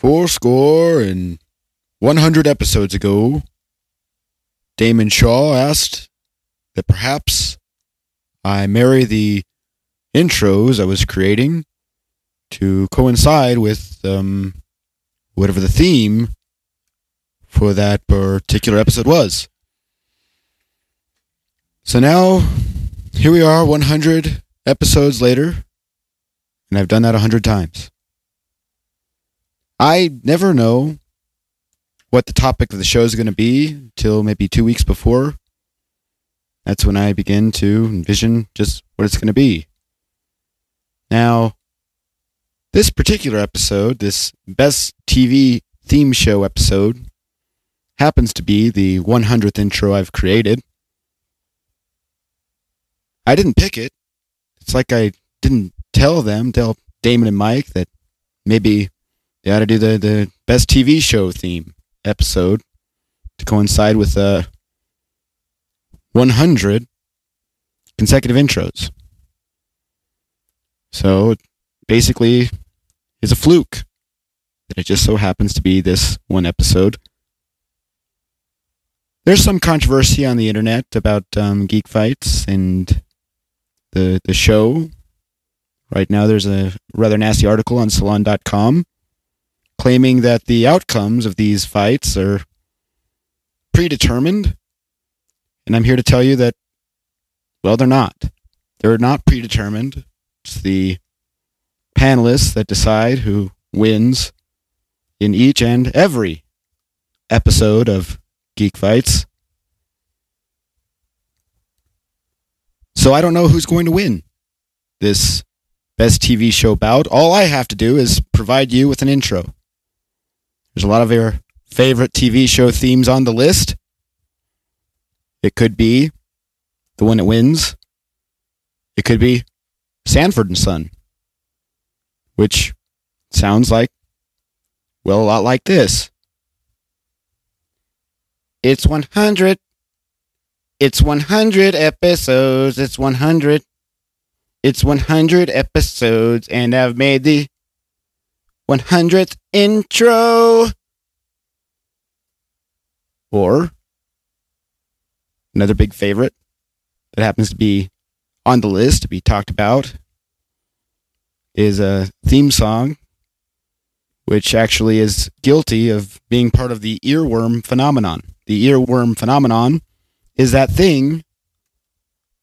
fourscore and one hundred episodes ago, Damon Shaw asked that perhaps I marry the intros I was creating to coincide with um, whatever the theme for that particular episode was. So now, here we are, 100 episodes later, and I've done that 100 times. I never know what the topic of the show is going to be until maybe two weeks before. That's when I begin to envision just what it's going to be. Now, this particular episode, this best TV theme show episode, happens to be the 100th intro I've created. I didn't pick it. It's like I didn't tell them, tell Damon and Mike, that maybe they ought to do the, the best TV show theme episode to coincide with uh, 100 consecutive intros. So basically, it's a fluke that it just so happens to be this one episode. There's some controversy on the internet about um, geek fights and the the show. Right now, there's a rather nasty article on Salon.com claiming that the outcomes of these fights are predetermined. And I'm here to tell you that, well, they're not. They're not predetermined. It's the panelists that decide who wins in each and every episode of Geek Fights. So I don't know who's going to win this best TV show bout. All I have to do is provide you with an intro. There's a lot of your favorite TV show themes on the list. It could be the one that wins. It could be Sanford and Son, which sounds like, well, a lot like this. It's 100. It's 100 episodes. It's 100. It's 100 episodes, and I've made the 100th intro. Or another big favorite that happens to be on the list to be talked about is a theme song, which actually is guilty of being part of the earworm phenomenon. The earworm phenomenon is that thing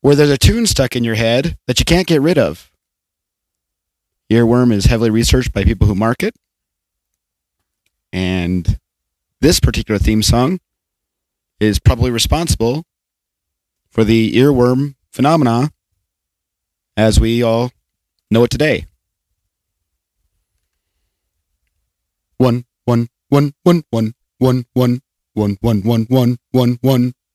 where there's a tune stuck in your head that you can't get rid of. Earworm is heavily researched by people who market. And this particular theme song is probably responsible for the earworm phenomena as we all know it today. One, one, one, one, one, one, one, one, one, one, one, one,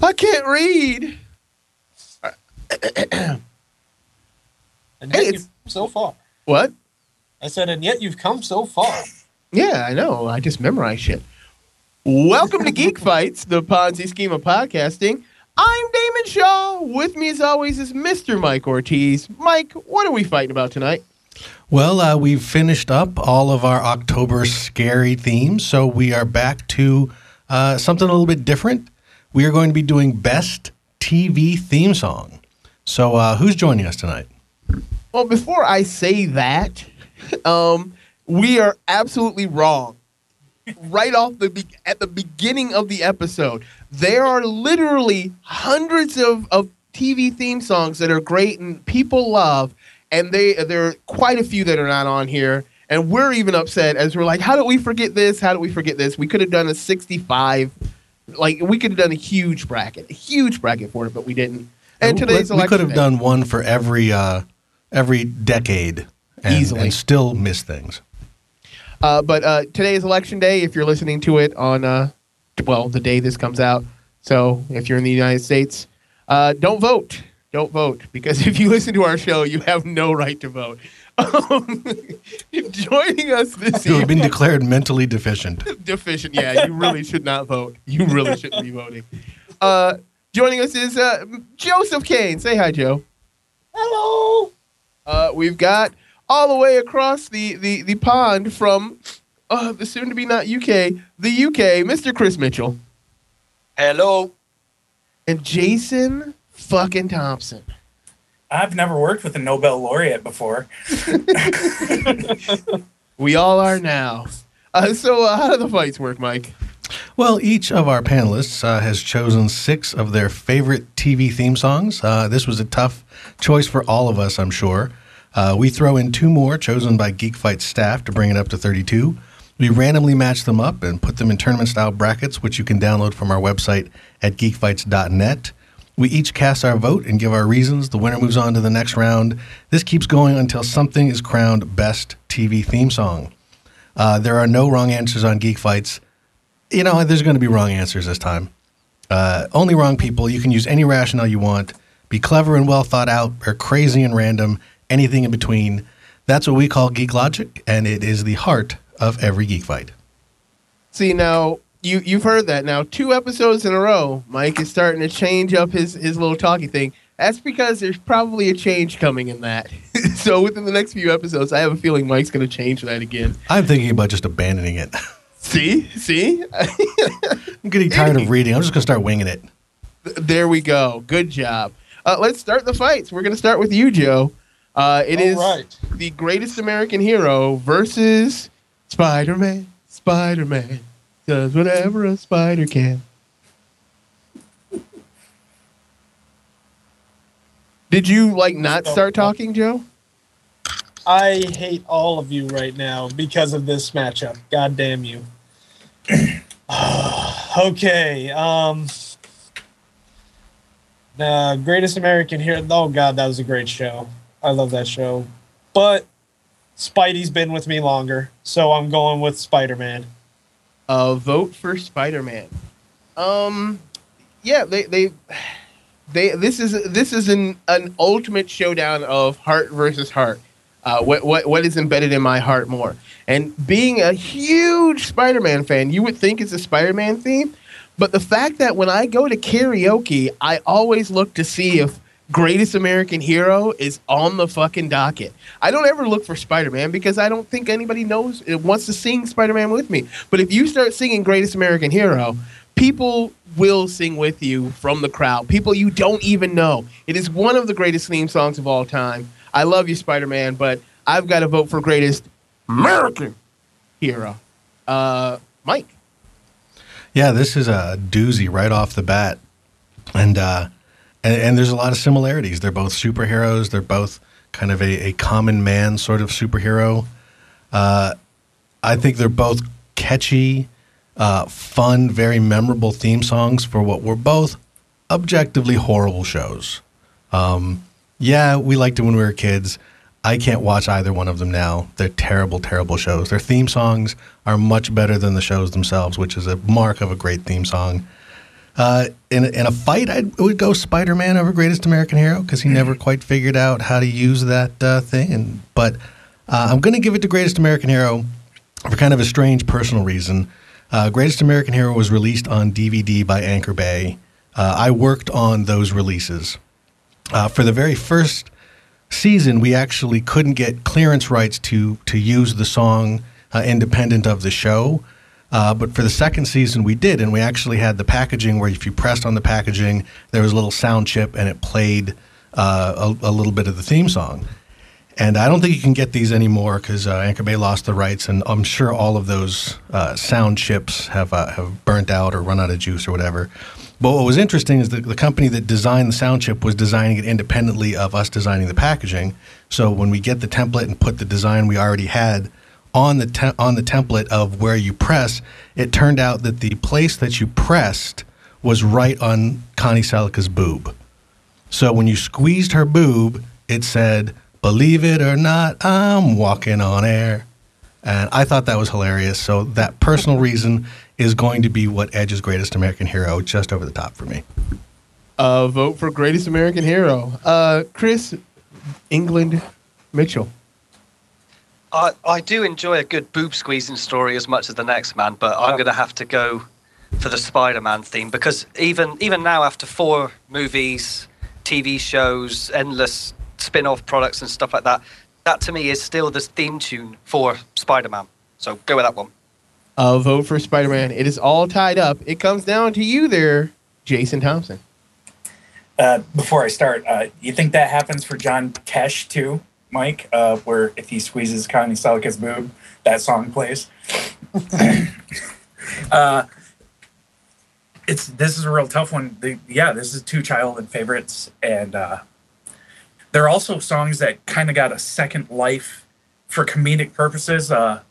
I can't read. And Hey, yet it's- you've come so far. What? I said, and yet you've come so far. Yeah, I know. I just memorize shit. Welcome to Geek Fights, the Ponzi scheme of podcasting. I'm Damon Shaw. With me, as always, is Mr. Mike Ortiz. Mike, what are we fighting about tonight? Well, uh, we've finished up all of our October scary themes, so we are back to uh, something a little bit different. We are going to be doing best TV theme song. So, uh, who's joining us tonight? Well, before I say that, um, we are absolutely wrong. Right off the be- at the beginning of the episode, there are literally hundreds of, of TV theme songs that are great and people love, and they there are quite a few that are not on here. And we're even upset as we're like, how did we forget this? How did we forget this? We could have done a 65, like we could have done a huge bracket, a huge bracket for it, but we didn't. And today's election, we could have day. done one for every uh, every decade and, Easily. and still miss things. Uh, but uh, today is election day. If you're listening to it on, uh, well, the day this comes out. So if you're in the United States, uh, don't vote. Don't vote because if you listen to our show, you have no right to vote. Um, joining us this You have been declared mentally deficient. deficient. Yeah, you really should not vote. You really shouldn't be voting. Uh, joining us is uh, Joseph Kane. Say hi, Joe. Hello. Uh, we've got all the way across the, the, the pond from uh, the soon to be not UK, the UK, Mr. Chris Mitchell. Hello. And Jason fucking Thompson. I've never worked with a Nobel laureate before. We all are now. Uh, so, uh, how do the fights work, Mike? Well, each of our panelists uh, has chosen six of their favorite TV theme songs. Uh, this was a tough choice for all of us, I'm sure. Uh, we throw in two more chosen by Geek Fight staff to bring it up to 32. We randomly match them up and put them in tournament style brackets, which you can download from our website at geekfights.net. We each cast our vote and give our reasons. The winner moves on to the next round. This keeps going until something is crowned Best TV Theme Song. Uh, there are no wrong answers on Geek Fights you know, there's going to be wrong answers this time. Uh, only wrong people. You can use any rationale you want. Be clever and well thought out, or crazy and random. Anything in between. That's what we call geek logic, and it is the heart of every geek fight. See, now, you, you've heard that. Now, two episodes in a row, Mike is starting to change up his, his little talky thing. That's because there's probably a change coming in that. so, within the next few episodes, I have a feeling Mike's going to change that again. I'm thinking about just abandoning it. See? See? I'm getting tired of reading. I'm just going to start winging it. There we go. Good job. Uh, let's start the fights. We're going to start with you, Joe. Uh, it All is right. the greatest American hero versus Spider Man. Spider Man does whatever a spider can. Did you like not start talking, Joe? I hate all of you right now because of this matchup. God damn you. okay. Um. The Greatest American Hero. Oh God, that was a great show. I love that show. But Spidey's been with me longer, so I'm going with Spider Man. Uh, vote for Spider Man. Um, yeah, they they they. This is this is an an ultimate showdown of heart versus heart. Uh, what what what is embedded in my heart more? And being a huge Spider Man fan, you would think it's a Spider Man theme, but the fact that when I go to karaoke, I always look to see if Greatest American Hero is on the fucking docket. I don't ever look for Spider Man because I don't think anybody knows it wants to sing Spider Man with me. But if you start singing Greatest American Hero, people will sing with you from the crowd. People you don't even know. It is one of the greatest theme songs of all time. I love you, Spider Man, but I've got to vote for Greatest American Hero. Uh, Mike. Yeah, this is a doozy right off the bat, and uh, and, and there's a lot of similarities. They're both superheroes. They're both kind of a, a common man sort of superhero. Uh, I think they're both catchy, uh, fun, very memorable theme songs for what were both objectively horrible shows. Um, yeah, we liked it when we were kids. I can't watch either one of them now. They're terrible, terrible shows. Their theme songs are much better than the shows themselves, which is a mark of a great theme song. Uh, in, in a fight, I would go Spider Man over Greatest American Hero because he never quite figured out how to use that uh, thing. And but uh, I'm going to give it to Greatest American Hero for kind of a strange personal reason. Uh, Greatest American Hero was released on DVD by Anchor Bay. Uh, I worked on those releases. Uh, for the very first season, we actually couldn't get clearance rights to to use the song uh, independent of the show. Uh, but for the second season, we did, and we actually had the packaging where if you pressed on the packaging, there was a little sound chip, and it played uh, a, a little bit of the theme song. And I don't think you can get these anymore because uh, Anchor Bay lost the rights, and I'm sure all of those uh, sound chips have uh, have burnt out or run out of juice or whatever. But what was interesting is that the company that designed the sound chip was designing it independently of us designing the packaging. So when we get the template and put the design we already had on the te- on the template of where you press, it turned out that the place that you pressed was right on Connie Sellecca's boob. So when you squeezed her boob, it said, "Believe it or not, I'm walking on air." And I thought that was hilarious. So that personal reason is going to be what Edge's Greatest American Hero, just over the top for me. Uh, vote for Greatest American Hero. Uh, Chris England Mitchell. I, I do enjoy a good boob squeezing story as much as the next man, but I'm going to have to go for the Spider-Man theme because even even now, after four movies, TV shows, endless spin-off products and stuff like that, that to me is still the theme tune for Spider-Man. So go with that one. Uh, vote for Spider Man. It is all tied up. It comes down to you there, Jason Thompson. Uh, before I start, uh, you think that happens for John Tesh too, Mike? Uh, where if he squeezes Connie Sellecca's boob, that song plays. uh, it's this is a real tough one. The, yeah, this is two childhood favorites, and uh, there are also songs that kind of got a second life for comedic purposes. Uh,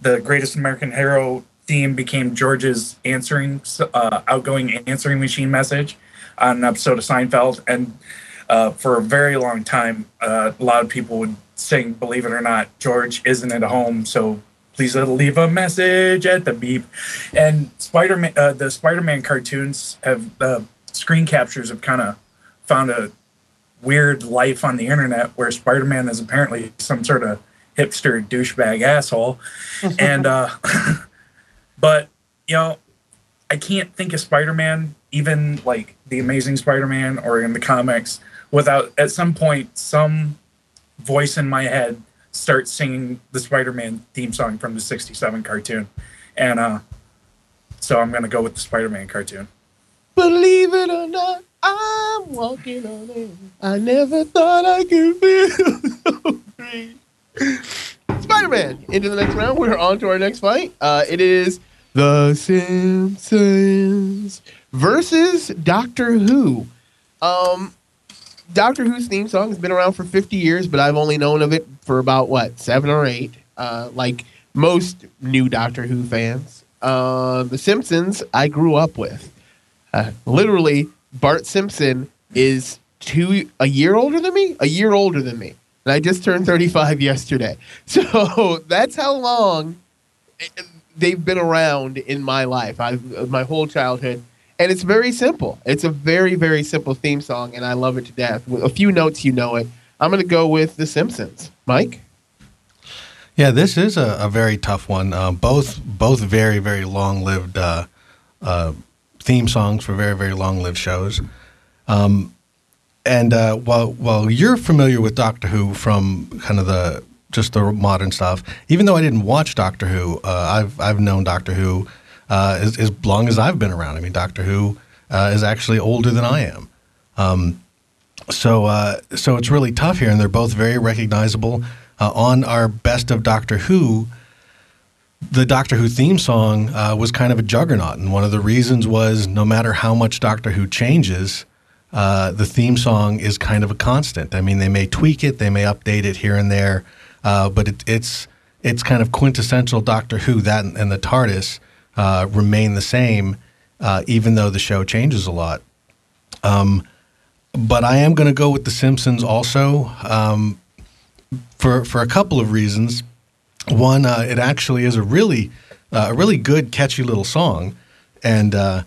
the Greatest American Hero theme became George's answering, uh, outgoing answering machine message on an episode of Seinfeld, and uh, for a very long time, uh, a lot of people would sing "Believe It or Not." George isn't at home, so please leave a message at the beep. And Spider-Man, uh, the Spider-Man cartoons have uh, screen captures have kind of found a weird life on the internet where Spider-Man is apparently some sort of hipster douchebag asshole, and uh, but you know, I can't think of Spider-Man, even like the Amazing Spider-Man or in the comics, without at some point some voice in my head starts singing the Spider-Man theme song from the '67 cartoon, and uh, so I'm gonna go with the Spider-Man cartoon. Believe it or not, I'm walking on air. I never thought I could feel so great. Spider Man. Into the next round. We're on to our next fight. Uh, it is The Simpsons versus Doctor Who. Um, Doctor Who's theme song has been around for 50 years, but I've only known of it for about, what, seven or eight? Uh, like most new Doctor Who fans. Uh, the Simpsons, I grew up with. Uh, literally, Bart Simpson is two a year older than me, a year older than me, and I just turned 35 yesterday. So that's how long they've been around in my life. I've my whole childhood, and it's very simple. It's a very very simple theme song, and I love it to death. With a few notes, you know it. I'm going to go with The Simpsons. Mike. Yeah, this is a, a very tough one. Uh, both both very very long lived uh, uh, theme songs for very very long lived shows. Um, and uh, while while you're familiar with Doctor Who from kind of the just the modern stuff, even though I didn't watch Doctor Who, uh, I've I've known Doctor Who uh, as, as long as I've been around. I mean, Doctor Who is actually older than I am. Um, so uh, so it's really tough here, and they're both very recognizable. Uh, on our best of Doctor Who, the Doctor Who theme song uh, was kind of a juggernaut, and one of the reasons was no matter how much Doctor Who changes, uh, the theme song is kind of a constant. I mean, they may tweak it, they may update it here and there, uh, but it, it's it's kind of quintessential Doctor Who. That and, and the TARDIS uh, remain the same, even though the show changes a lot. Um, but I am going to go with The Simpsons also um, for for a couple of reasons. One, uh, it actually is a really uh, a really good, catchy little song, and uh,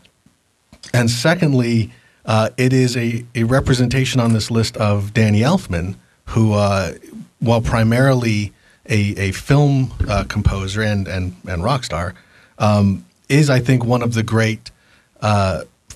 and secondly, uh, it is a, a representation on this list of Danny Elfman, who, uh, while primarily a, a film uh, composer and and and rock star, um, is I think one of the great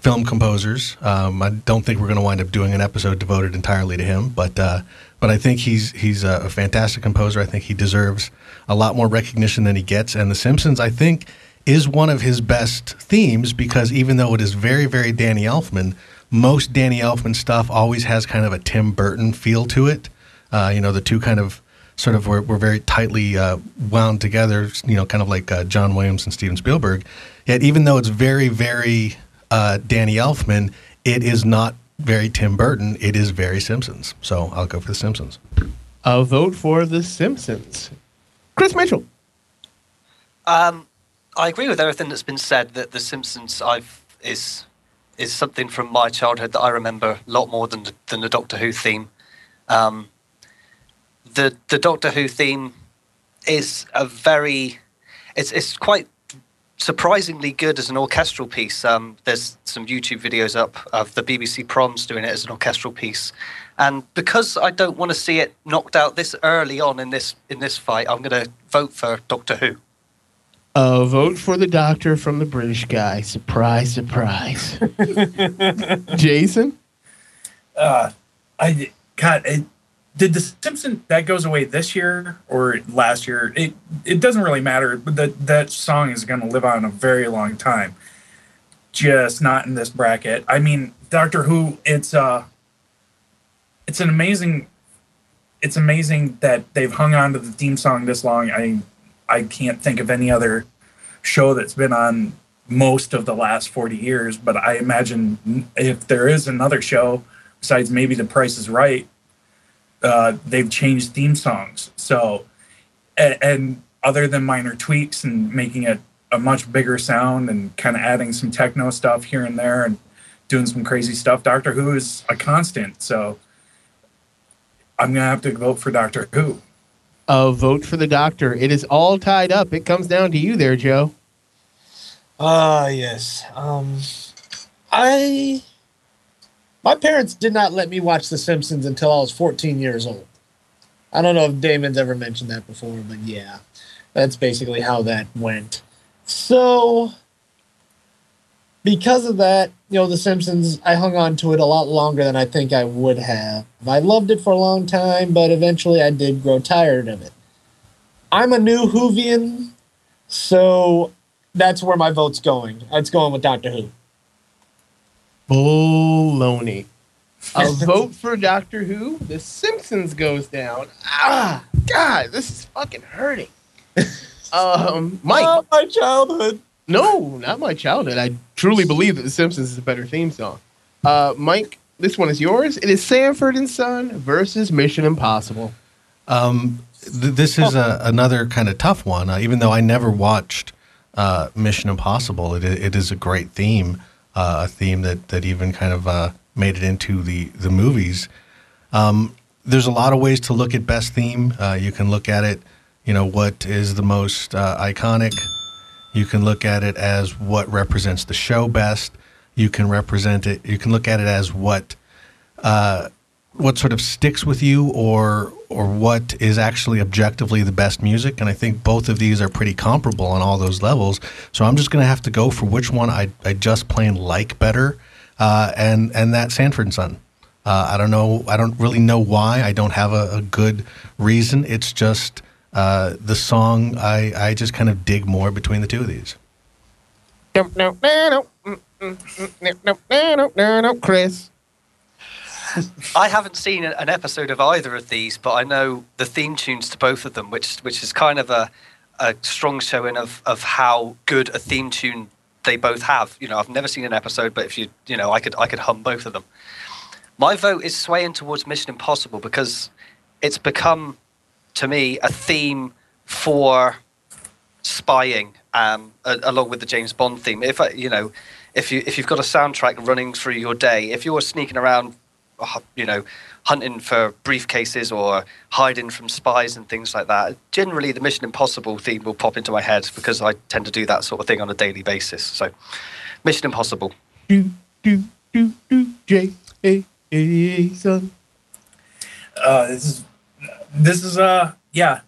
film composers. Um, I don't think we're going to wind up doing an episode devoted entirely to him, but uh, but I think he's he's a fantastic composer. I think he deserves a lot more recognition than he gets. And The Simpsons, I think, is one of his best themes because even though it is very very Danny Elfman, most Danny Elfman stuff always has kind of a Tim Burton feel to it. Uh, you know, the two kind of sort of were, were very tightly uh, wound together. You know, kind of like uh, John Williams and Steven Spielberg. Yet, even though it's very very uh, Danny Elfman, it is not very Tim Burton. It is very Simpsons. So I'll go for The Simpsons. A vote for The Simpsons. Chris Mitchell. Um, I agree with everything that's been said. That The Simpsons I've, is is something from my childhood that I remember a lot more than the, than the Doctor Who theme. Um, the the Doctor Who theme is a very it's it's quite surprisingly good as an orchestral piece. Um, there's some YouTube videos up of the BBC Proms doing it as an orchestral piece, and because I don't want to see it knocked out this early on in this in this fight, I'm going to vote for Doctor Who. Uh, vote for the doctor from the British guy. Surprise, surprise. Jason? Uh, I God, it, did the Simpson that goes away this year or last year? It it doesn't really matter. But that that song is going to live on a very long time. Just not in this bracket. I mean, Doctor Who. It's uh, it's an amazing. It's amazing that they've hung on to the theme song this long. I I can't think of any other show that's been on most of the last 40 years, but I imagine if there is another show besides maybe The Price is Right, uh, they've changed theme songs. So, and, and other than minor tweaks and making it a much bigger sound and kind of adding some techno stuff here and there and doing some crazy stuff, Doctor Who is a constant. So, I'm gonna have to vote for Doctor Who. Uh, vote for the doctor. It is all tied up. It comes down to you there, Joe. Ah, yes. Um, I my parents did not let me watch The Simpsons until I was 14 years old. I don't know if Damon's ever mentioned that before, but yeah, that's basically how that went. So, because of that, you know, The Simpsons, I hung on to it a lot longer than I think I would have. I loved it for a long time, but eventually I did grow tired of it. I'm a new Whovian, so that's where my vote's going. It's going with Doctor Who. Baloney. A vote for Doctor Who. The Simpsons goes down. Ah, God, this is fucking hurting. Um, Mike. Oh, my childhood. No, not my childhood. I truly believe that The Simpsons is a better theme song. Uh, Mike, this one is yours. It is Sanford and Son versus Mission Impossible. Um, th- this is a, another kind of tough one. Uh, even though I never watched uh, Mission Impossible, it, it is a great theme, a theme that, that even kind of uh, made it into the, the movies. Um, there's a lot of ways to look at best theme. Uh, you can look at it, you know, what is the most uh, iconic. You can look at it as what represents the show best. You can represent it. You can look at it as what uh, what sort of sticks with you, or or what is actually objectively the best music. And I think both of these are pretty comparable on all those levels. So I'm just going to have to go for which one I I just plain like better, uh, and and that Sanford and Son. Uh, I don't know. I don't really know why. I don't have a, a good reason. It's just uh, the song. I I just kind of dig more between the two of these. Nope no no no no no no nope Chris. I haven't seen an episode of either of these, but I know the theme tunes to both of them, which which is kind of a a strong showing of of how good a theme tune they both have. You know, I've never seen an episode, but if you you know, I could I could hum both of them. My vote is swaying towards Mission Impossible because it's become to me a theme for spying um, along with the James Bond theme. If you know, if you if you've got a soundtrack running through your day, if you're sneaking around, you know, hunting for briefcases or hiding from spies and things like that, generally the Mission Impossible theme will pop into my head because I tend to do that sort of thing on a daily basis. So, Mission Impossible. Do, do, do, do, J, A, A, son. uh, this is this is uh yeah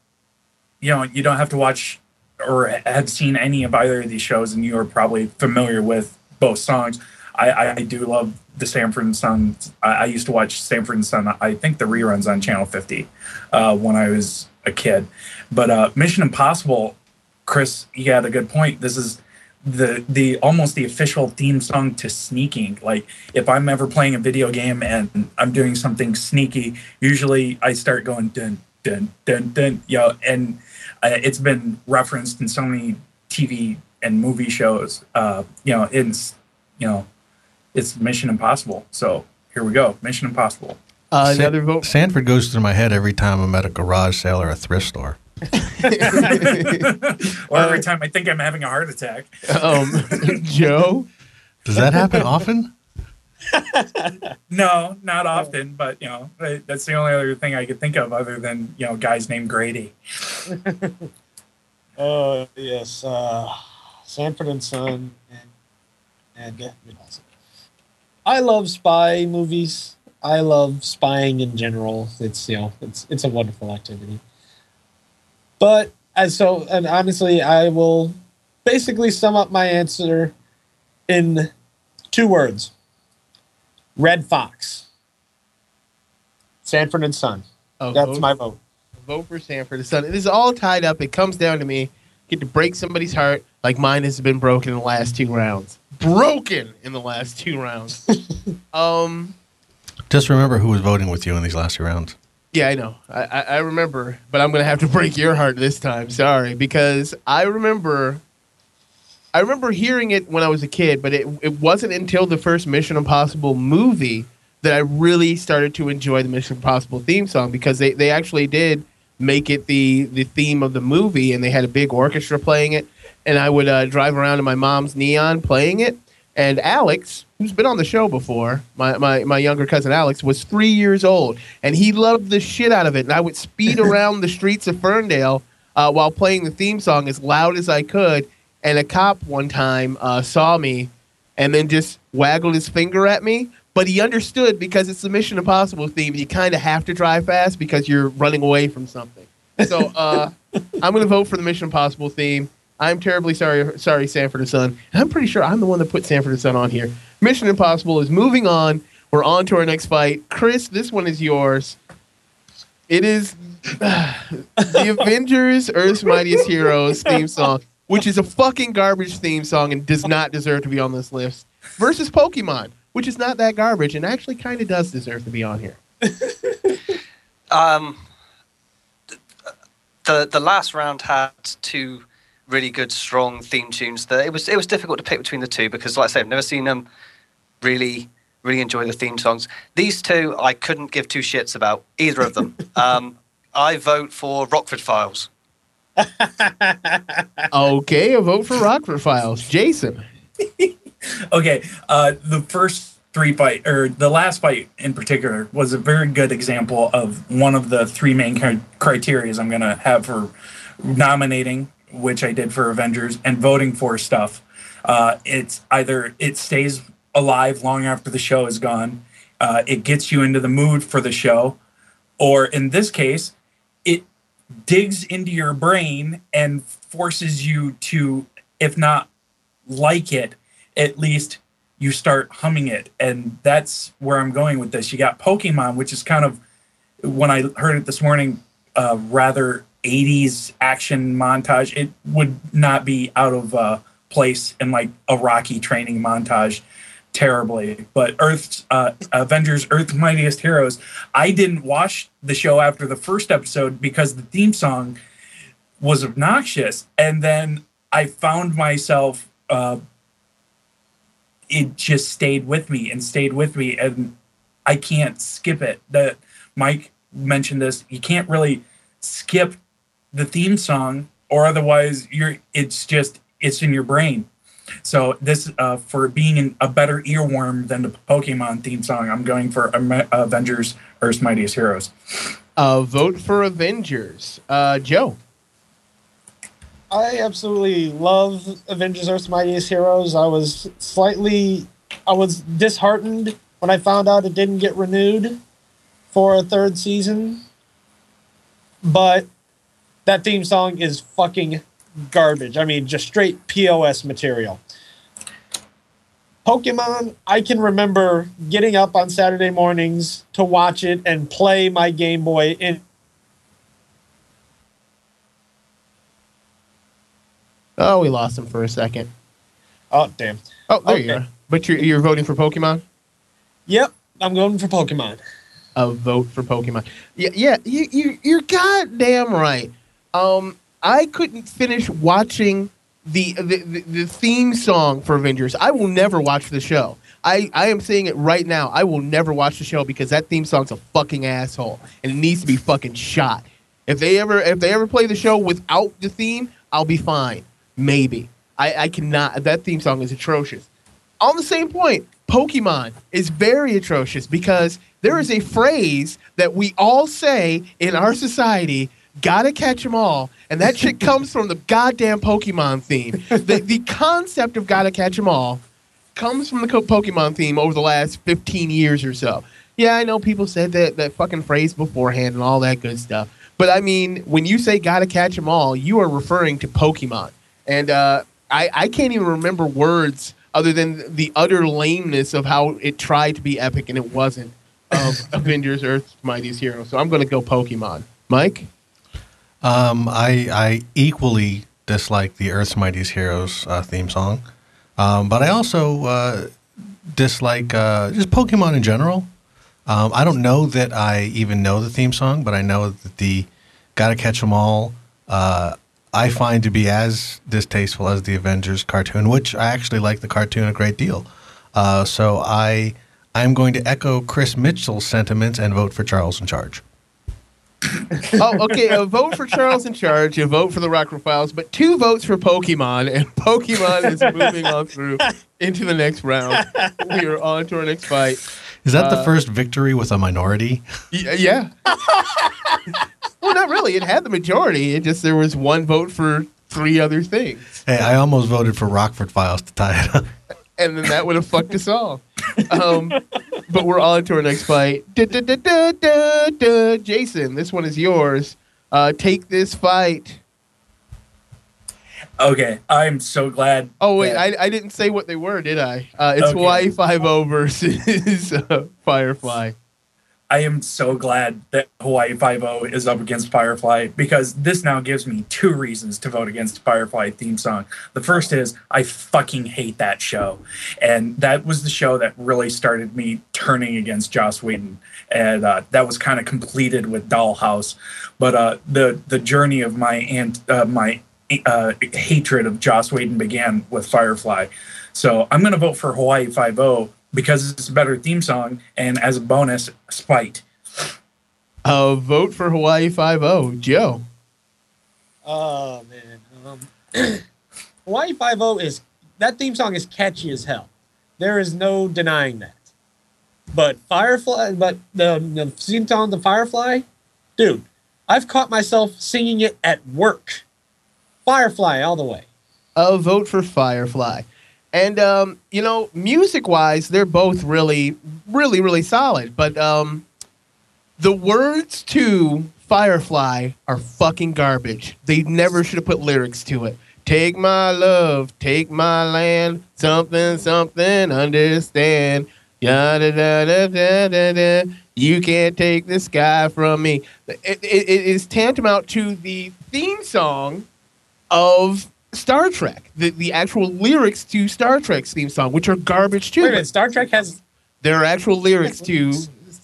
you know you don't have to watch or have seen any of either of these shows and you are probably familiar with both songs i i do love the sanford and son. I, I used to watch sanford and son i think the reruns on channel 50 uh, when i was a kid. But uh mission impossible chris you had a good point. This is the the almost the official theme song to sneaking. Like if i'm ever playing a video game and i'm doing something sneaky usually i start going dun dun dun dun you know and uh, it's been referenced in so many tv and movie shows uh you know it's you know it's mission impossible so here we go mission impossible Uh, Sa- another vote. Sanford goes through my head every time I'm at a garage sale or a thrift store. or every time i think i'm having a heart attack Um, Joe. Does that happen often? No, not often, but you know, uh, that's the only other thing I could think of other than you know guys named Grady. Oh yes, uh, Sanford and Son, and and yeah, Mission Impossible. I love spy movies. I love spying in general. It's you know, it's it's a wonderful activity. But as so, and honestly, I will basically sum up my answer in two words: Redd Foxx. Sanford and Son. Oh, That's vote, my vote. vote for Sanford and Son. It is all tied up. It comes down to me. Get to break somebody's heart like mine has been broken in the last two rounds. Broken in the last two rounds. um. Just remember who was voting with you in these last two rounds. Yeah, I know. I, I, I remember, but I'm gonna have to break your heart this time. Sorry, because I remember. I remember hearing it when I was a kid, but it it wasn't until the first Mission Impossible movie that I really started to enjoy the Mission Impossible theme song because they, they actually did make it the the theme of the movie, and they had a big orchestra playing it, and I would uh, drive around in my mom's neon playing it, and Alex, who's been on the show before, my, my, my younger cousin Alex, was three years old, and he loved the shit out of it. And I would speed around the streets of Ferndale uh, while playing the theme song as loud as I could. And a cop one time uh, saw me and then just waggled his finger at me. But he understood because it's the Mission Impossible theme. You kind of have to drive fast because you're running away from something. So uh, I'm going to vote for the Mission Impossible theme. I'm terribly sorry, sorry, Sanford and Son. And I'm pretty sure I'm the one that put Sanford and Son on here. Mission Impossible is moving on. We're on to our next fight. Chris, this one is yours. It is the Avengers Earth's Mightiest Heroes theme song, which is a fucking garbage theme song and does not deserve to be on this list, versus Pokemon, which is not that garbage and actually kind of does deserve to be on here. Um, the the last round had two really good, strong theme tunes. That it was it was difficult to pick between the two because, like I say, I've never seen them really really enjoy the theme songs. These two, I couldn't give two shits about either of them. um, I vote for Rockford Files. Okay, a vote for Rockford Files. Jason. Okay, uh, the first three fight or the last fight in particular was a very good example of one of the three main cri- criterias I'm going to have for nominating, which I did for Avengers, and voting for stuff. Uh, it's either it stays alive long after the show is gone, uh, it gets you into the mood for the show, or in this case, it digs into your brain and forces you to, if not like it, at least you start humming it. And that's where I'm going with this. You got Pokemon, which is kind of, when I heard it this morning, uh, rather 80s action montage. It would not be out of uh, place in like a Rocky training montage terribly. But Earth's uh, Avengers Earth's Mightiest Heroes, I didn't watch the show after the first episode because the theme song was obnoxious. And then I found myself uh, it just stayed with me and stayed with me and I can't skip it. That Mike mentioned this. You can't really skip the theme song or otherwise you're it's just it's in your brain. So this uh, for being in a better earworm than the Pokemon theme song, I'm going for Avengers Earth's Mightiest Heroes. Uh, vote for Avengers. Uh, Joe. I absolutely love Avengers Earth's Mightiest Heroes. I was slightly I was disheartened when I found out it didn't get renewed for a third season. But that theme song is fucking garbage. I mean, just straight POS material. Pokemon, I can remember getting up on Saturday mornings to watch it and play my Game Boy in Oh, we lost him for a second. Oh damn. Oh, there you Okay. are. But you're, you're voting for Pokemon? Yep, I'm going for Pokemon. a vote for Pokemon. Yeah, yeah, you, you you're goddamn right. Um, I couldn't finish watching the, the the the theme song for Avengers. I will never watch the show. I, I am saying it right now. I will never watch the show because that theme song's a fucking asshole and it needs to be fucking shot. If they ever if they ever play the show without the theme, I'll be fine. Maybe. I, I cannot that theme song is atrocious. On the same point, Pokemon is very atrocious because there is a phrase that we all say in our society gotta catch 'em all and that shit comes from the goddamn pokemon theme the, the concept of gotta catch 'em all comes from the pokemon theme over the last 15 years or so yeah i know people said that, that fucking phrase beforehand and all that good stuff but i mean when you say gotta catch 'em all you are referring to pokemon and uh, I, I can't even remember words other than the utter lameness of how it tried to be epic and it wasn't of avengers earth's mightiest hero. So i'm going to go pokemon. Mike? Um, I I equally dislike the Earth's Mightiest Heroes uh, theme song, um, but I also uh, dislike uh, just Pokemon in general. Um, I don't know that I even know the theme song, but I know that the "Gotta Catch 'Em All" uh, I find to be as distasteful as the Avengers cartoon, which I actually like the cartoon a great deal. Uh, so I I'm going to echo Chris Mitchell's sentiments and vote for Charles in Charge. oh, okay. A vote for Charles in charge, a vote for the Rockford Files, but two votes for Pokemon, and Pokemon is moving on through into the next round. We are on to our next fight. Is that the Uh, first victory with a minority? Y- yeah. well, not really. It had the majority. It just there was one vote for three other things, Hey, I almost voted for Rockford Files to tie it up. and then that would have fucked us all. Um, but we're on to our next fight. Da, da, da, da, da, da. Jason, this one is yours. Uh, take this fight. Okay, I'm so glad. Oh wait, that- I, I didn't say what they were, did I? Uh, it's Okay. Hawaii Five O versus uh, Firefly. I am so glad that Hawaii Five O is up against Firefly because this now gives me two reasons to vote against Firefly theme song. The first is I fucking hate that show, and that was the show that really started me turning against Joss Whedon, and uh, that was kind of completed with Dollhouse. But uh, the the journey of my and uh, my uh, hatred of Joss Whedon began with Firefly. So I'm gonna vote for Hawaii Five O because it's a better theme song, and as a bonus, Spite. Uh, vote for Hawaii Five O. Joe. Oh man, um, Hawaii Five O is that theme song is catchy as hell. There is no denying that. But Firefly, but the, the theme song, the Firefly, dude, I've caught myself singing it at work. Firefly all the way. A vote for Firefly. And um, you know, music wise, they're both really, really, really solid. But um, the words to Firefly are fucking garbage. They never should have put lyrics to it. Take my love, take my land, something, something, understand. Yada da da da da da. You can't take the sky from me. It, it, it is tantamount to the theme song of Star Trek, the, the actual lyrics to Star Trek's theme song, which are garbage too. Wait a minute, Star Trek has There are actual lyrics to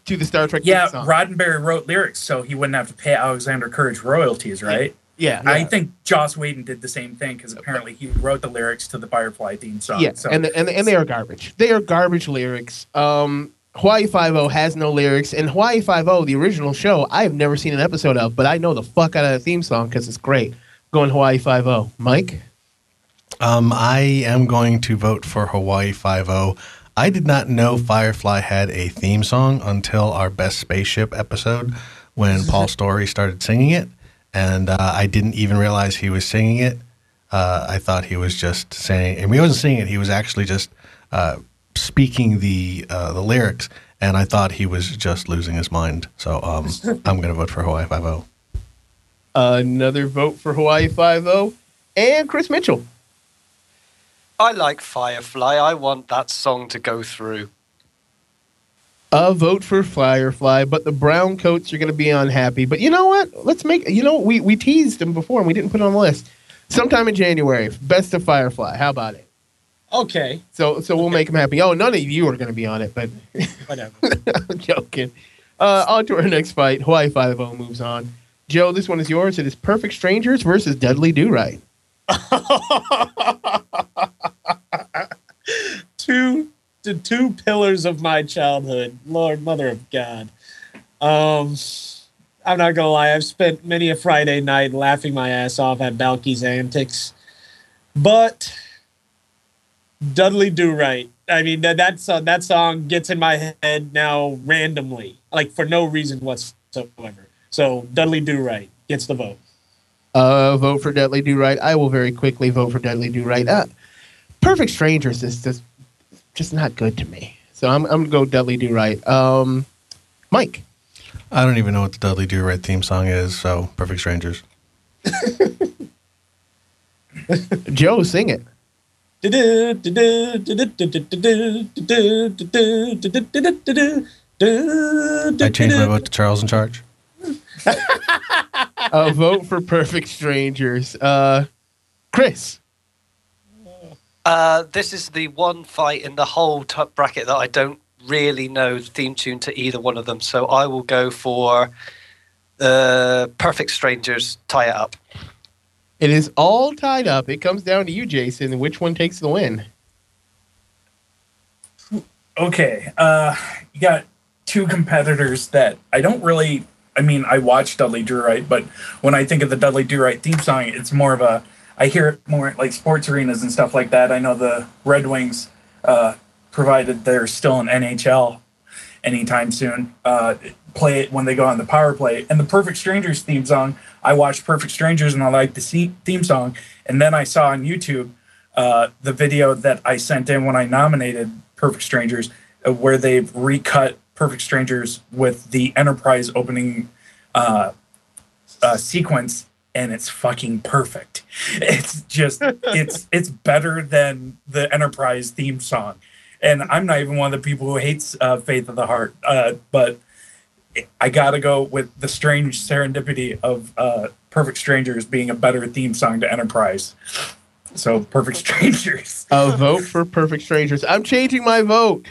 to the Star Trek Yeah, theme song. Roddenberry wrote lyrics, so he wouldn't have to pay Alexander Courage royalties, right? yeah, I yeah. think Joss Whedon did the same thing because apparently he wrote the lyrics to the Firefly theme song. yeah, so and, and and they are garbage. They are garbage lyrics. Um, Hawaii Five O has no lyrics, and Hawaii Five O, the original show, I have never seen an episode of, but I know the fuck out of the theme song because it's great. Going Hawaii Five O, Mike. Um, I am going to vote for Hawaii Five O. I did not know Firefly had a theme song until our Best Spaceship episode when Paul Story started singing it, and uh, I didn't even realize he was singing it. Uh, I thought he was just saying, and he wasn't singing it; he was actually just uh, speaking the uh, the lyrics, and I thought he was just losing his mind. So um, I'm going to vote for Hawaii Five O. Another vote for Hawaii Five O, and Chris Mitchell. I like Firefly. I want that song to go through. A vote for Firefly, but the brown coats are going to be unhappy. But you know what? Let's make. You know, we we teased them before and we didn't put it on the list. Sometime in January, best of Firefly. How about it? okay, So so we'll make them happy. Oh, none of you are going to be on it, but whatever. I'm joking. Uh, on to our next fight. Hawaii Five O moves on. Joe, this one is yours. It is Perfect Strangers versus Dudley Do Right. two the two pillars of my childhood. Lord, Mother of God. Um, I'm not gonna lie. I've spent many a Friday night laughing my ass off at Balki's antics, but Dudley Do Right. I mean that that song, that song gets in my head now randomly, like for no reason whatsoever. So Dudley Do Right gets the vote. Uh, vote for Dudley Do Right. I will very quickly vote for Dudley Do Right. Uh, Perfect Strangers is just just not good to me. So I'm I'm gonna go Dudley Do Right. Um, Mike. I don't even know what the Dudley Do Right theme song is, so Perfect Strangers. Joe, sing it. I changed my vote to Charles in Charge. Uh, vote for Perfect Strangers. Uh, Chris. Uh, this is the one fight in the whole top bracket that I don't really know the theme tune to either one of them. So I will go for uh, Perfect Strangers, Tie It Up. It is all tied up. It comes down to you, Jason. Which one takes the win? Okay, uh, you got two competitors that I don't really. I mean, I watch Dudley Do Right, but when I think of the Dudley Do Right theme song, it's more of a. I hear it more at, like sports arenas and stuff like that. I know the Red Wings, uh, provided they're still in NHL anytime soon, uh, play it when they go on the power play. And the Perfect Strangers theme song, I watched Perfect Strangers and I liked the theme song. And then I saw on YouTube uh, the video that I sent in when I nominated Perfect Strangers, uh, where they've recut Perfect Strangers with the Enterprise opening uh, uh, sequence, and it's fucking perfect. It's just it's it's better than the Enterprise theme song. And I'm not even one of the people who hates uh, Faith of the Heart, uh, but I gotta go with the strange serendipity of uh, Perfect Strangers being a better theme song to Enterprise. So Perfect Strangers. A vote for Perfect Strangers. I'm changing my vote.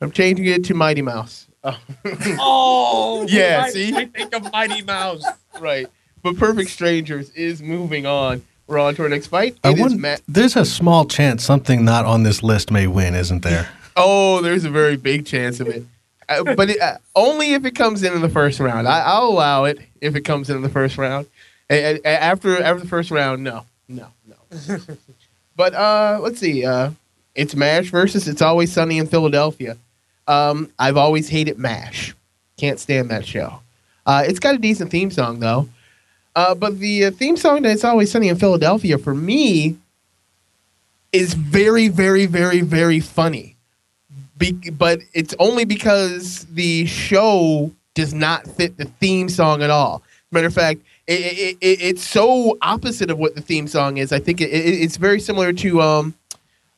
I'm changing it to Mighty Mouse. Oh, Oh, Yeah, I, see? I think of Mighty Mouse. right. But Perfect Strangers is moving on. We're on to our next fight. I It is wonder- Matt. there's a small chance something not on this list may win, isn't there? Oh, there's a very big chance of it. Uh, but it, uh, only if it comes in in the first round. I, I'll allow it if it comes in in the first round. A- a- a- after after the first round, no, no, no. but uh, let's see. Uh, it's Mash versus It's Always Sunny in Philadelphia. Um, I've always hated Mash. Can't stand that show. Uh, it's got a decent theme song though. Uh, but the uh, theme song to It's Always Sunny in Philadelphia for me is very, very, very, very funny. Be- but it's only because the show does not fit the theme song at all. Matter of fact, it, it, it, it's so opposite of what the theme song is. I think it, it, it's very similar to um,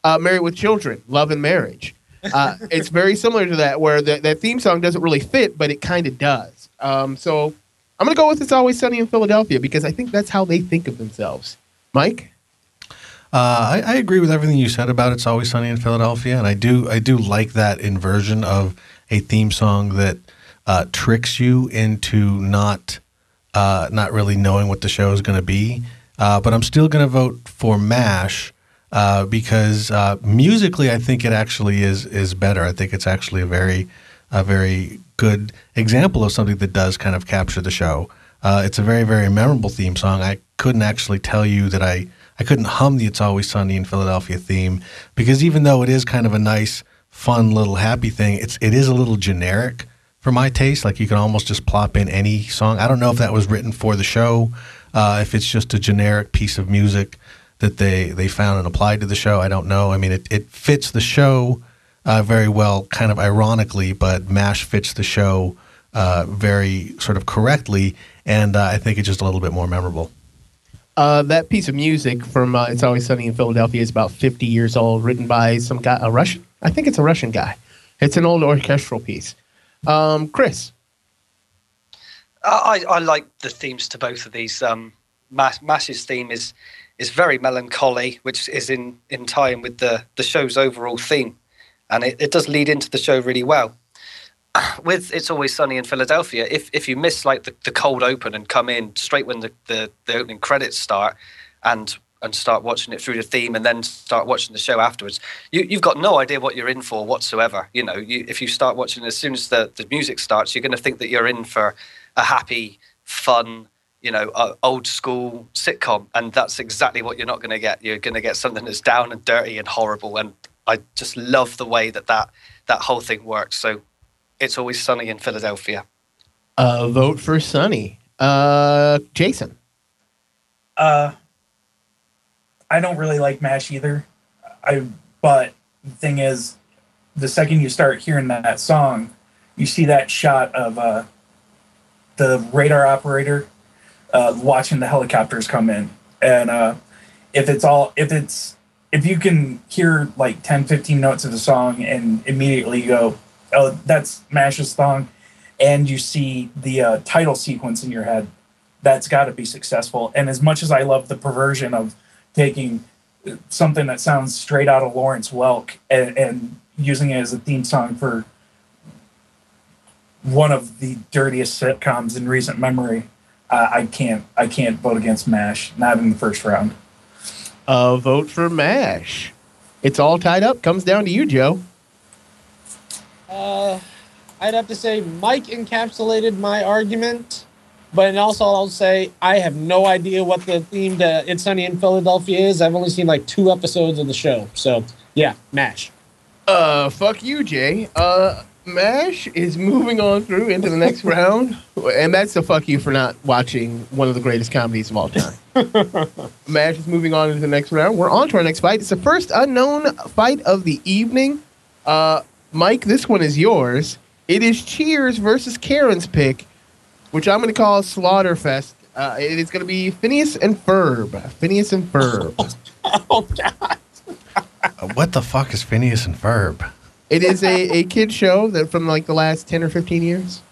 uh, Married with Children, Love and Marriage. Uh, it's very similar to that, where the, that theme song doesn't really fit, but it kind of does. Um, so I'm going to go with It's Always Sunny in Philadelphia because I think that's how they think of themselves. Mike? Uh, I, I agree with everything you said about "It's Always Sunny in Philadelphia," and I do I do like that inversion of a theme song that uh, tricks you into not uh, not really knowing what the show is going to be. Uh, but I'm still going to vote for Mash uh, because uh, musically, I think it actually is is better. I think it's actually a very a very good example of something that does kind of capture the show. Uh, it's a very very memorable theme song. I couldn't actually tell you that I I couldn't hum the "It's Always Sunny in Philadelphia" theme because even though it is kind of a nice, fun little happy thing, it's it is a little generic for my taste. Like you can almost just plop in any song. I don't know if that was written for the show, uh, if it's just a generic piece of music that they they found and applied to the show. I don't know. I mean, it it fits the show uh, very well, kind of ironically, but Mash fits the show uh, very sort of correctly, and uh, I think it's just a little bit more memorable. Uh, that piece of music from uh, "It's Always Sunny in Philadelphia" is about 50 years old, written by some guy, a Russian. I think it's a Russian guy. It's an old orchestral piece. Um, Chris, I, I like the themes to both of these. Um, Mash, Mash's theme is is very melancholy, which is in, in time with the, the show's overall theme, and it, it does lead into the show really well. With It's Always Sunny in Philadelphia, if if you miss like the, the cold open and come in straight when the, the, the opening credits start, and and start watching it through the theme and then start watching the show afterwards, you, you've got no idea what you're in for whatsoever. You know, you, if you start watching as soon as the, the music starts, you're going to think that you're in for a happy, fun, you know, uh, old school sitcom, and that's exactly what you're not going to get. You're going to get something that's down and dirty and horrible. And I just love the way that that, that whole thing works. So it's always sunny in Philadelphia. Uh, vote for Sunny. Uh, Jason. Uh, I don't really like Mash either. I but the thing is, the second you start hearing that song, you see that shot of uh, the radar operator uh, watching the helicopters come in, and uh, if it's all if it's if you can hear like 10 15 notes of the song and immediately go oh that's mash's song and you see the uh, title sequence in your head that's got to be successful. And as much as i love the perversion of taking something that sounds straight out of lawrence welk and, and using it as a theme song for one of the dirtiest sitcoms in recent memory uh, i can't i can't vote against mash not in the first round Uh, vote for Mash. It's all tied up. Comes down to you, Joe. Uh, I'd have to say Mike encapsulated my argument, but also I'll say I have no idea what the theme to It's Sunny in Philadelphia is. I've only seen like two episodes of the show, so yeah, Mash. Uh, fuck you, Jay. Uh, Mash is moving on through into the next round, and that's a fuck you for not watching one of the greatest comedies of all time. Mash is moving on into the next round. We're on to our next fight. It's the first unknown fight of the evening. Uh, Mike, this one is yours. It is Cheers versus Karen's pick, which I'm going to call Slaughterfest. Uh, it is going to be Phineas and Ferb. Phineas and Ferb. Oh God! Uh, what the fuck is Phineas and Ferb? It is a, a kid show that from like the last 10 or 15 years.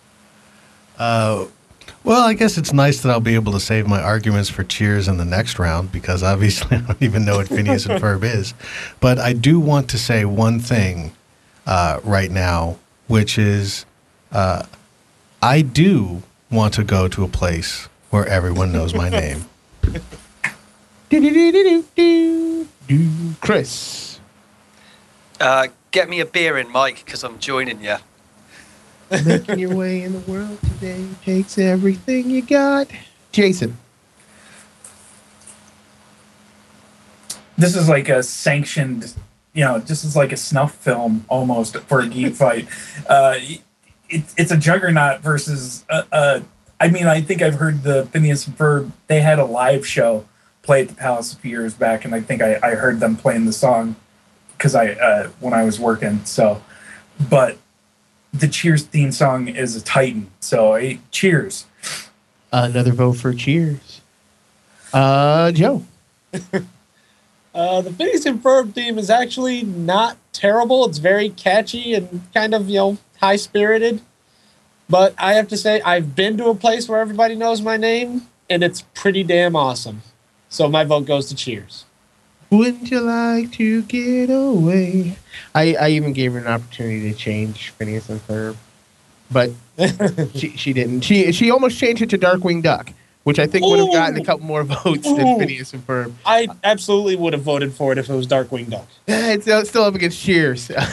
Uh, well, I guess it's nice that I'll be able to save my arguments for Cheers in the next round because obviously I don't even know what Phineas and Ferb is. But I do want to say one thing uh, right now, which is uh, I do want to go to a place where everyone knows my name. Chris. Uh, get me a beer in, Mike, because I'm joining you. Making your way in the world today takes everything you got. Jason. this is like a sanctioned, you know, this is like a snuff film almost for a geek fight. Uh, it, it's a juggernaut versus. Uh, uh, I mean, I think I've heard the Phineas and Ferb. They had a live show play at the Palace a few years back, and I think I, I heard them playing the song because I uh, when I was working. So, but the Cheers theme song is a titan. So, Cheers. Another vote for Cheers. Uh, Joe. Uh, the Phineas and Ferb theme is actually not terrible. It's very catchy and kind of you know high spirited. But I have to say, I've been to a place where everybody knows my name, and it's pretty damn awesome. So my vote goes to Cheers. Wouldn't you like to get away? I, I even gave her an opportunity to change Phineas and Ferb, but she, she didn't. She she almost changed it to Darkwing Duck, which I think would have gotten a couple more votes than Phineas and Ferb. I absolutely would have voted for it if it was Darkwing Duck. It's still- still up against Cheers. Yeah,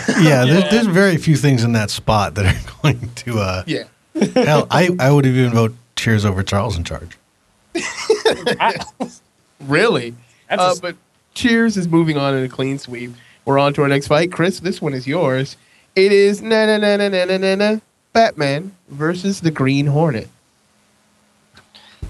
there's, Yeah. there's very few things in that spot that are going to. Uh, yeah. hell, I, I would have even voted Cheers over Charles in Charge. I- Really? That's Uh, a- but Cheers is moving on in a clean sweep. We're on to our next fight. Chris, this one is yours. It is na na na na na na na na Batman versus the Green Hornet.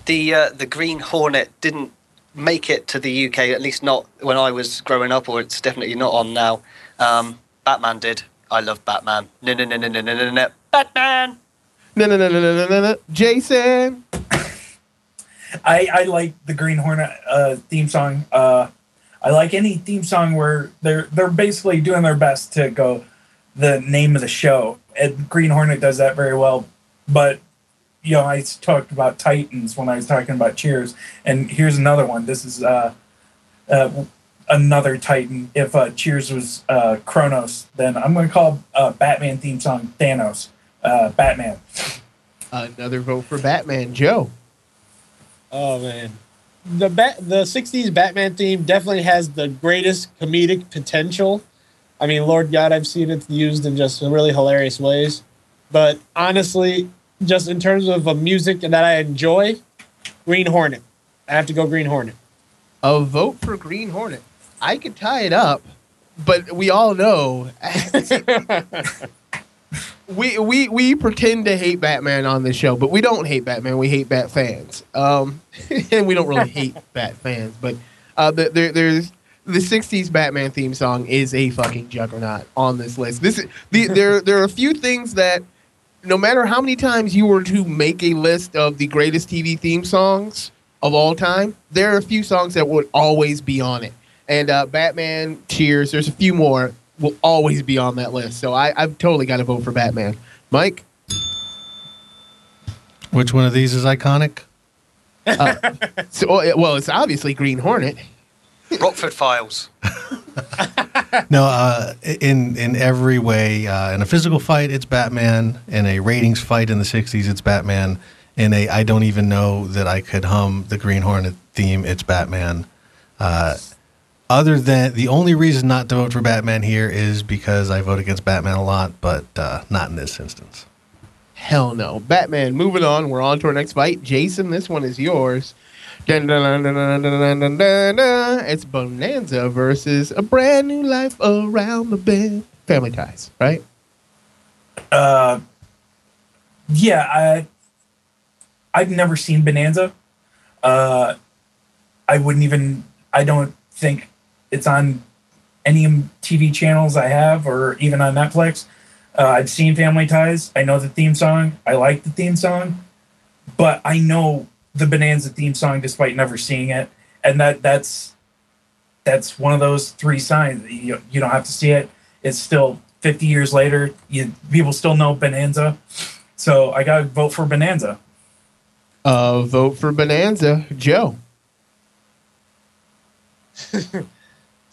The uh, the Green Hornet didn't make it to the UK, at least not when I was growing up, or it's definitely not on now. Um, Batman did. I love Batman. No, no, no, no, no, no, no, no. Batman. Na na na na na na na na. Jason. I, I like the Green Hornet uh, theme song. Uh, I like any theme song where they're they're basically doing their best to go the name of the show. And Green Hornet does that very well. But you know, I talked about Titans when I was talking about Cheers, and here's another one. This is uh, uh, another Titan. If uh, Cheers was uh, Kronos, then I'm going to call uh, Batman theme song Thanos. Uh, Batman. Another vote for Batman. Joe. Oh man, the bat the '60s Batman theme definitely has the greatest comedic potential. I mean, Lord God, I've seen it used in just really hilarious ways. But honestly, just in terms of a music that I enjoy, Green Hornet. I have to go Green Hornet. A vote for Green Hornet. I could tie it up, but we all know we we we pretend to hate Batman on this show, but we don't hate Batman. We hate Bat fans, um, and we don't really hate Bat fans. But uh, the, there, there's the '60s Batman theme song is a fucking juggernaut on this list. This is the, there. There are a few things that, no matter how many times you were to make a list of the greatest TV theme songs of all time, there are a few songs that would always be on it. And uh, Batman, Cheers. There's a few more will always be on that list. So I, I've totally got to vote for Batman. Mike, Which one of these is iconic? so oh, well, it's obviously Green Hornet. Rockford Files. No, uh, in in every way, uh, in a physical fight, it's Batman. In a ratings fight in the '60s, it's Batman. In a I don't even know that I could hum the Green Hornet theme, it's Batman. Uh, other than the only reason not to vote for Batman here is because I vote against Batman a lot, but uh, not in this instance. Hell no. Batman, moving on. We're on to our next fight. Jason, this one is yours. Dun, dun, dun, it's Bonanza versus a brand new life around the bend. Family ties, right? Uh, yeah, I, I've never seen Bonanza. Uh, I wouldn't even, I don't think it's on any TV channels I have, or even on Netflix. Uh, I've seen Family Ties. I know the theme song. I like the theme song, but I know the Bonanza theme song despite never seeing it, and that that's that's one of those three signs. You you don't have to see it. It's still 50 years later. You people still know Bonanza, so I got to vote for Bonanza. Uh, vote for Bonanza. Joe.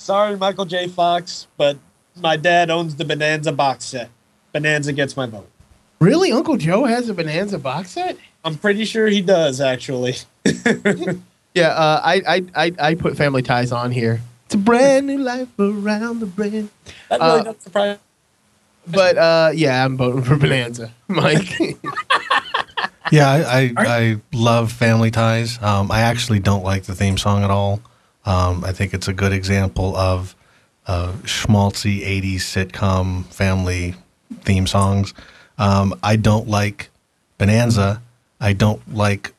Sorry, Michael J. Fox, but my dad owns the Bonanza box set. Bonanza gets my vote. Really? Uncle Joe has a Bonanza box set? I'm pretty sure he does, actually. Yeah, uh, I, I, I, I put Family Ties on here. It's a brand new life around the bend. That really Uh, doesn't surprise But uh, yeah, I'm voting for Bonanza. Mike. Yeah, I I, I love Family Ties. Um, I actually don't like the theme song at all. Um, I think it's a good example of uh, schmaltzy '80s sitcom family theme songs. Um, I don't like Bonanza. I don't like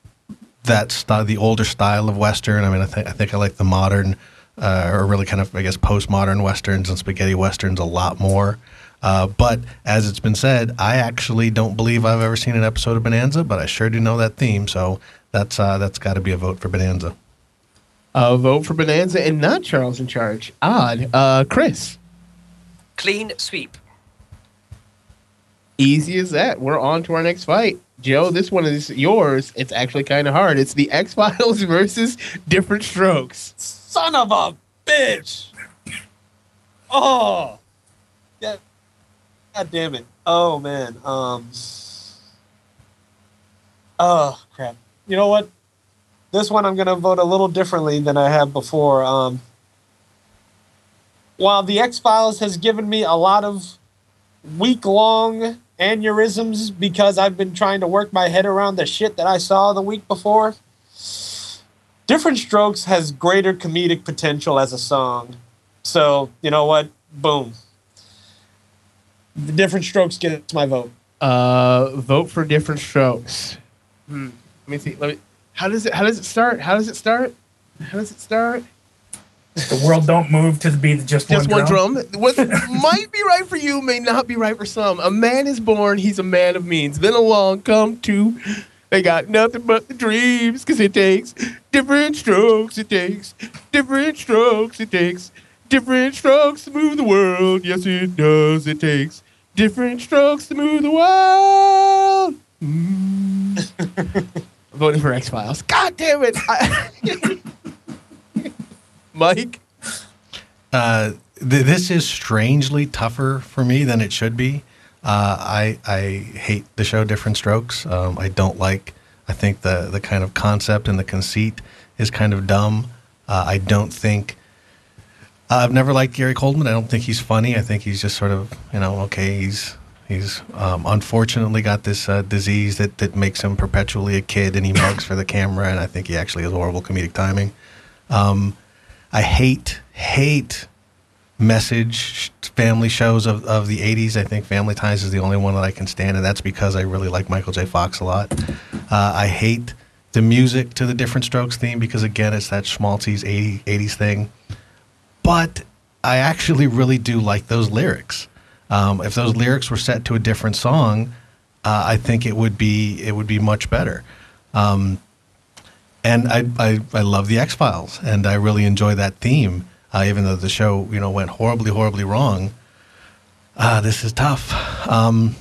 that style, the older style of western. I mean, I think I think I like the modern, uh, or really kind of I guess postmodern westerns and spaghetti westerns a lot more. Uh, but as it's been said, I actually don't believe I've ever seen an episode of Bonanza, but I sure do know that theme. So that's uh, that's got to be a vote for Bonanza. Uh, vote for Bonanza and not Charles in Charge. Odd. Uh, Chris. Clean sweep. Easy as that. We're on to our next fight. Joe, this one is yours. It's actually kind of hard. It's the X Files versus Different Strokes. Son of a bitch! Oh, yeah. God damn it! Oh man. Um. Oh crap! You know what? This one I'm gonna vote a little differently than I have before. Um. While the X Files has given me a lot of week long aneurysms because I've been trying to work my head around the shit that I saw the week before. Different Strokes has greater comedic potential as a song. So, you know what? Boom. The Different Strokes gets my vote. Uh, vote for Different Strokes. Hmm. Let me see. Let me. How does it? How does it start? How does it start? How does it start? The world don't move to the beat of just, Just one, one drum. drum. What might be right for you may not be right for some. A man is born, he's a man of means. Then along come two. They got nothing but the dreams, cause it takes different strokes. It takes different strokes. It takes different strokes to move the world. Yes, it does. It takes different strokes to move the world. Mm. Voting for X Files. God damn it. I- Mike. Uh, th- this is strangely tougher for me than it should be. Uh, I I hate the show Different Strokes. Um, I don't like. I think the the kind of concept and the conceit is kind of dumb. Uh, I don't think. I've never liked Gary Coleman. I don't think he's funny. I think he's just sort of you know okay. He's he's um, unfortunately got this uh, disease that that makes him perpetually a kid, and he mugs for the camera. And I think he actually has horrible comedic timing. Um, I hate, hate message family shows of, of the 80s. I think Family Ties is the only one that I can stand, and that's because I really like Michael J. Fox a lot. Uh, I hate the music to the Different Strokes theme because, again, it's that schmaltzy's 80, 80s thing. But I actually really do like those lyrics. Um, if those lyrics were set to a different song, uh, I think it would be it would be much better. Um, and I, I I love the X Files, and I really enjoy that theme. Uh, even though the show you know went horribly horribly wrong, uh, this is tough. Um,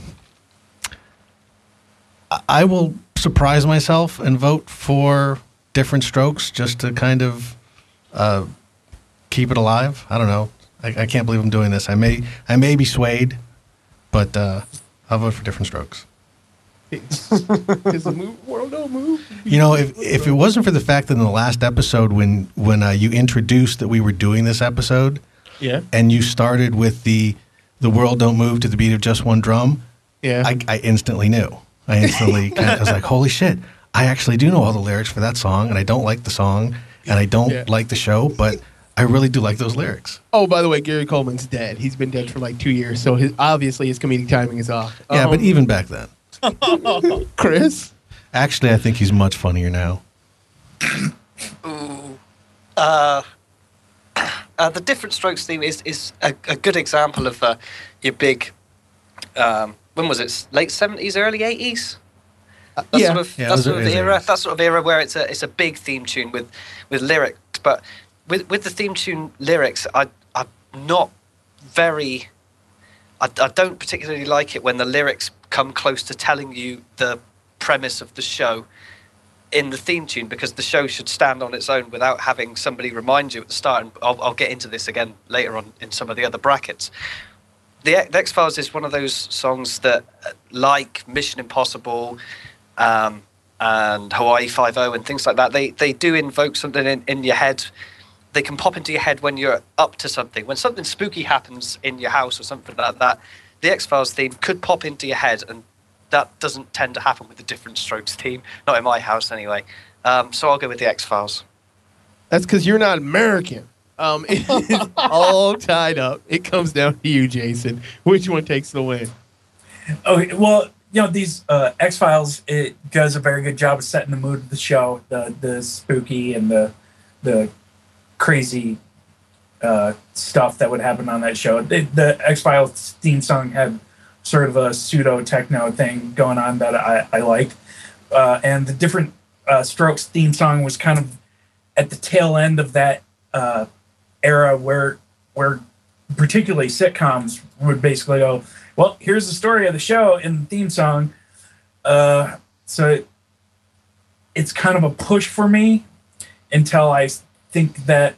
I- I will surprise myself and vote for different strokes just to kind of uh, keep it alive. I don't know. I, I can't believe I'm doing this. I may I may be swayed, but uh, I'll vote for different strokes. Is the move, world don't move? You know, if if it wasn't for the fact that in the last episode when when uh, you introduced that we were doing this episode Yeah. and you started with the the world don't move to the beat of just one drum, Yeah. I, I instantly knew. I instantly kind of, I was like, holy shit! I actually do know all the lyrics for that song, and I don't like the song, and I don't Yeah. like the show, but I really do like those lyrics. oh, by the way, Gary Coleman's dead. He's been dead for like two years, so his, obviously his comedic timing is off. Yeah, but Um, even back then, Chris. actually, I think he's much funnier now. Uh, uh, the different strokes theme is is a, a good example of uh, your big. Um, when was it? Late seventies, early eighties. That yeah. sort of Yeah, that those sort of is era. 80s. That sort of era where it's a it's a big theme tune with with lyrics, but with with the theme tune lyrics, I I'm not very. I, I don't particularly like it when the lyrics come close to telling you the premise of the show in the theme tune because the show should stand on its own without having somebody remind you at the start. And I'll, I'll get into this again later on in some of the other brackets. The, the X Files is one of those songs that, like Mission Impossible um, and Hawaii Five O and things like that, they they do invoke something in, in your head. They can pop into your head when you're up to something. When something spooky happens in your house or something like that, the X Files theme could pop into your head and that doesn't tend to happen with the different strokes theme. Not in my house, anyway. Um, so I'll go with the X Files. That's because you're not American. Um, it is all tied up. It comes down to you, Jason. Which one takes the win? Okay, well, you know these uh, X Files. It does a very good job of setting the mood of the show, the the spooky and the the crazy uh, stuff that would happen on that show. The, the X Files theme song had sort of a pseudo techno thing going on that I, I liked, uh, and the different uh, Strokes theme song was kind of at the tail end of that uh, era where where particularly sitcoms would basically go, well, here's the story of the show in the theme song. Uh, so it, it's kind of a push for me until I think that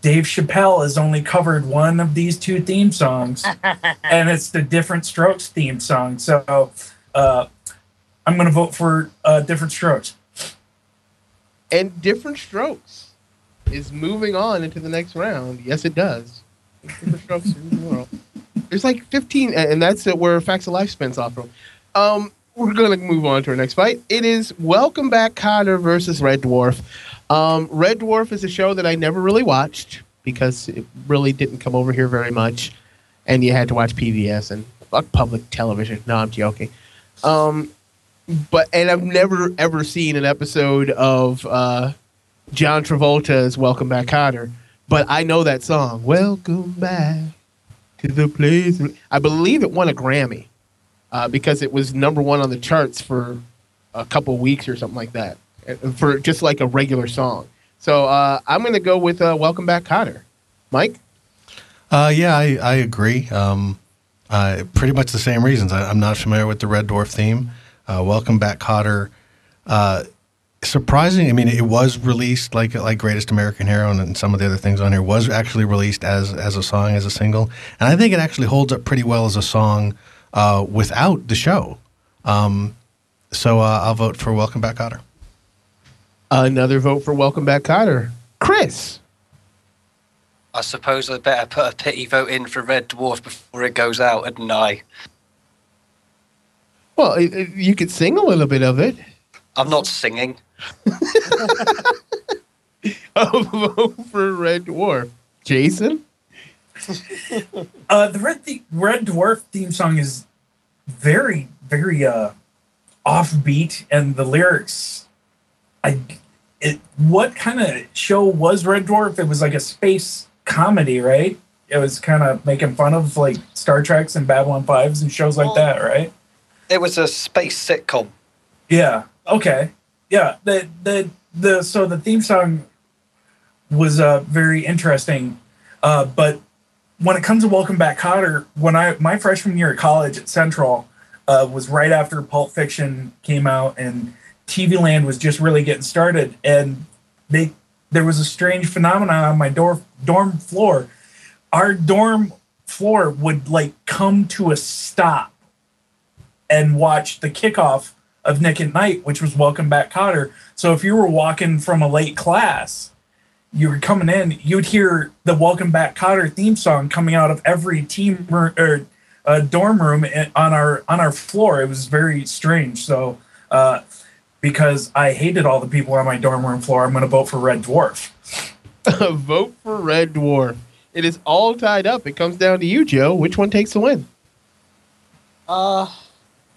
Dave Chappelle has only covered one of these two theme songs, and it's the Different Strokes theme song. So uh, I'm going to vote for uh, Different Strokes. And different strokes is moving on into the next round. Yes, it does. Different strokes in the world. There's like 15, and that's where Facts of Life spins off from. Um, we're gonna move on to our next fight. It is Welcome Back, Kotter versus Red Dwarf. Um, Red Dwarf is a show that I never really watched because it really didn't come over here very much, and you had to watch PBS and fuck public television. No, I'm joking. Um, but and I've never ever seen an episode of uh, John Travolta's "Welcome Back, Kotter," but I know that song. Welcome back to the place. I believe it won a Grammy uh, because it was number one on the charts for a couple weeks or something like that, for just like a regular song. So uh, I'm going to go with uh, "Welcome Back, Kotter." Mike. Uh, yeah, I, I agree. Um, uh, pretty much the same reasons. I, I'm not familiar with the Red Dwarf theme. Uh, Welcome back, Kotter. Uh, surprising. I mean, it was released like like Greatest American Hero and, and some of the other things on here was actually released as as a song as a single, and I think it actually holds up pretty well as a song without the show. Um, so I'll vote for Welcome Back, Kotter. Another vote for "Welcome Back, Kotter." Chris. I suppose I better put a pity vote in for Red Dwarf before it goes out, hadn't I? Well, it, it- you could sing a little bit of it. I'm not singing. A vote for Red Dwarf. Jason. uh, the Red the Red Dwarf theme song is very very uh, offbeat, and the lyrics. I it what kind of show was Red Dwarf? It was like a space comedy, right? It was kind of making fun of like Star Treks and Babylon Fives and shows like that, right? It was a space sitcom. Yeah. Okay. Yeah. The the the so the theme song was uh very interesting. Uh but when it comes to Welcome Back Kotter, when I my freshman year at college at Central uh was right after Pulp Fiction came out and TV Land was just really getting started and they there was a strange phenomenon on my dorm dorm floor. Our dorm floor would like come to a stop and watch the kickoff of Nick at Nite, which was Welcome Back Kotter. So if you were walking from a late class, you were coming in, you'd hear the Welcome Back Kotter theme song coming out of every team or, or uh, dorm room on our on our floor. It was very strange. So uh, because I hated all the people on my dorm room floor, I'm going to vote for Red Dwarf. Vote for Red Dwarf. It is all tied up. It comes down to you, Joe. Which one takes the win? Uh,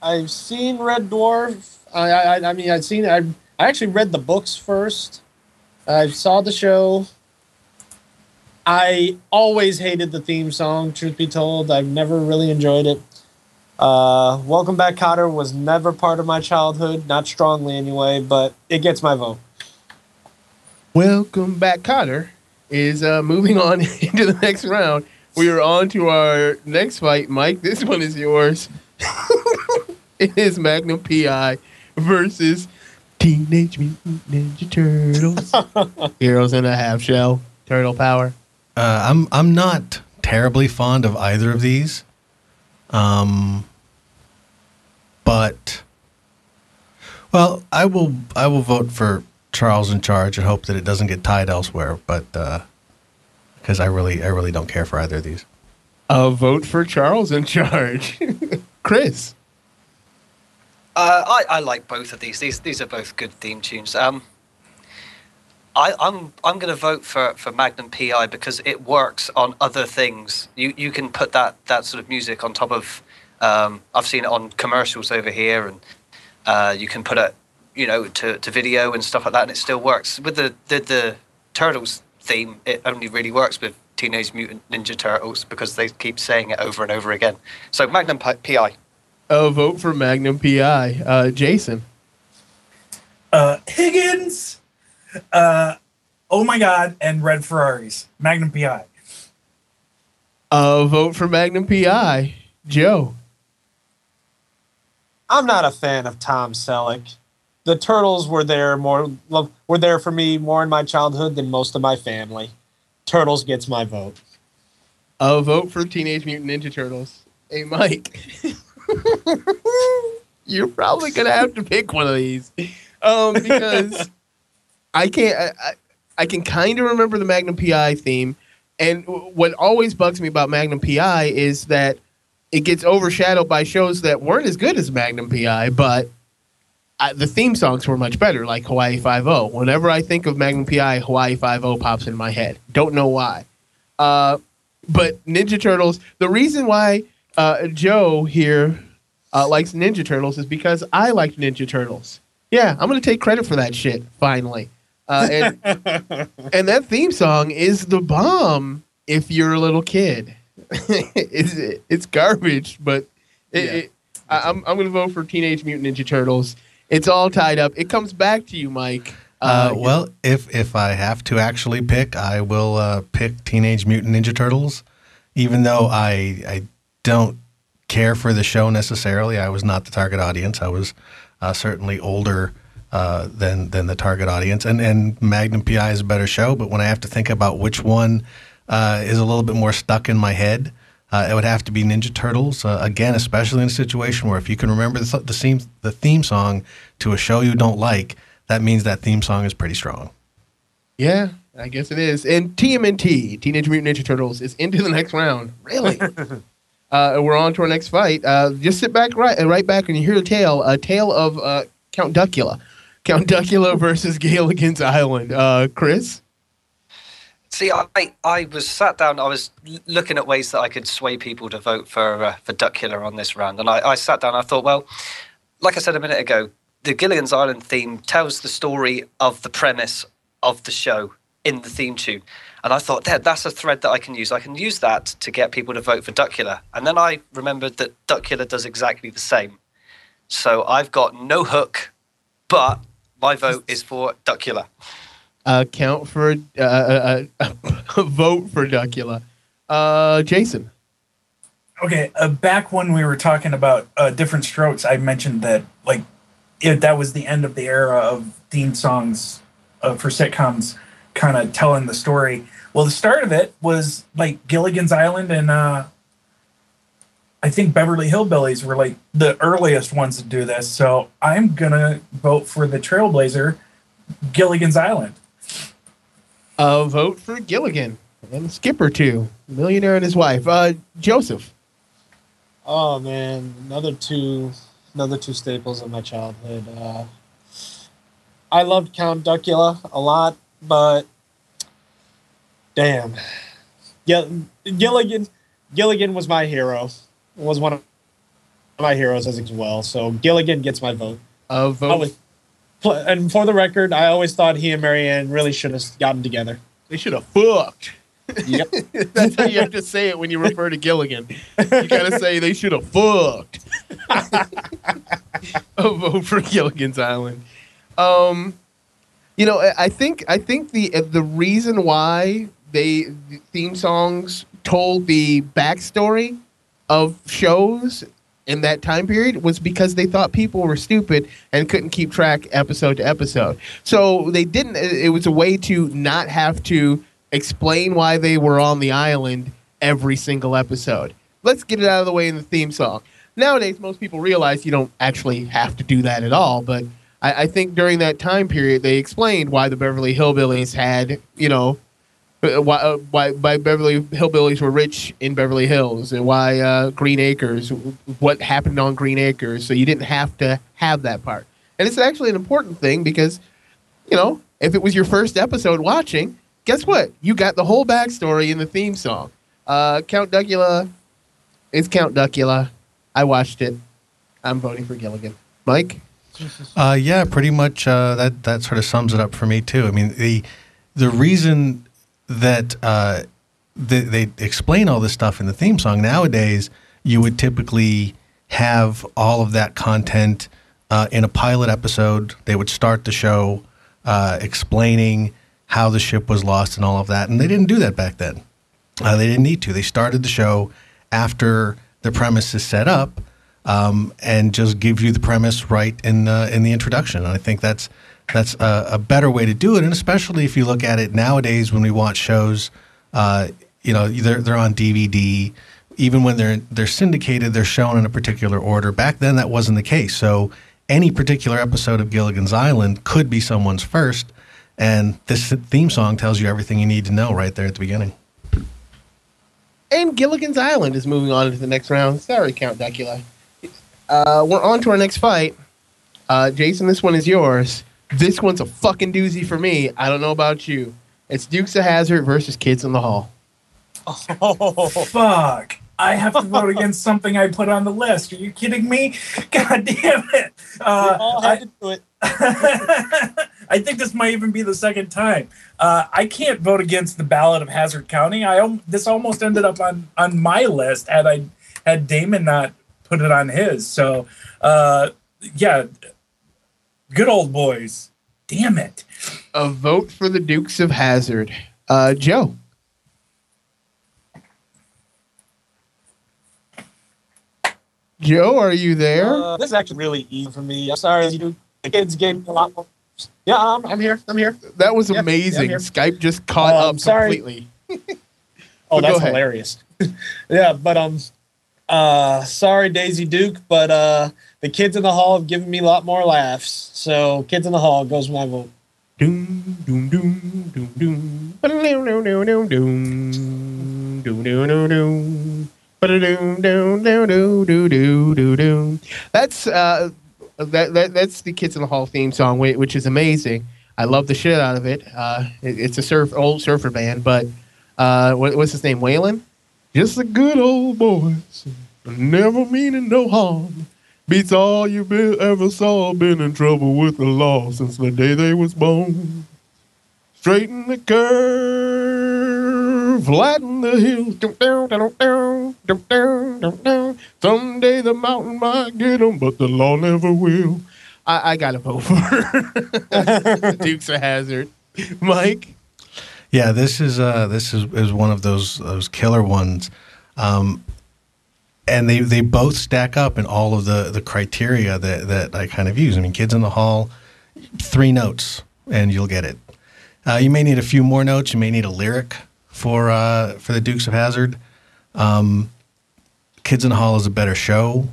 I've seen Red Dwarf. I, I, I mean, I've seen. I, I actually read the books first. I saw the show. I always hated the theme song. Truth be told, I've never really enjoyed it. Uh, Welcome Back, Kotter was never part of my childhood, not strongly anyway, but it gets my vote. Welcome Back, Kotter is uh, moving on into the next round. We are on to our next fight, Mike. This one is yours. it is Magnum PI versus Teenage Mutant Ninja Turtles. Heroes in a half shell. Turtle power. Uh, I'm I'm not terribly fond of either of these, um, but well, I will I will vote for Charles in charge and hope that it doesn't get tied elsewhere. But because I really I really don't care for either of these. A vote for Charles in charge. Chris. Uh, I, I like both of these. These these are both good theme tunes. Um, I, I'm I'm going to vote for, for Magnum PI because it works on other things. You you can put that, that sort of music on top of. Um, I've seen it on commercials over here, and uh, you can put it, you know, to, to video and stuff like that, and it still works. With the, the the Turtles theme, it only really works with Teenage Mutant Ninja Turtles because they keep saying it over and over again. So Magnum PI. A vote for Magnum PI. Uh, Jason. Uh, Higgins. Uh, oh my God, and Red Ferraris. Magnum PI. A vote for Magnum PI. Joe. I'm not a fan of Tom Selleck. The Turtles were there more were there for me more in my childhood than most of my family. Turtles gets my vote. A vote for Teenage Mutant Ninja Turtles. Hey, Mike. You're probably gonna have to pick one of these, um, because I can't. I, I, can kind of remember the Magnum PI theme, and what always bugs me about Magnum PI is that it gets overshadowed by shows that weren't as good as Magnum PI, but I, the theme songs were much better, like Hawaii Five O. Whenever I think of Magnum PI, Hawaii Five O pops in my head. Don't know why. Uh, but Ninja Turtles. The reason why uh, Joe here uh, likes Ninja Turtles is because I liked Ninja Turtles. Yeah, I'm gonna take credit for that shit. Finally, uh, and and that theme song is the bomb. If you're a little kid, it's it's garbage, but it, Yeah. it, I, I'm I'm gonna vote for Teenage Mutant Ninja Turtles. It's all tied up. It comes back to you, Mike. Uh, well, if if I have to actually pick, I will uh, pick Teenage Mutant Ninja Turtles. Even though I I don't care for the show necessarily, I was not the target audience. I was uh, certainly older uh, than than the target audience, and and Magnum PI is a better show. But when I have to think about which one uh, is a little bit more stuck in my head, uh, it would have to be Ninja Turtles. Uh, again, especially in a situation where if you can remember the, the theme the theme song to a show you don't like, that means that theme song is pretty strong. Yeah, I guess it is. And TMNT, Teenage Mutant Ninja Turtles, is into the next round. Really? uh, we're on to our next fight. Uh, just sit back, right, right back, and you hear the tale, a tale of uh, Count Duckula. Count Duckula versus Gilligan's Island. Uh, Chris? See, I I was sat down. I was looking at ways that I could sway people to vote for uh, for Duckula on this round, and I, I sat down. I thought, well, like I said a minute ago, the Gilligan's Island theme tells the story of the premise of the show in the theme tune, and I thought, that that's a thread that I can use. I can use that to get people to vote for Duckula, and then I remembered that Duckula does exactly the same. So I've got no hook, but my vote is for Duckula. Uh, count for uh, uh, uh, vote for Duckula. Uh, Jason. Okay, uh, back when we were talking about uh, different strokes, I mentioned that like it, that was the end of the era of theme songs uh, for sitcoms, kind of telling the story. Well, the start of it was like Gilligan's Island and uh, I think Beverly Hillbillies were like the earliest ones to do this. So I'm gonna vote for the Trailblazer, Gilligan's Island. Uh, vote for Gilligan and Skipper too. Millionaire and his wife. Uh, Joseph. Oh man, another two, another two staples of my childhood. Uh, I loved Count Duckula a lot, but damn, Gill- Gilligan, Gilligan was my hero. Was one of my heroes as well. So Gilligan gets my vote. I vote. was- and for the record, I always thought he and Mary Ann really should have gotten together. They should have fucked. Yep. That's how you have to say it when you refer to Gilligan. You gotta say they should have fucked. A vote for Gilligan's Island. Um, you know, I I think I think the uh, the reason why they the theme songs told the backstory of shows in that time period was because they thought people were stupid and couldn't keep track episode to episode. So they didn't. It was a way to not have to explain why they were on the island every single episode. Let's get it out of the way in the theme song. Nowadays, most people realize you don't actually have to do that at all, but I, I think during that time period, they explained why the Beverly Hillbillies had, you know, why, uh, why, why Beverly Hillbillies were rich in Beverly Hills and why uh, Green Acres, what happened on Green Acres. So you didn't have to have that part. And it's actually an important thing because, you know, if it was your first episode watching, guess what? You got the whole backstory in the theme song. Uh, Count Duckula is Count Duckula. I watched it. I'm voting for Gilligan. Mike? Uh, yeah, pretty much. Uh, that that sort of sums it up for me too. I mean, the the reason that uh, they, they explain all this stuff in the theme song nowadays, you would typically have all of that content uh, in a pilot episode. They would start the show uh, explaining how the ship was lost and all of that, and they didn't do that back then. Uh, they didn't need to. They started the show after the premise is set up um, and just give you the premise right in the, in the introduction. And I think that's that's a, a better way to do it. And especially if you look at it nowadays, when we watch shows, uh, you know, they're they're on DVD. Even when they're they're syndicated, they're shown in a particular order. Back then, that wasn't the case. So any particular episode of Gilligan's Island could be someone's first. And this theme song tells you everything you need to know right there at the beginning. And Gilligan's Island is moving on into the next round. Sorry, Count Duckula. Uh, we're on to our next fight. Uh, Jason, this one is yours. This one's a fucking doozy for me. I don't know about you. It's Dukes of Hazzard versus Kids in the Hall. Oh, Fuck. I have to vote against something I put on the list. Are you kidding me? God damn it. we Uh, all I, to do it. I think this might even be the second time. Uh, I can't vote against the ballot of Hazzard County. I this almost ended up on on my list had I had Damon not put it on his. So uh, yeah, good old boys. Damn it. A vote for the Dukes of Hazzard. Uh, Joe. Joe, are you there? Uh, this is actually really easy for me. I'm sorry, you the kids gave me a lot more. Yeah, I'm, I'm here. I'm here. that was yeah, amazing. yeah, Skype just caught Um, up sorry. completely. Oh, that's hilarious. yeah, but um, uh, sorry, Daisy Duke, but uh, the kids in the hall have given me a lot more laughs. So, kids in the hall goes my vote. Doom, doom, doom, doom, doom. Ba-da-doom, doom, doom, doom, doom. That's uh, that, that that's the Kids in the Hall theme song, whi- which is amazing. I love the shit out of it. Uh, it- it's a surf old surfer band, but uh, what, what's his name? Waylon. Just a good old boy, never meaning no harm. Beats all you ever saw. Been in trouble with the law since the day they was born. Straighten the curve, flatten the hills. Dum, dum, dum, dum, dum. Someday the mountain might get 'em, but the law never will. I, I gotta vote for Dukes of Hazzard. Mike, Yeah, this is uh, this is, is one of those those killer ones, um, and they they both stack up in all of the the criteria that that I kind of use. I mean, kids in the hall, three notes and you'll get it. Uh, you may need a few more notes. You may need a lyric for uh, for the Dukes of Hazzard. Um, kids in the hall is a better show.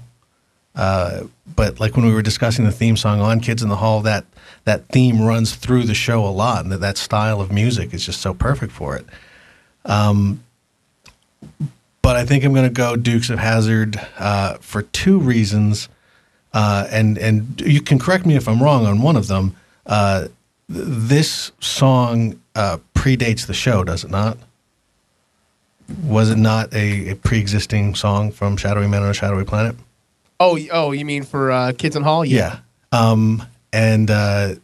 Uh, but like when we were discussing the theme song on Kids in the Hall, that that theme runs through the show a lot, and that, that style of music is just so perfect for it. Um, but I think I'm going to go Dukes of Hazzard uh, for two reasons, uh, and and you can correct me if I'm wrong on one of them. Uh, th- this song uh, predates the show, does it not? Was it not a, a pre-existing song from Shadowy Man on a Shadowy Planet? Oh, oh, you mean for uh, Kids in Hall? Yeah. Um, and uh,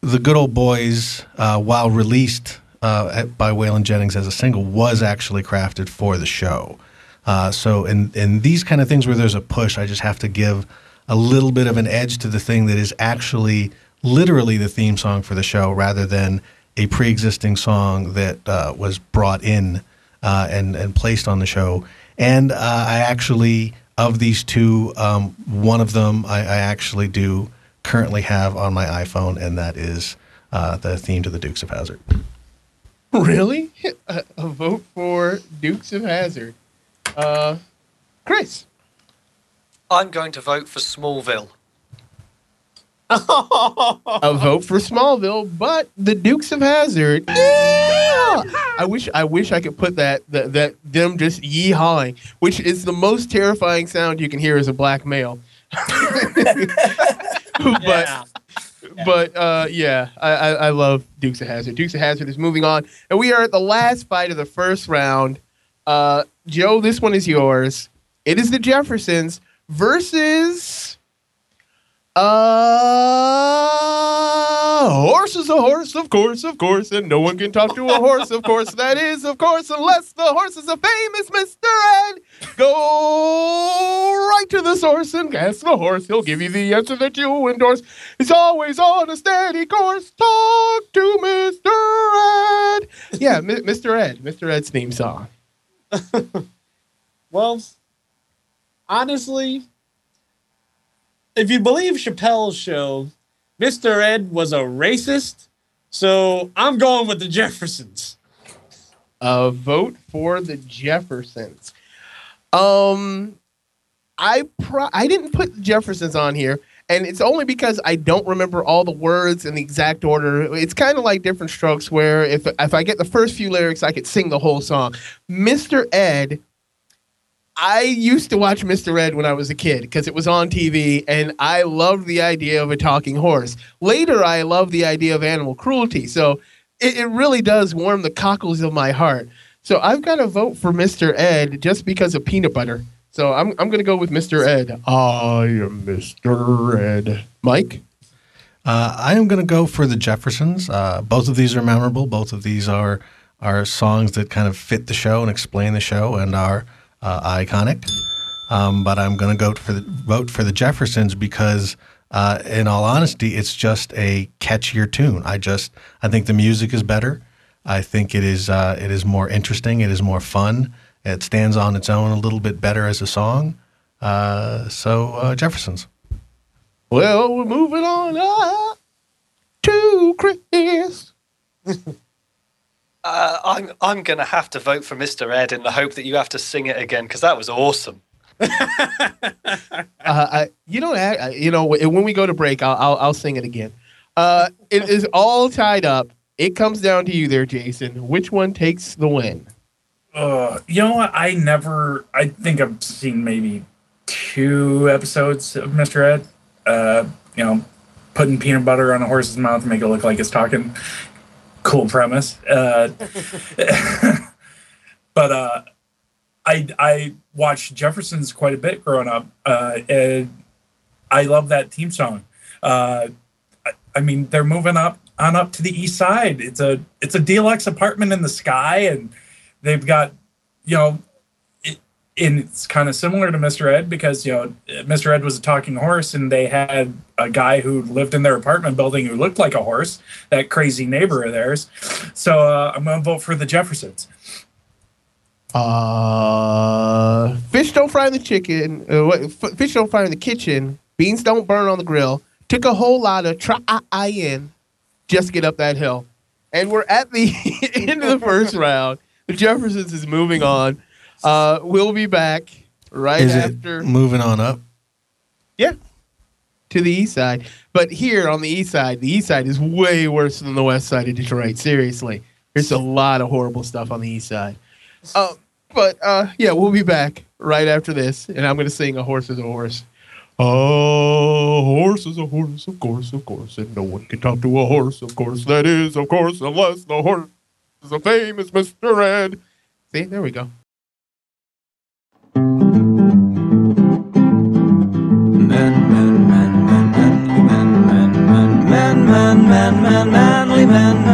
the Good Old Boys, uh, while released uh, at, by Waylon Jennings as a single, was actually crafted for the show. Uh, so, in, in these kind of things where there's a push, I just have to give a little bit of an edge to the thing that is actually literally the theme song for the show rather than a pre existing song that uh, was brought in and, and placed on the show. And I actually, of these two, um, one of them I, I actually do currently have on my iPhone, and that is uh, the theme to the Dukes of Hazzard. Really? A, a vote for Dukes of Hazzard. Uh, Chris. I'm going to vote for Smallville. a vote for Smallville, but the Dukes of Hazzard. Yeah! I wish I wish I could put that that, that them just yeehawing, which is the most terrifying sound you can hear as a black male. but but uh, yeah, I, I, I love Dukes of Hazzard. Dukes of Hazzard is moving on, and we are at the last fight of the first round. Uh, Joe, this one is yours. It is the Jeffersons versus uh, horse is a horse, of course, of course, and no one can talk to a horse, of course. That is, of course, unless the horse is a famous Mr. Ed. Go right to the source and ask the horse. He'll give you the answer that you endorse. He's always on a steady course. Talk to Mr. Ed. Yeah, Mr. Ed. Mr. Ed's theme song. Well, honestly, if you believe Chappelle's show, Mr. Ed was a racist. So I'm going with the Jeffersons. A vote for the Jeffersons. Um, I pro- I didn't put Jeffersons on here, and it's only because I don't remember all the words in the exact order. It's kind of like different strokes, where if if I get the first few lyrics, I could sing the whole song. Mr. Ed. I used to watch Mr. Ed when I was a kid because it was on TV, and I loved the idea of a talking horse. Later, I loved the idea of animal cruelty. So it, it really does warm the cockles of my heart. So I've got to vote for Mr. Ed just because of peanut butter. So I'm, I'm going to go with Mr. Ed. I am Mr. Ed. Mike? Uh, I am going to go for the Jeffersons. Uh, both of these are memorable. Both of these are are songs that kind of fit the show and explain the show and are uh, iconic. Um, but I'm going to go for the vote for the Jeffersons because, uh, in all honesty, it's just a catchier tune. I just I think the music is better. I think it is uh, it is more interesting. It is more fun. It stands on its own a little bit better as a song. Uh, so uh, Jeffersons. Well, we're moving on up to Chris. Uh, I'm I'm gonna have to vote for Mr. Ed in the hope that you have to sing it again because that was awesome. Uh, I, you know, I, you know, when we go to break, I'll, I'll, I'll sing it again. Uh, it is all tied up. It comes down to you there, Jason. Which one takes the win? Uh, you know what? I never. I think I've seen maybe two episodes of Mr. Ed. Uh, you know, putting peanut butter on a horse's mouth to make it look like it's talking. Cool premise. Uh, but uh, I I watched Jeffersons quite a bit growing up, uh, and I love that theme song. Uh, I, I mean, they're moving up on up to the east side. It's a it's a deluxe apartment in the sky, and they've got you know, and it's kind of similar to Mr. Ed because you know Mr. Ed was a talking horse, and they had a guy who lived in their apartment building who looked like a horse, that crazy neighbor of theirs. So uh, I'm gonna vote for the Jeffersons. Uh, fish don't fry in the chicken. Uh, fish don't fry in the kitchen. Beans don't burn on the grill. Took a whole lot of trying just to get up that hill. And we're at the end of the first round. The Jeffersons is moving on. Uh, we'll be back right Is after moving on up? Yeah to the east side. But here on the east side, the east side is way worse than the west side of Detroit. Seriously, there's a lot of horrible stuff on the east side. Uh, but uh, yeah, we'll be back right after this, and I'm going to sing "A Horse Is a Horse." A horse is a horse, of course, of course, and no one can talk to a horse, of course. That is, of course, unless the horse is a famous Mr. Ed. See, there we go. The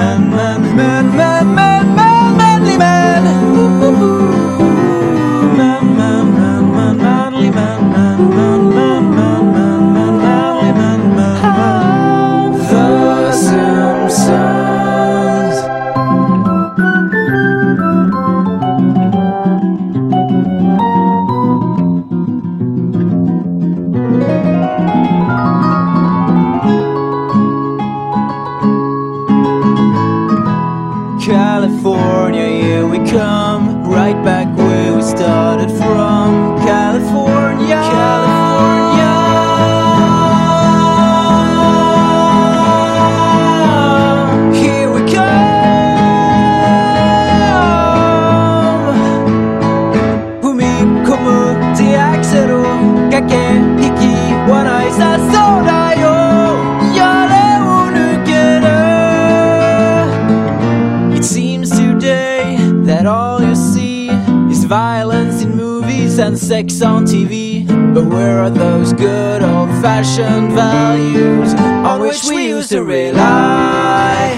sex on TV. But where are those good old fashioned values on which we used to rely?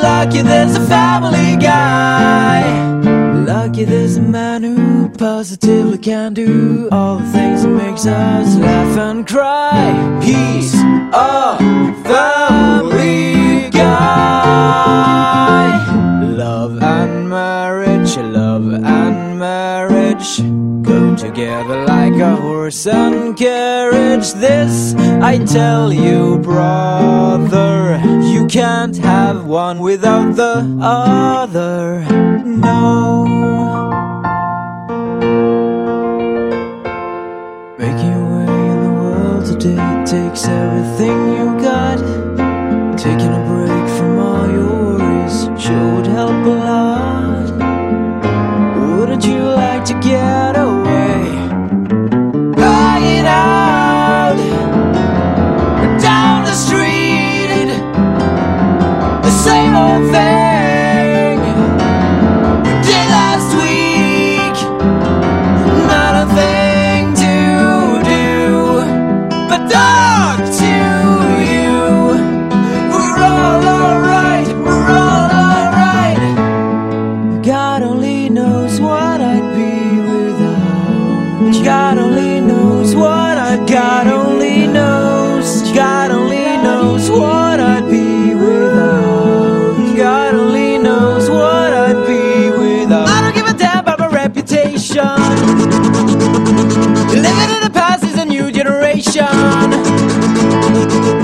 Lucky there's a family guy. Lucky there's a man who positively can do all the things that makes us laugh and cry. He's a family guy. Love and marriage, love and marriage go together like a horse and carriage. This I tell you, brother, you can't have one without the other. No. Making your way in the world today takes everything you got. Taking a break from all your worries sure would help a lot. Wouldn't you like to get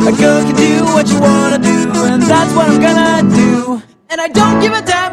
A girl can do what you wanna do, and that's what I'm gonna do. And I don't give a damn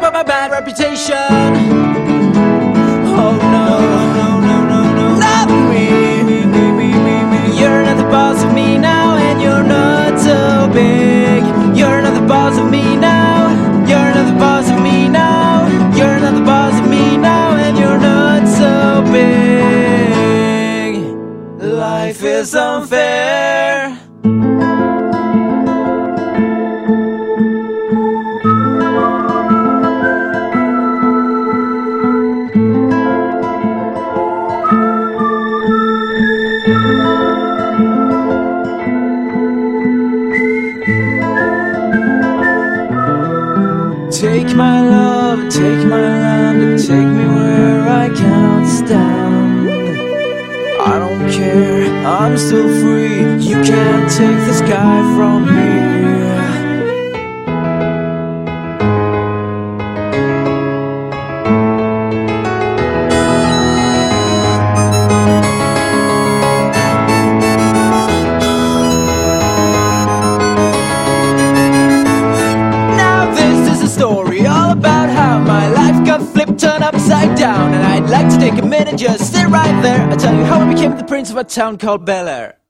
town called Bel Air.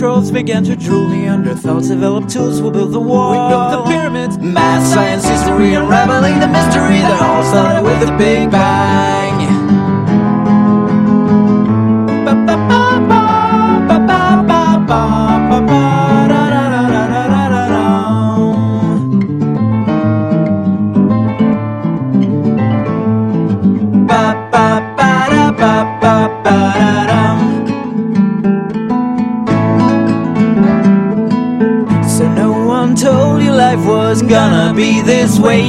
Cool, began to drool. Neanderthals developed tools, we'll build the wall. We built the pyramids. Math, science, history, unraveling the mystery that all started with the Big Bang. Was gonna be this way.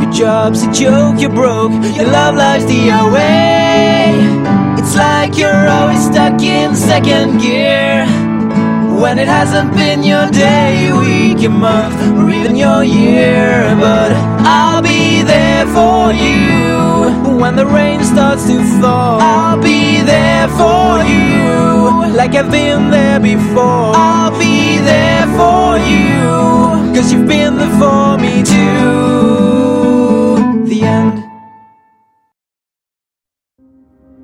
Your job's a joke, you're broke, your love life's the away. It's like you're always stuck in second gear. When it hasn't been your day, week, your month, or even your year. But I'll be there for you when the rain starts to fall. I'll be there for you like I've been there before. I'll be there for you cause you've been there for me too. The end.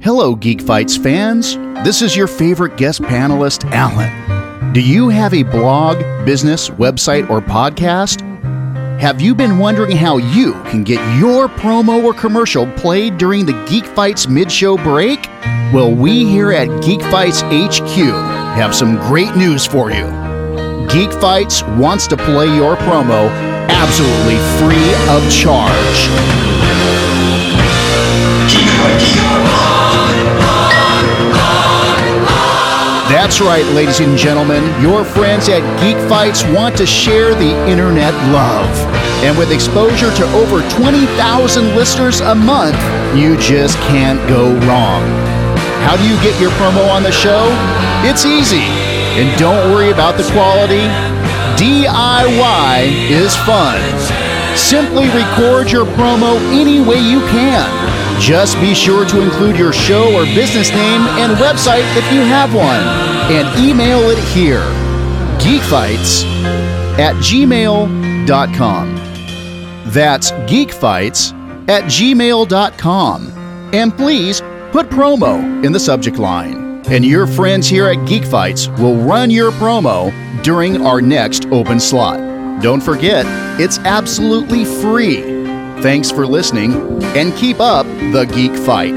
Hello, Geek Fights fans. This is your favorite guest panelist, Alan. Do you have a blog, business, website, or podcast? Have you been wondering how you can get your promo or commercial played during the Geek Fights mid show break? Well, we here at Geek Fights HQ have some great news for you. Geek Fights wants to play your promo absolutely free of charge. That's right, ladies and gentlemen. Your friends at Geek Fights want to share the internet love. And with exposure to over 20,000 listeners a month, you just can't go wrong. How do you get your promo on the show? It's easy. And don't worry about the quality. DIY is fun. Simply record your promo any way you can. Just be sure to include your show or business name and website if you have one, and email it here geekfights at gmail.com. That's geekfights at gmail.com. And please put promo in the subject line. And your friends here at Geek Fights will run your promo during our next open slot. Don't forget, it's absolutely free. Thanks for listening and keep up the geek fight.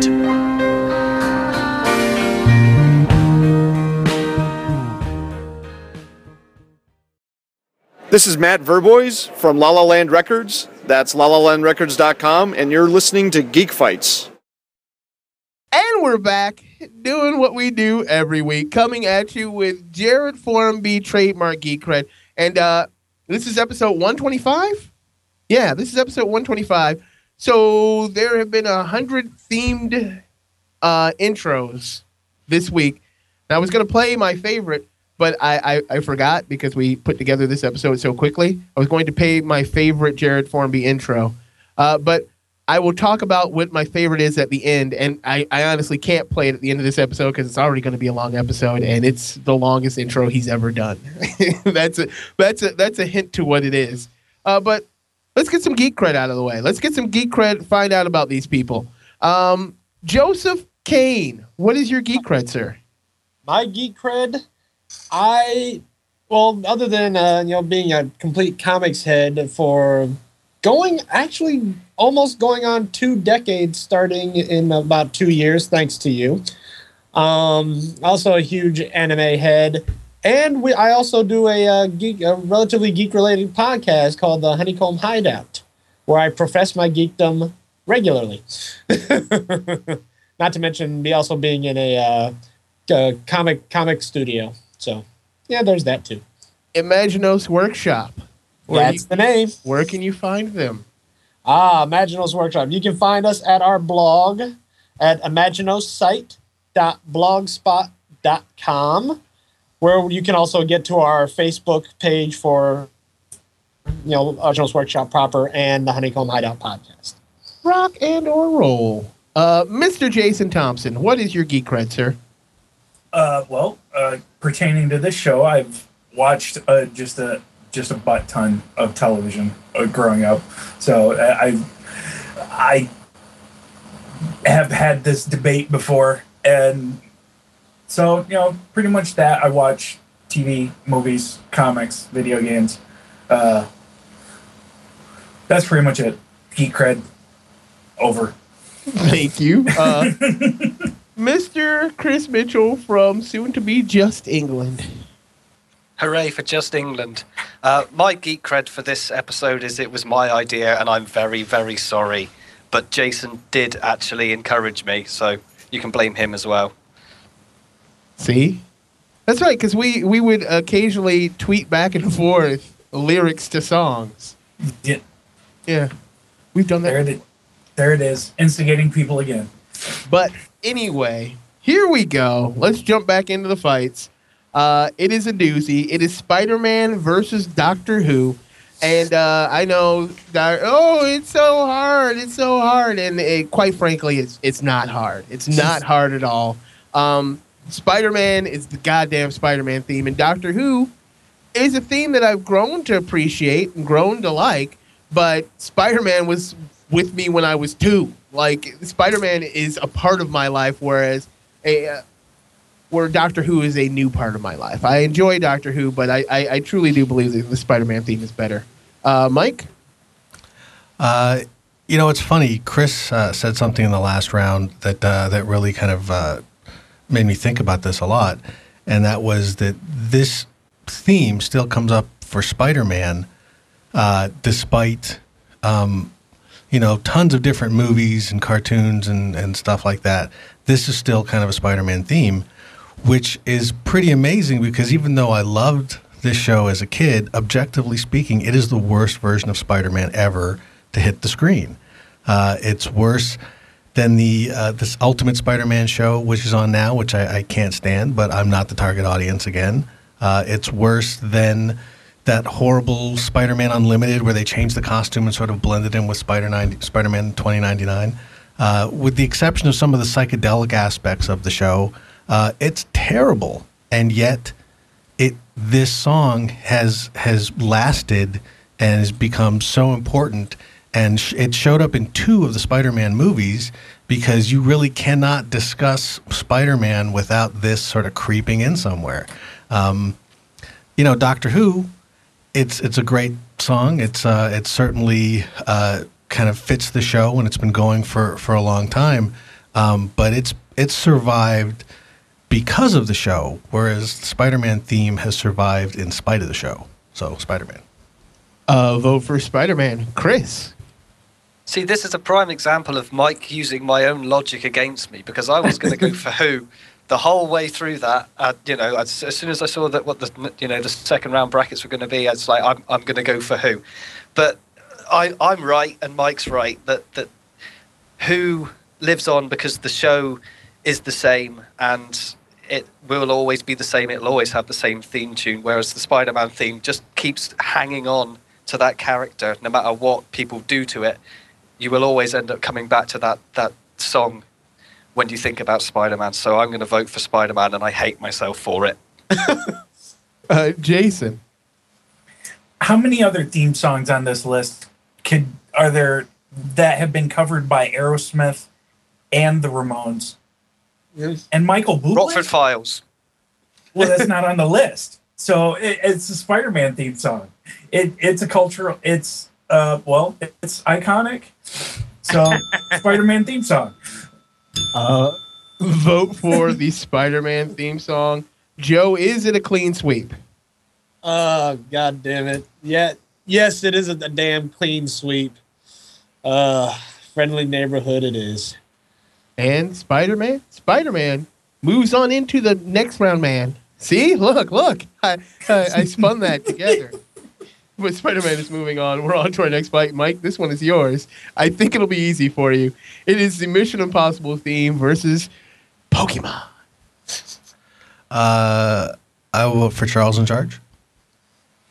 This is Matt Verboys from La La Land Records. That's lalalandrecords.com, and you're listening to Geek Fights. And we're back doing what we do every week, coming at you with Jared Formby trademark geek cred. And uh, this is episode 125. Yeah, this is episode 125. So there have been a hundred themed uh, intros this week. And I was going to play my favorite, but I, I I forgot because we put together this episode so quickly. I was going to pay my favorite Jared Formby intro, uh, but I will talk about what my favorite is at the end. And I, I honestly can't play it at the end of this episode because it's already going to be a long episode, and it's the longest intro he's ever done. that's a that's a that's a hint to what it is. Uh, but let's get some geek cred out of the way. Let's get some geek cred. Find out about these people. Um, Joseph Kane, what is your geek cred, sir? my geek cred, I well, other than uh, you know being a complete comics head for going actually almost going on two decades, starting in about two years, thanks to you. Um, also a huge anime head, and we I also do a, uh, geek, a relatively geek related podcast called the Honeycomb Hideout, where I profess my geekdom regularly. Not to mention me also being in a uh, comic comic studio. So yeah, there's that too. Imaginos Workshop. Where, That's you, the name. where can you find them? Ah, Imaginos Workshop. You can find us at our blog at imaginosite.blogspot.com, where you can also get to our Facebook page for you know Imaginos Workshop proper and the Honeycomb Hideout podcast. Rock and or roll. Uh, Mr. Jason Thompson, what is your geek cred, sir? Uh, well, uh, pertaining to this show, I've watched uh, just a just a butt ton of television uh, growing up. So uh, I I have had this debate before, and so you know, pretty much that I watch TV, movies, comics, video games. Uh, that's pretty much it. Geek cred over. Thank you. Uh, Mr. Chris Mitchell from soon to be Just England. Hooray for Just England. Uh, my geek cred for this episode is it was my idea, and I'm very, very sorry. But Jason did actually encourage me, so you can blame him as well. See? That's right, because we, we would occasionally tweet back and forth lyrics to songs. Yeah, Yeah. We've done there that. it, there it is, instigating people again. But anyway, here we go. Let's jump back into the fights. Uh, it is a doozy. It is Spider Man versus Doctor Who. And uh, I know that, oh, it's so hard. It's so hard. And it, quite frankly, it's, it's not hard. It's not hard at all. Um, Spider Man is the goddamn Spider Man theme. And Doctor Who is a theme that I've grown to appreciate and grown to like. But Spider Man was with me when I was two. Like Spider Man is a part of my life, whereas a uh, where Doctor Who is a new part of my life. I enjoy Doctor Who, but I I, I truly do believe that the Spider Man theme is better. Uh, Mike, Uh, you know, it's funny. Chris uh, said something in the last round that uh, that really kind of uh, made me think about this a lot, and that was that this theme still comes up for Spider-Man, uh, despite um, you know tons of different movies and cartoons and and stuff like that. This is still kind of a Spider-Man theme, which is pretty amazing because even though I loved this show as a kid, objectively speaking, it is the worst version of Spider-Man ever to hit the screen. Uh, it's worse than the uh, this Ultimate Spider-Man show, which is on now, which I, I can't stand, but I'm not the target audience again. Uh, it's worse than that horrible Spider-Man Unlimited, where they changed the costume and sort of blended in with Spider Spider-Man 2099. Uh, with the exception of some of the psychedelic aspects of the show, uh, it's terrible, and yet it this song has has lasted and has become so important and sh- it showed up in two of the Spider-Man movies because you really cannot discuss Spider-Man without this sort of creeping in somewhere. Um, you know, Doctor Who, it's it's a great song. It's uh, it certainly uh, kind of fits the show, and it's been going for for a long time. Um, but it's it's survived because of the show, whereas the Spider-Man theme has survived in spite of the show. So Spider-Man. uh, vote for Spider Man. Chris, See, this is a prime example of Mike using my own logic against me because I was going to go for Who the whole way through that. Uh, you know, as, as soon as I saw that what the you know the second round brackets were going to be, I was like, I'm I'm going to go for Who. But I I'm right and Mike's right that that Who lives on because the show is the same and it will always be the same. It'll always have the same theme tune. Whereas the Spider-Man theme just keeps hanging on to that character, no matter what people do to it. You will always end up coming back to that that song when you think about Spider-Man. So I'm going to vote for Spider-Man, and I hate myself for it. Uh, Jason. How many other theme songs on this list could are there that have been covered by Aerosmith and the Ramones Yes. and Michael Bublé? Rockford Files. well, that's not on the list. So it, it's a Spider-Man theme song. It it's a cultural. It's uh well, it's iconic. So Spider-Man theme song. Uh, vote for the Spider-Man theme song. Joe, is it a clean sweep? Oh, god damn it. Yeah, yes, it is a, a damn clean sweep. Uh, friendly neighborhood it is. And Spider-Man, Spider-Man moves on into the next round. Man, see, look, look, I, I, I spun that together. But Spider-Man is moving on. We're on to our next fight. Mike, this one is yours. I think it'll be easy for you. It is the Mission Impossible theme versus Pokemon. Uh, I will vote for Charles in charge.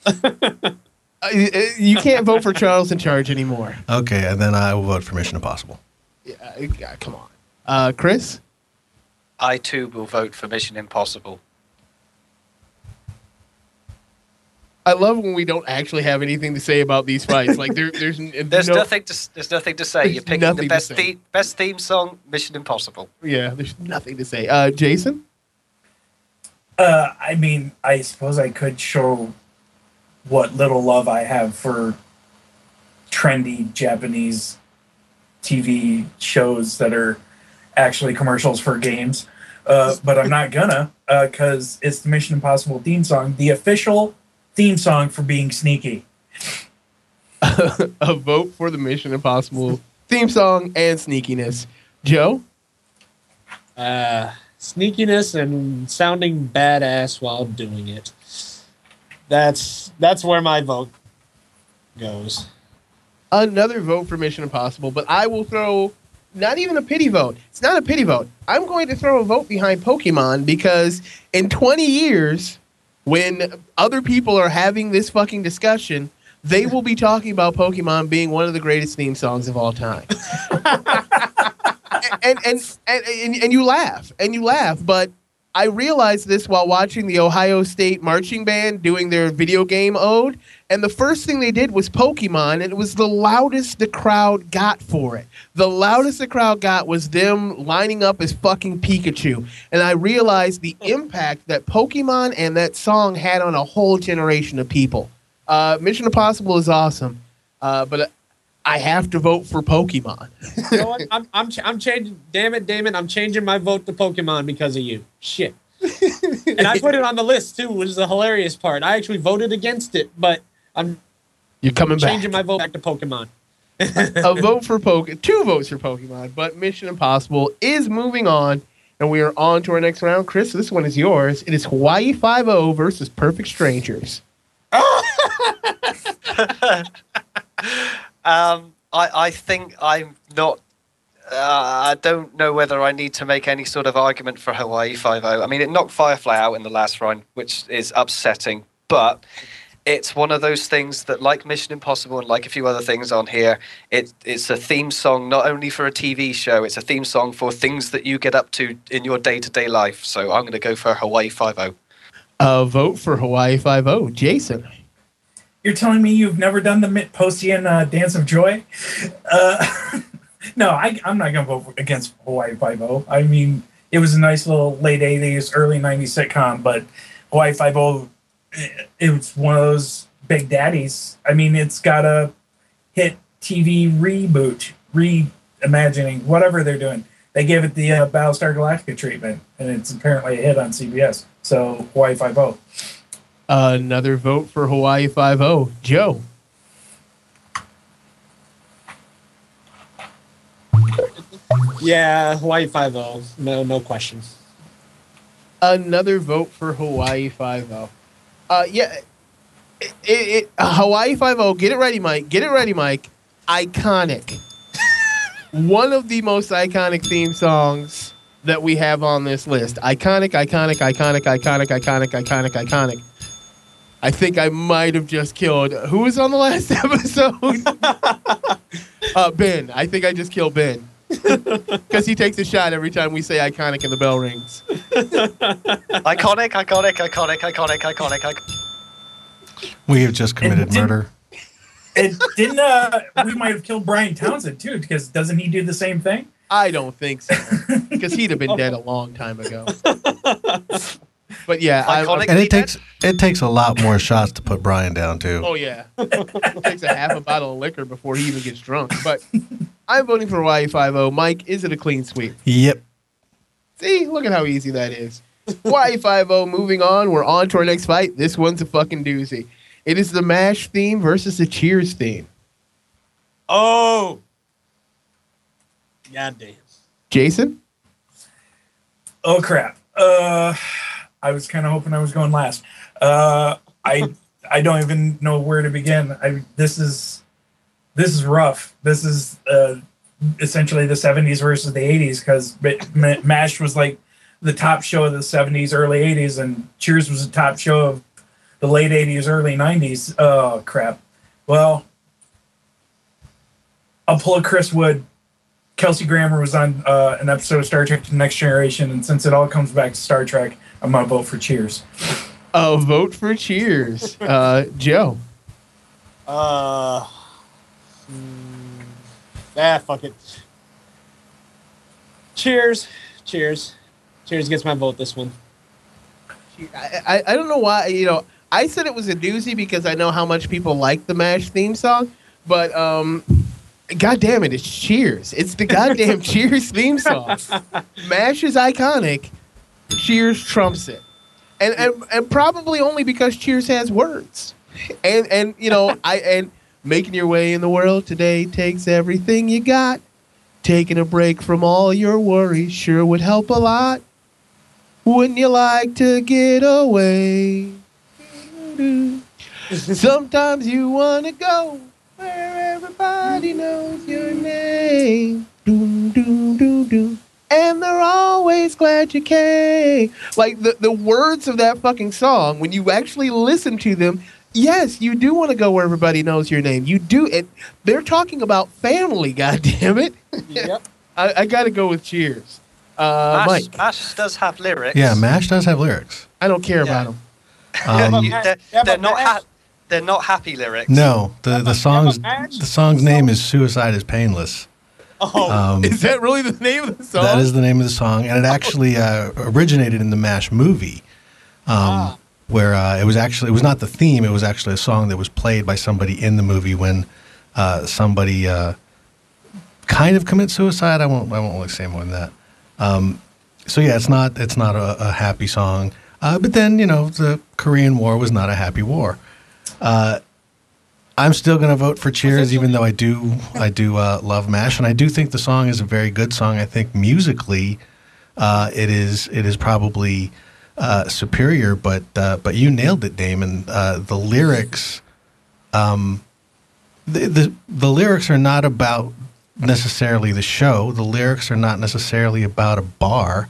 Uh, you can't vote for Charles in charge anymore. Okay, and then I will vote for Mission Impossible. Yeah, uh, come on, uh, Chris. I too will vote for Mission Impossible. I love when we don't actually have anything to say about these fights. Like there, there's There's no, nothing to there's nothing to say. You're picking the best theme best theme song, Mission Impossible. Yeah, there's nothing to say. Uh, Jason. Uh, I mean, I suppose I could show what little love I have for trendy Japanese TV shows that are actually commercials for games. Uh, but I'm not gonna because it's the Mission Impossible theme song, the official theme song for being sneaky. a vote for the Mission Impossible theme song and sneakiness. Joe. Uh, sneakiness and sounding badass while doing it. That's that's where my vote goes. Another vote for Mission Impossible, but I will throw not even a pity vote. It's not a pity vote. I'm going to throw a vote behind Pokemon because in 20 years, when other people are having this fucking discussion, they will be talking about Pokemon being one of the greatest theme songs of all time. and, and, and, and, you laugh and you laugh, but I realized this while watching the Ohio State marching band doing their video game ode. And the first thing they did was Pokemon, and it was the loudest the crowd got for it. The loudest the crowd got was them lining up as fucking Pikachu. And I realized the impact that Pokemon and that song had on a whole generation of people. Uh, Mission Impossible is awesome, uh, but I have to vote for Pokemon. You know what? I'm I'm ch- I'm changing. Damn it, Damon! I'm changing my vote to Pokemon because of you. Shit. and I put it on the list too, which is the hilarious part. I actually voted against it, but I'm You're coming back. changing my vote back to Pokemon. a vote for Poke, two votes for Pokemon, but Mission Impossible is moving on, and we are on to our next round. Chris, this one is yours. It is Hawaii Five O versus Perfect Strangers. Um, I, I think I'm not. Uh, I don't know whether I need to make any sort of argument for Hawaii Five O. I mean, it knocked Firefly out in the last round, which is upsetting. But it's one of those things that, like Mission Impossible and like a few other things on here, it, it's a theme song not only for a TV show, it's a theme song for things that you get up to in your day to day life. So I'm going to go for Hawaii Five O. A vote for Hawaii Five O. Jason. You're telling me you've never done the Myposian uh, Dance of Joy? Uh, no, I, I'm not going to vote against Hawaii Five-O. I mean, it was a nice little late 80s, early 90s sitcom, but Hawaii Five-O, it, it was one of those big daddies. I mean, it's got a hit TV reboot, reimagining, whatever they're doing. They gave it the uh, Battlestar Galactica treatment, and it's apparently a hit on CBS. So Hawaii Five-O. Another vote for Hawaii Five O. Joe. Yeah, Hawaii Five O. No, no questions. Another vote for Hawaii Five O. Uh, yeah, it, it, Hawaii Five O. Get it ready, Mike. Get it ready, Mike. Iconic. One of the most iconic theme songs that we have on this list. Iconic, iconic, iconic, iconic, iconic, iconic, iconic. I think I might have just killed. Who was on the last episode? uh, ben. I think I just killed Ben. Because he takes a shot every time we say iconic and the bell rings. Iconic, iconic, iconic, iconic, iconic, iconic. We have just committed didn't- murder. It didn't. Uh, we might have killed Brian Townsend too, because doesn't he do the same thing? I don't think so. Because he'd have been dead a long time ago. But yeah, I, And it takes it takes a lot more shots to put Brian down too. Oh yeah, it takes a half a bottle of liquor before he even gets drunk. But I'm voting for YE50. Mike, is it a clean sweep? Yep. See, look at how easy that is. YE50. Moving on, we're on to our next fight. This one's a fucking doozy. It is the Mash theme versus the Cheers theme. Oh. God damn. Jason, Oh crap! Uh, I was kind of hoping I was going last. Uh, I I don't even know where to begin. I this is this is rough. This is uh, essentially the '70s versus the '80s because Mash was like the top show of the '70s, early '80s, and Cheers was the top show of the late '80s, early '90s. Oh crap! Well, I'll pull a Chris Wood. Kelsey Grammer was on uh, an episode of Star Trek: The Next Generation, and since it all comes back to Star Trek, I'm gonna vote for Cheers. a vote for Cheers. Uh, Joe, Uh. mm, ah, fuck it. Cheers. Cheers. Cheers gets my vote this one. I, I, I don't know why, you know, I said it was a doozy because I know how much people like the MASH theme song, but um, God damn it, it's Cheers. It's the goddamn Cheers theme song. MASH is iconic. Cheers trumps it. And, and and probably only because Cheers has words. And and you know, I and making your way in the world today takes everything you got. Taking a break from all your worries sure would help a lot. Wouldn't you like to get away? Sometimes you want to go where everybody knows your name. Doom, doom, doom, doom. And they're always glad you came. Like the, the words of that fucking song, when you actually listen to them, yes, you do want to go where everybody knows your name. You do. And they're talking about family, God damn it. Yep. I, I got to go with Cheers. Uh, Mash, Mike, Mash does have lyrics. Yeah, Mash does have lyrics. I don't care Yeah. about them. Um, You- they're, Yeah, they're not Mash- ha- they're not happy lyrics. no, the the song's the song's name is "Suicide Is Painless." Oh. Um, Is that really the name of the song? That is the name of the song, and it actually uh, originated in the Mash movie, um, where uh, it was actually it was not the theme; it was actually a song that was played by somebody in the movie when uh, somebody uh, kind of commits suicide. I won't I won't really say more than that. Um, so yeah, it's not it's not a, a happy song, uh, but then you know the Korean War was not a happy war. Uh, I'm still going to vote for Cheers, even though I do I do uh, love Mash, and I do think the song is a very good song. I think musically, uh, it is it is probably uh, superior, but uh, but you nailed it, Damon. Uh, the lyrics, um, the, the the lyrics are not about necessarily the show. The lyrics are not necessarily about a bar.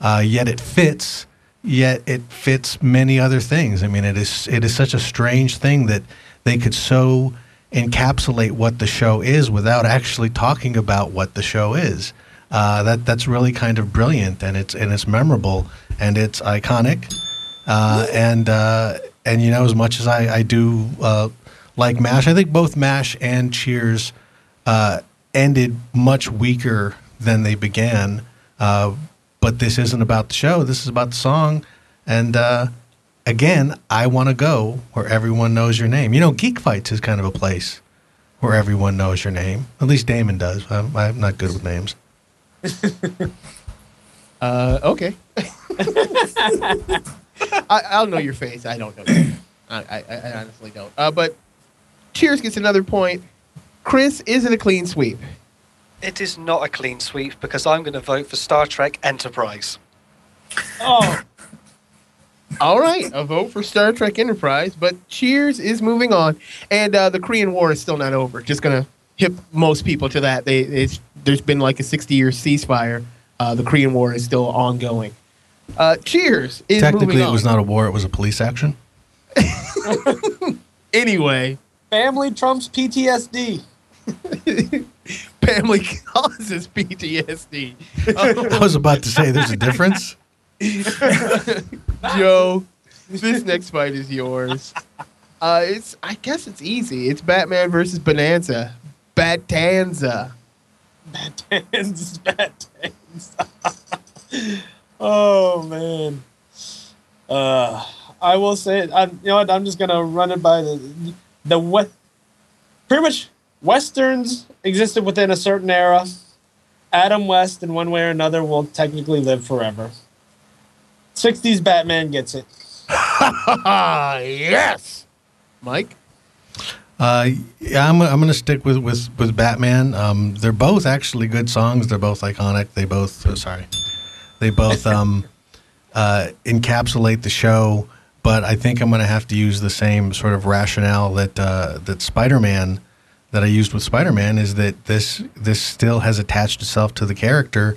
Uh, yet it fits. Yet it fits many other things. I mean, it is it is such a strange thing that they could so encapsulate what the show is without actually talking about what the show is. Uh, that that's really kind of brilliant, and it's and it's memorable, and it's iconic, uh, and uh, and you know as much as I I do uh, like Mash, I think both Mash and Cheers uh, ended much weaker than they began. Uh, but this isn't about the show. This is about the song, and uh, again, I want to go where everyone knows your name. You know, Geek Fights is kind of a place where everyone knows your name. At least Damon does. I'm, I'm not good with names. Uh, okay. I, I'll know your face. I don't know. I, I, I honestly don't. Uh, but Cheers gets another point. Chris, is it a clean sweep? It is not a clean sweep because I'm going to vote for Star Trek Enterprise. Oh. All right, a vote for Star Trek Enterprise, but Cheers is moving on, and uh, the Korean War is still not over. Just gonna hip most people to that. They it's, there's been like a 60 year ceasefire Uh, the Korean War is still ongoing. Uh, Cheers is Technically, moving it was not a war; it was a police action. Anyway, Family trumps PTSD. family causes PTSD. I was about to say, there's a difference. Joe, this next fight is yours. Uh, it's I guess it's easy. It's Batman versus Bonanza. Batanza. Batans, Batans. oh man. Uh, I will say, it. I'm, you know what? I'm just gonna run it by the the what. Pretty much, westerns existed within a certain era. Adam West, in one way or another, will technically live forever. '60s Batman gets it. Yes. Mike. Uh, yeah, I'm, I'm going to stick with, with, with Batman. Um, they're both actually good songs. They're both iconic. They both, oh, sorry, they both um, uh, encapsulate the show. But I think I'm going to have to use the same sort of rationale that uh, that Spider-Man that I used with Spider-Man is that this this still has attached itself to the character,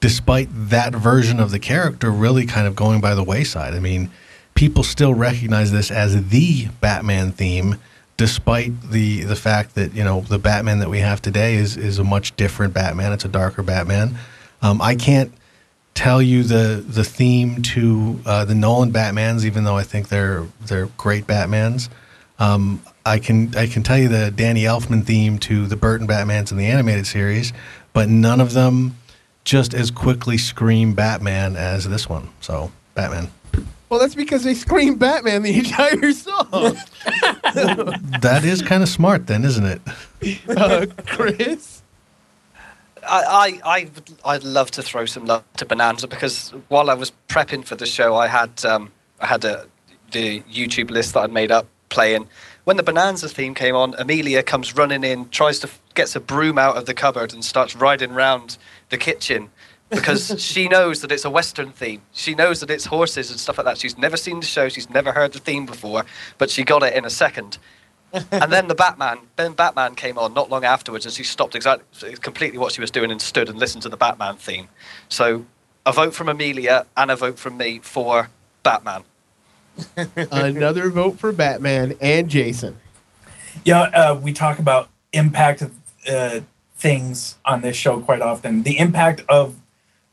despite that version of the character really kind of going by the wayside. I mean, people still recognize this as the Batman theme despite the the fact that you know the Batman that we have today is is a much different Batman. It's a darker Batman. Um, I can't tell you the the theme to uh, the Nolan Batmans, even though I think they're they're great Batmans. Um, I can I can tell you the Danny Elfman theme to the Burton Batmans in the animated series, but none of them just as quickly scream Batman as this one. So Batman. Well, that's because they scream Batman the entire song. That is kind of smart, then, isn't it? Uh, Chris. I, I, I would, I'd love to throw some love to Bonanza because while I was prepping for the show, I had um, I had a, the YouTube list that I'd made up playing. When the Bonanza theme came on, Amelia comes running in, tries to gets a broom out of the cupboard and starts riding round the kitchen because she knows that it's a Western theme. She knows that it's horses and stuff like that. She's never seen the show. She's never heard the theme before, but she got it in a second. and then the Batman, then Batman came on not long afterwards, and she stopped exactly completely what she was doing and stood and listened to the Batman theme. So, a vote from Amelia and a vote from me for Batman. Another vote for Batman and Jason. Yeah, uh, we talk about impact of uh, things on this show quite often. The impact of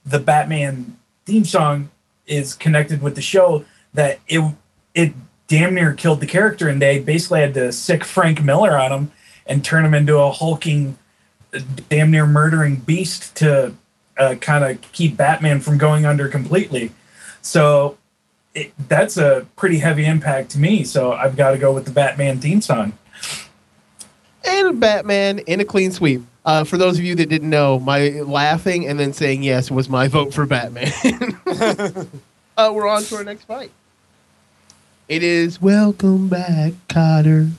the Batman theme song is connected with the show that it it damn near killed the character, and they basically had to sick Frank Miller on him and turn him into a hulking, damn near murdering beast to uh, kind of keep Batman from going under completely. So it, that's a pretty heavy impact to me. So I've got to go with the Batman theme song. And Batman in a clean sweep. Uh, for those of you that didn't know, my laughing and then saying yes was my vote for Batman. uh, we're on to our next fight. It is Welcome Back, Kotter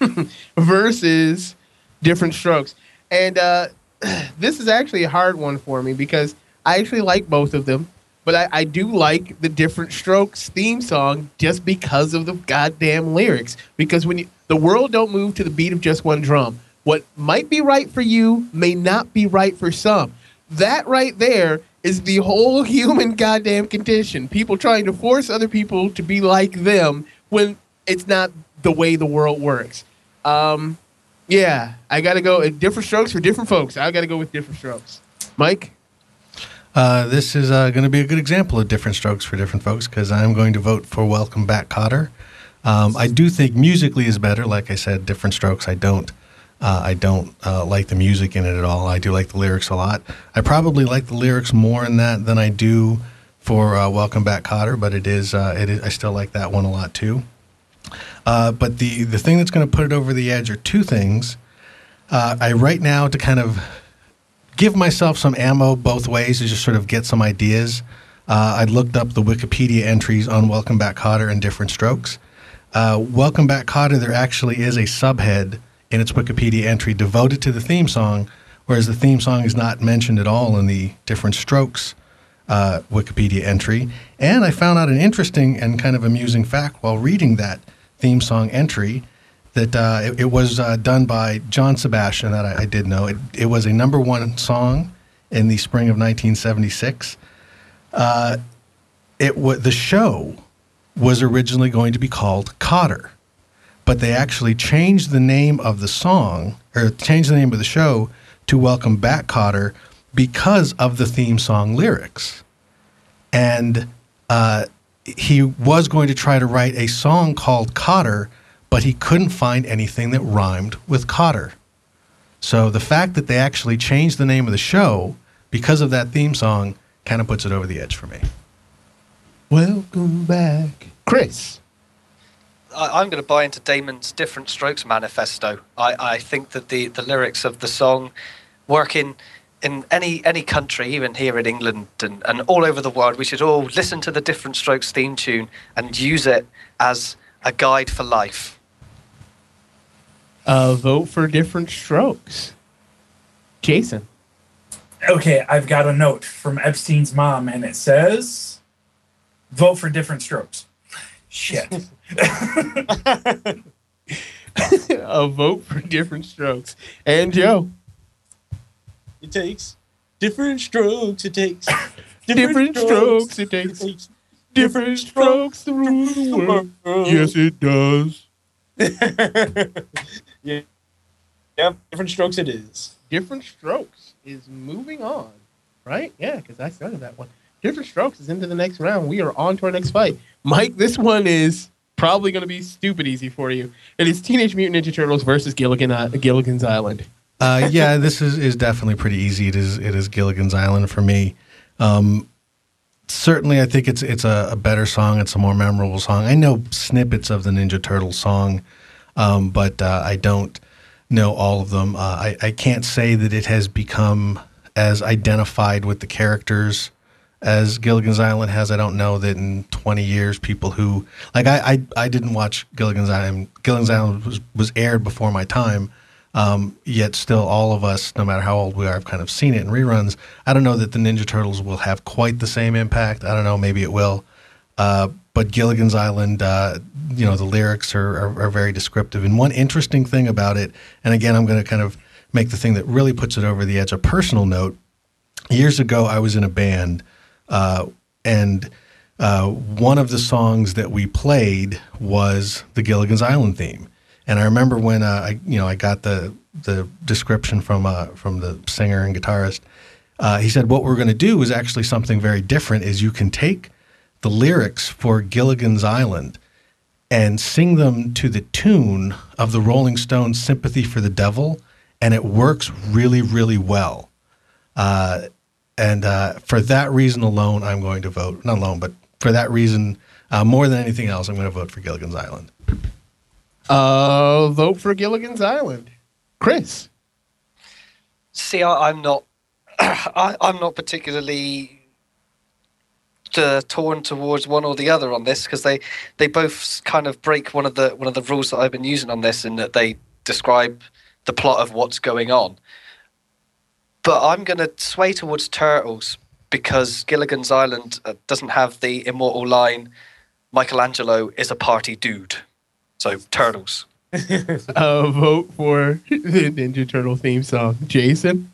versus Different Strokes. And uh, this is actually a hard one for me because I actually like both of them, but I, I do like the Different Strokes theme song just because of the goddamn lyrics. Because when you, the world don't move to the beat of just one drum, what might be right for you may not be right for some. That right there is the whole human goddamn condition. People trying to force other people to be like them when it's not the way the world works. Um, yeah, I got to go. uh, Different strokes for different folks. I got to go with different strokes. Mike? Uh, this is uh, going to be a good example of different strokes for different folks because I'm going to vote for Welcome Back, Kotter. Um, I do think musically is better. Like I said, different strokes. I don't. Uh, I don't uh, like the music in it at all. I do like the lyrics a lot. I probably like the lyrics more in that than I do for uh, Welcome Back, Kotter. But it is. Uh, it is. I still like that one a lot too. Uh, but the the thing that's going to put it over the edge are two things. Uh, I right now to kind of give myself some ammo both ways to just sort of get some ideas. Uh, I looked up the Wikipedia entries on Welcome Back Kotter and Different Strokes. Uh, Welcome Back Kotter, there actually is a subhead in its Wikipedia entry devoted to the theme song, whereas the theme song is not mentioned at all in the Different Strokes uh, Wikipedia entry. And I found out an interesting and kind of amusing fact while reading that theme song entry that uh, it, it was uh, done by John Sebastian. That I, I did know. It, it was a number one song in the spring of 1976. Uh, it wa the show was originally going to be called Kotter, but they actually changed the name of the song or changed the name of the show to Welcome Back Kotter because of the theme song lyrics. And uh, he was going to try to write a song called Kotter, but he couldn't find anything that rhymed with Kotter. So the fact that they actually changed the name of the show because of that theme song kind of puts it over the edge for me. Welcome back, Chris. I, I'm going to buy into Damon's Different Strokes manifesto. I, I think that the, the lyrics of the song work in, in any any country, even here in England and, and all over the world. We should all listen to the Different Strokes theme tune and use it as a guide for life. Uh, vote for different strokes. Jason. Okay, I've got a note from Epstein's mom, and it says, "Vote for different strokes." Shit. a vote for different strokes. And Joe. It takes different strokes. It takes Different strokes it takes. Different strokes to rule the world. Yes, it does. yeah. Yep. Different strokes. It is. Different Strokes is moving on, right? Yeah, because I started that one. Different Strokes is into the next round. We are on to our next fight. Mike, this one is probably going to be stupid easy for you. It is Teenage Mutant Ninja Turtles versus Gilligan, uh, Gilligan's Island. Uh, yeah, this is, is definitely pretty easy. It is it is Gilligan's Island for me. Um, certainly, I think it's it's a, a better song. It's a more memorable song. I know snippets of the Ninja Turtles song, um, but uh, I don't know all of them. Uh, I, I can't say that it has become as identified with the characters as Gilligan's Island has. I don't know that in 20 years, people who like I I, I didn't watch Gilligan's Island. Gilligan's Island was, was aired before my time. Um, yet still, all of us, no matter how old we are, have kind of seen it in reruns. I don't know that the Ninja Turtles will have quite the same impact. I don't know, maybe it will. Uh, but Gilligan's Island, uh, you know, the lyrics are, are, are very descriptive. And one interesting thing about it, and again, I'm going to kind of make the thing that really puts it over the edge a personal note. Years ago, I was in a band, uh, and uh, one of the songs that we played was the Gilligan's Island theme. And I remember when uh, I, you know, I got the the description from uh, from the singer and guitarist. Uh, he said, "What we're going to do is actually something very different. Is you can take the lyrics for Gilligan's Island and sing them to the tune of the Rolling Stones' "Sympathy for the Devil," and it works really, really well. Uh, and uh, for that reason alone, I'm going to vote. Not alone, but for that reason, uh, more than anything else, I'm going to vote for Gilligan's Island. Uh, vote for Gilligan's Island. Chris. See, I, I'm not. I, I'm not particularly uh, torn towards one or the other on this because they they both kind of break one of the one of the rules that I've been using on this in that they describe the plot of what's going on. But I'm going to sway towards Turtles because Gilligan's Island uh, doesn't have the immortal line, Michelangelo is a party dude. So, Turtles. Uh, vote for the Ninja Turtle theme song. Jason.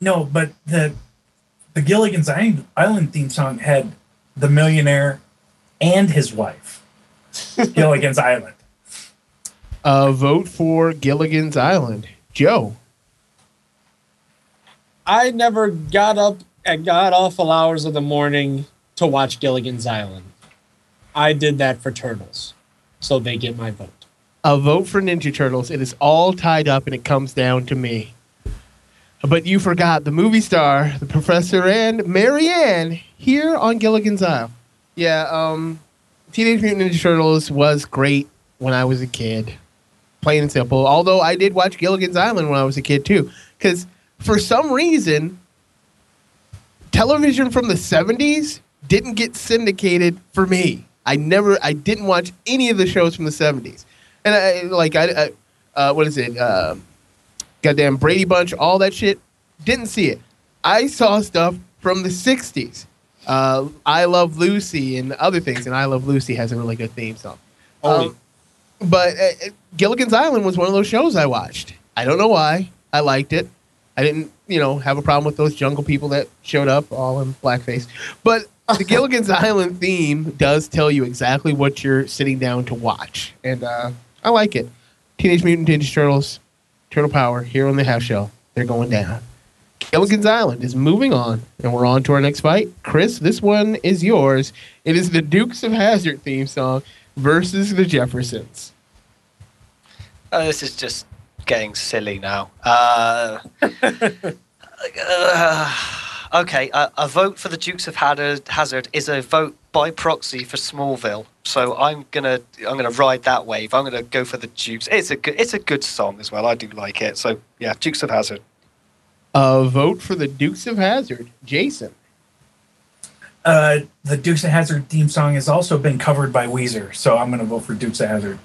No, but the the Gilligan's Island Island theme song had the millionaire and his wife. Gilligan's Island. Uh, vote for Gilligan's Island. Joe. I never got up at god awful hours of the morning to watch Gilligan's Island. I did that for Turtles, so they get my vote. A vote for Ninja Turtles. It is all tied up and it comes down to me. But you forgot the movie star, the professor, and Mary Ann here on Gilligan's Isle. Yeah, um, Teenage Mutant Ninja Turtles was great when I was a kid. Plain and simple. Although I did watch Gilligan's Island when I was a kid too. Because for some reason, television from the 70s didn't get syndicated for me. I never, I didn't watch any of the shows from the 70s. And I, like, I, I uh, what is it? Uh, goddamn Brady Bunch, all that shit. Didn't see it. I saw stuff from the 60s. Uh, I Love Lucy and other things. And I Love Lucy has a really good theme song. Oh, Um, but uh, uh, Gilligan's Island was one of those shows I watched. I don't know why. I liked it. I didn't, you know, have a problem with those jungle people that showed up all in blackface. But the Gilligan's Island theme does tell you exactly what you're sitting down to watch, and uh, I like it. Teenage Mutant Ninja Turtles, Turtle Power, here on the half shell. They're going down. Gilligan's Island is moving on, and we're on to our next fight. Chris, this one is yours. It is the Dukes of Hazzard theme song versus the Jeffersons. Oh, this is just getting silly now. Uh, uh, okay, a, a vote for the Dukes of Hazzard, Hazzard is a vote by proxy for Smallville. So I'm gonna I'm gonna ride that wave. I'm gonna go for the Dukes. It's a good it's a good song as well. I do like it. So yeah, Dukes of Hazzard. A vote for the Dukes of Hazzard. Jason. Uh, the Dukes of Hazzard theme song has also been covered by Weezer, so I'm going to vote for Dukes of Hazzard.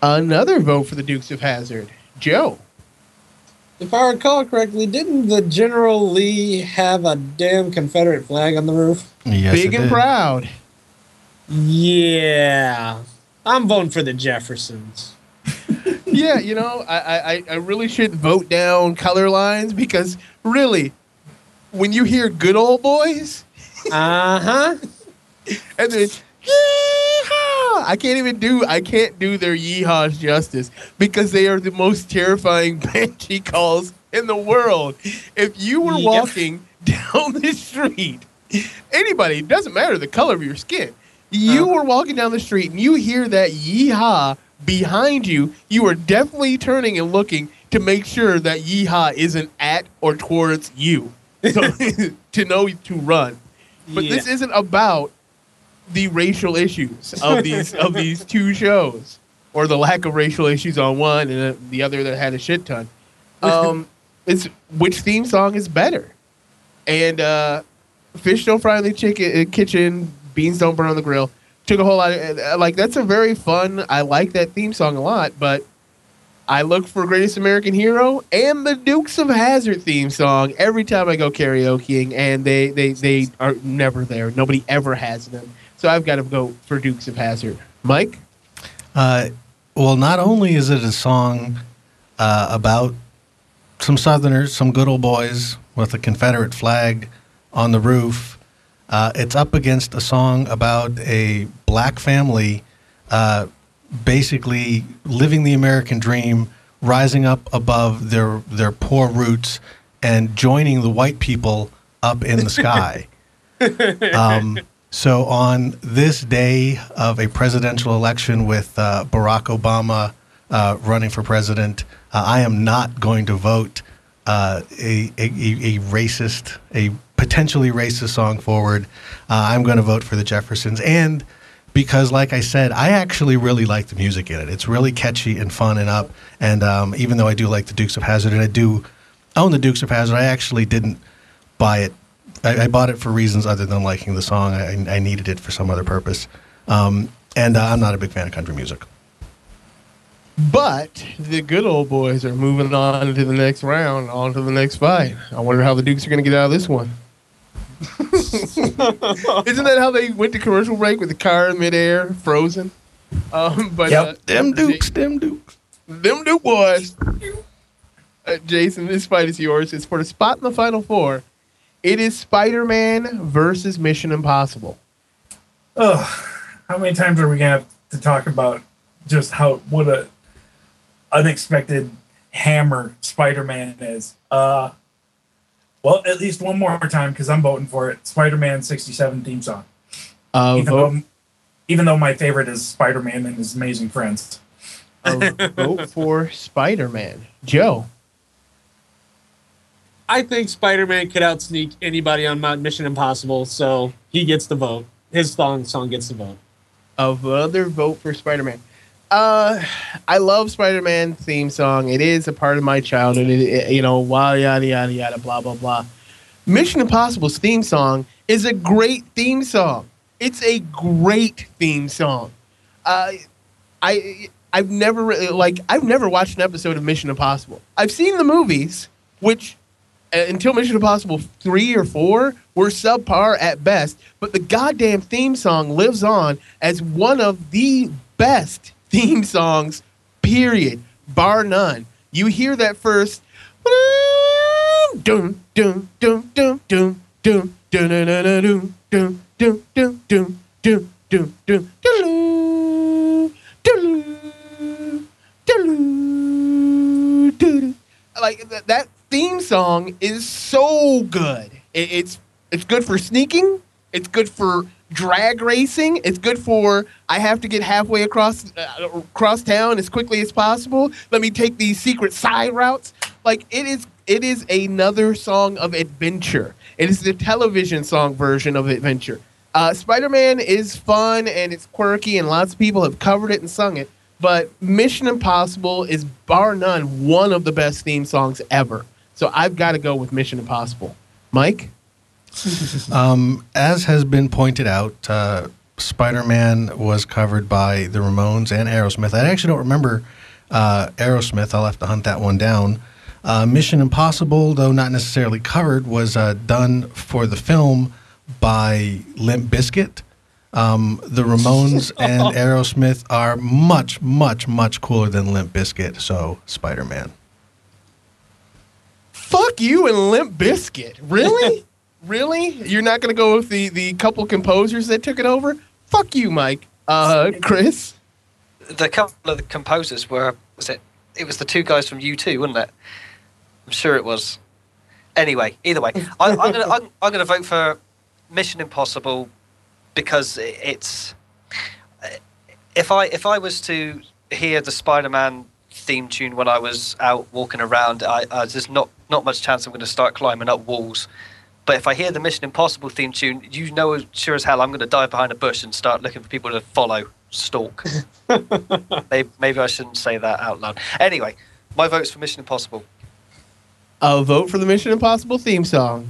Another vote for the Dukes of Hazzard. Joe. If I recall correctly, didn't the General Lee have a damn Confederate flag on the roof? Yes, Big it and did. proud. Yeah. I'm voting for the Jeffersons. yeah, you know, I, I, I really should vote down color lines because really, when you hear good old boys Uh huh. and then yeehaw, I can't even do I can't do their yeehaws justice because they are the most terrifying banshee calls in the world. If you were walking down the street, anybody, it doesn't matter the color of your skin. You oh. were walking down the street and you hear that yeehaw behind you, you are definitely turning and looking to make sure that yeehaw isn't at or towards you. So to know to run. But this isn't about the racial issues of these of these two shows, or the lack of racial issues on one and the other that had a shit ton. Um, it's which theme song is better, and uh, fish don't fry in the chicken uh, kitchen, beans don't burn on the grill. Took a whole lot of uh, like that's a very fun. I like that theme song a lot, but I look for Greatest American Hero and the Dukes of Hazzard theme song every time I go karaokeing, and they they they are never there. Nobody ever has them, so I've got to go for Dukes of Hazzard. Mike, Uh, well, not only is it a song uh, about some Southerners, some good old boys with a Confederate flag on the roof, uh, it's up against a song about a black family uh, basically living the American dream, rising up above their their poor roots, and joining the white people up in the sky. Um, so on this day of a presidential election with uh, Barack Obama uh, running for president, uh, I am not going to vote uh, a, a, a racist, a potentially racist song forward. Uh, I'm going to vote for the Jeffersons, and because, like I said, I actually really like the music in it. It's really catchy and fun and up. And um, even though I do like the Dukes of Hazzard, and I do own the Dukes of Hazzard, I actually didn't buy it. I, I bought it for reasons other than liking the song. I, I needed it for some other purpose. Um, and uh, I'm not a big fan of country music. but the good old boys are moving on to the next round, on to the next fight. I wonder how the Dukes are going to get out of this one. Isn't that how they went to commercial break with the car in midair, frozen? Um, but Yep. uh, Them Dukes, them Dukes. them Duke boys. Uh, Jason, this fight is yours. It's for the spot in the final four. It is Spider-Man versus Mission Impossible. Ugh, how many times are we gonna have to talk about just how what a unexpected hammer Spider-Man is? Uh, well, at least one more time because I'm voting for it. Spider-Man '67 theme song. Uh, Even vote, though, even though my favorite is Spider-Man and his amazing friends. uh, vote for Spider-Man. Joe. I think Spider Man could outsneak anybody on Mission Impossible, so he gets the vote. His song song gets the vote. of other vote for Spider-Man. Uh, I love Spider-Man theme song. It is a part of my childhood. It, it- you know, wah yada yada yada blah blah blah. Mission Impossible's theme song is a great theme song. It's a great theme song. Uh, I I've never really like I've never watched an episode of Mission Impossible. I've seen the movies, which until Mission Impossible three or four were subpar at best. But the goddamn theme song lives on as one of the best theme songs, period, bar none. You hear that first dum dum dum dum dum dum dum dum dum dum dum dum dum dum dum dum dum like that theme song is so good. It, it's it's good for sneaking. It's good for drag racing. It's good for I have to get halfway across uh, across town as quickly as possible. Let me take these secret side routes. Like it is it is another song of adventure. It is the television song version of adventure. Uh, Spider Man is fun and it's quirky, and lots of people have covered it and sung it. But Mission Impossible is bar none one of the best theme songs ever. So I've got to go with Mission Impossible. Mike? Um, as has been pointed out, uh, Spider Man was covered by the Ramones and Aerosmith. I actually don't remember uh, Aerosmith. I'll have to hunt that one down. Uh, Mission Impossible, though not necessarily covered, was uh, done for the film by Limp Bizkit. Um, the Ramones and Aerosmith are much, much, much cooler than Limp Bizkit. So Spider Man. Fuck you and Limp Bizkit. Really? really? You're not going to go with the, the couple composers that took it over? Fuck you, Mike. Uh, Chris? The couple of the composers were was it? It was the two guys from U2, wasn't it? I'm sure it was. Anyway, either way, I, I'm gonna I'm, I'm gonna vote for Mission Impossible because it's if I if I was to hear the Spider-Man theme tune when I was out walking around, I, I there's not not much chance I'm going to start climbing up walls. But if I hear the Mission Impossible theme tune, you know sure as hell I'm going to dive behind a bush and start looking for people to follow, stalk. maybe, maybe I shouldn't say that out loud. Anyway, my vote's for Mission Impossible. I'll vote for the Mission Impossible theme song.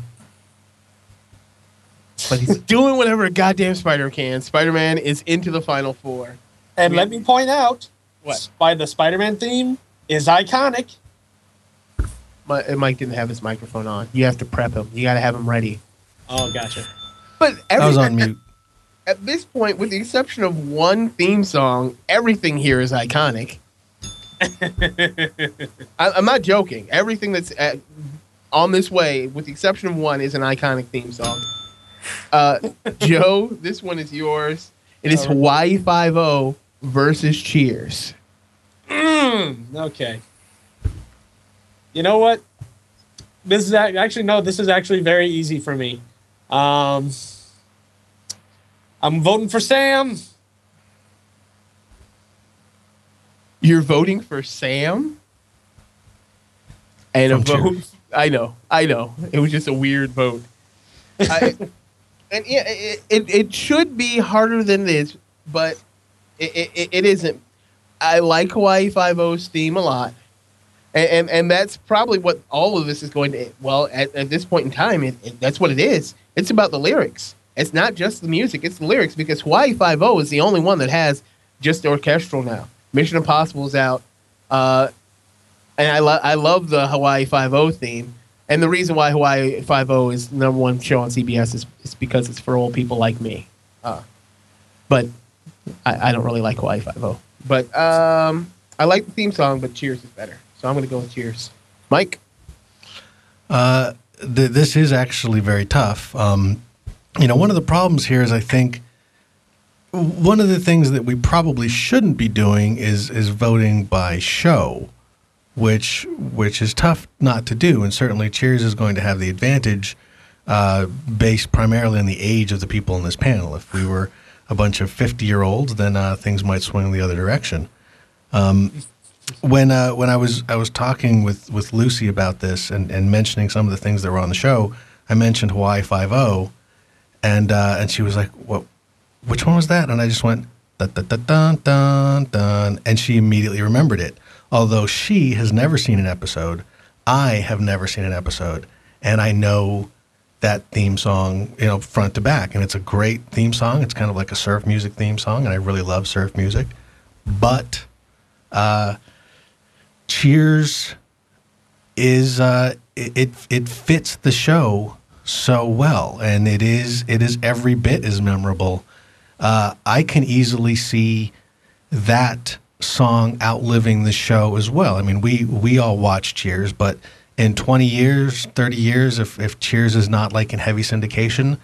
But he's doing whatever a goddamn Spider can. Spider Man is into the final four. And let me point out, What? by the Spider-Man theme is iconic. Mi- Mike didn't have his microphone on. You have to prep him. You got to have him ready. Oh, gotcha. But I was on mute. At this point, with the exception of one theme song, everything here is iconic. I, I'm not joking. Everything that's at, on this way, with the exception of one, is an iconic theme song. Uh, Joe, this one is yours. It is Hawaii Five O versus Cheers. Mm, okay. You know what? This is actually no. This is actually very easy for me. Um, I'm voting for Sam. You're voting for Sam, and a vote. I know, I know. It was just a weird vote. I, and yeah, it, it, it should be harder than this, but it, it, it isn't. I like Hawaii Five O's theme a lot, and, and and that's probably what all of this is going to. Well, at, at this point in time, it, it, that's what it is. It's about the lyrics. It's not just the music; it's the lyrics because Hawaii Five O is the only one that has just orchestral now. Mission Impossible is out, uh, and I love I love the Hawaii Five O theme. And the reason why Hawaii Five O is the number one show on CBS is, is because it's for old people like me. Uh, but I, I don't really like Hawaii Five O. But um, I like the theme song, but Cheers is better. So I'm going to go with Cheers. Mike, Uh, th- this is actually very tough. Um, you know, one of the problems here is I think one of the things that we probably shouldn't be doing is is voting by show, which which is tough not to do. And certainly, Cheers is going to have the advantage uh, based primarily on the age of the people in this panel. If we were a bunch of fifty year olds, then uh, things might swing the other direction when uh, when I was I was talking with, with Lucy about this and, and mentioning some of the things that were on the show, I mentioned Hawaii Five O, and uh, and she was like, "What? Which one was that?" And I just went dun dun dun dun dun, and she immediately remembered it. Although she has never seen an episode, I have never seen an episode, and I know that theme song, you know, front to back, and it's a great theme song. It's kind of like a surf music theme song, and I really love surf music, but. Uh, Cheers is uh, it, it it fits the show so well, and it is it is every bit as memorable. Uh, I can easily see that song outliving the show as well. I mean, we we all watch Cheers, but in 20 years, 30 years, if, if Cheers is not like in heavy syndication,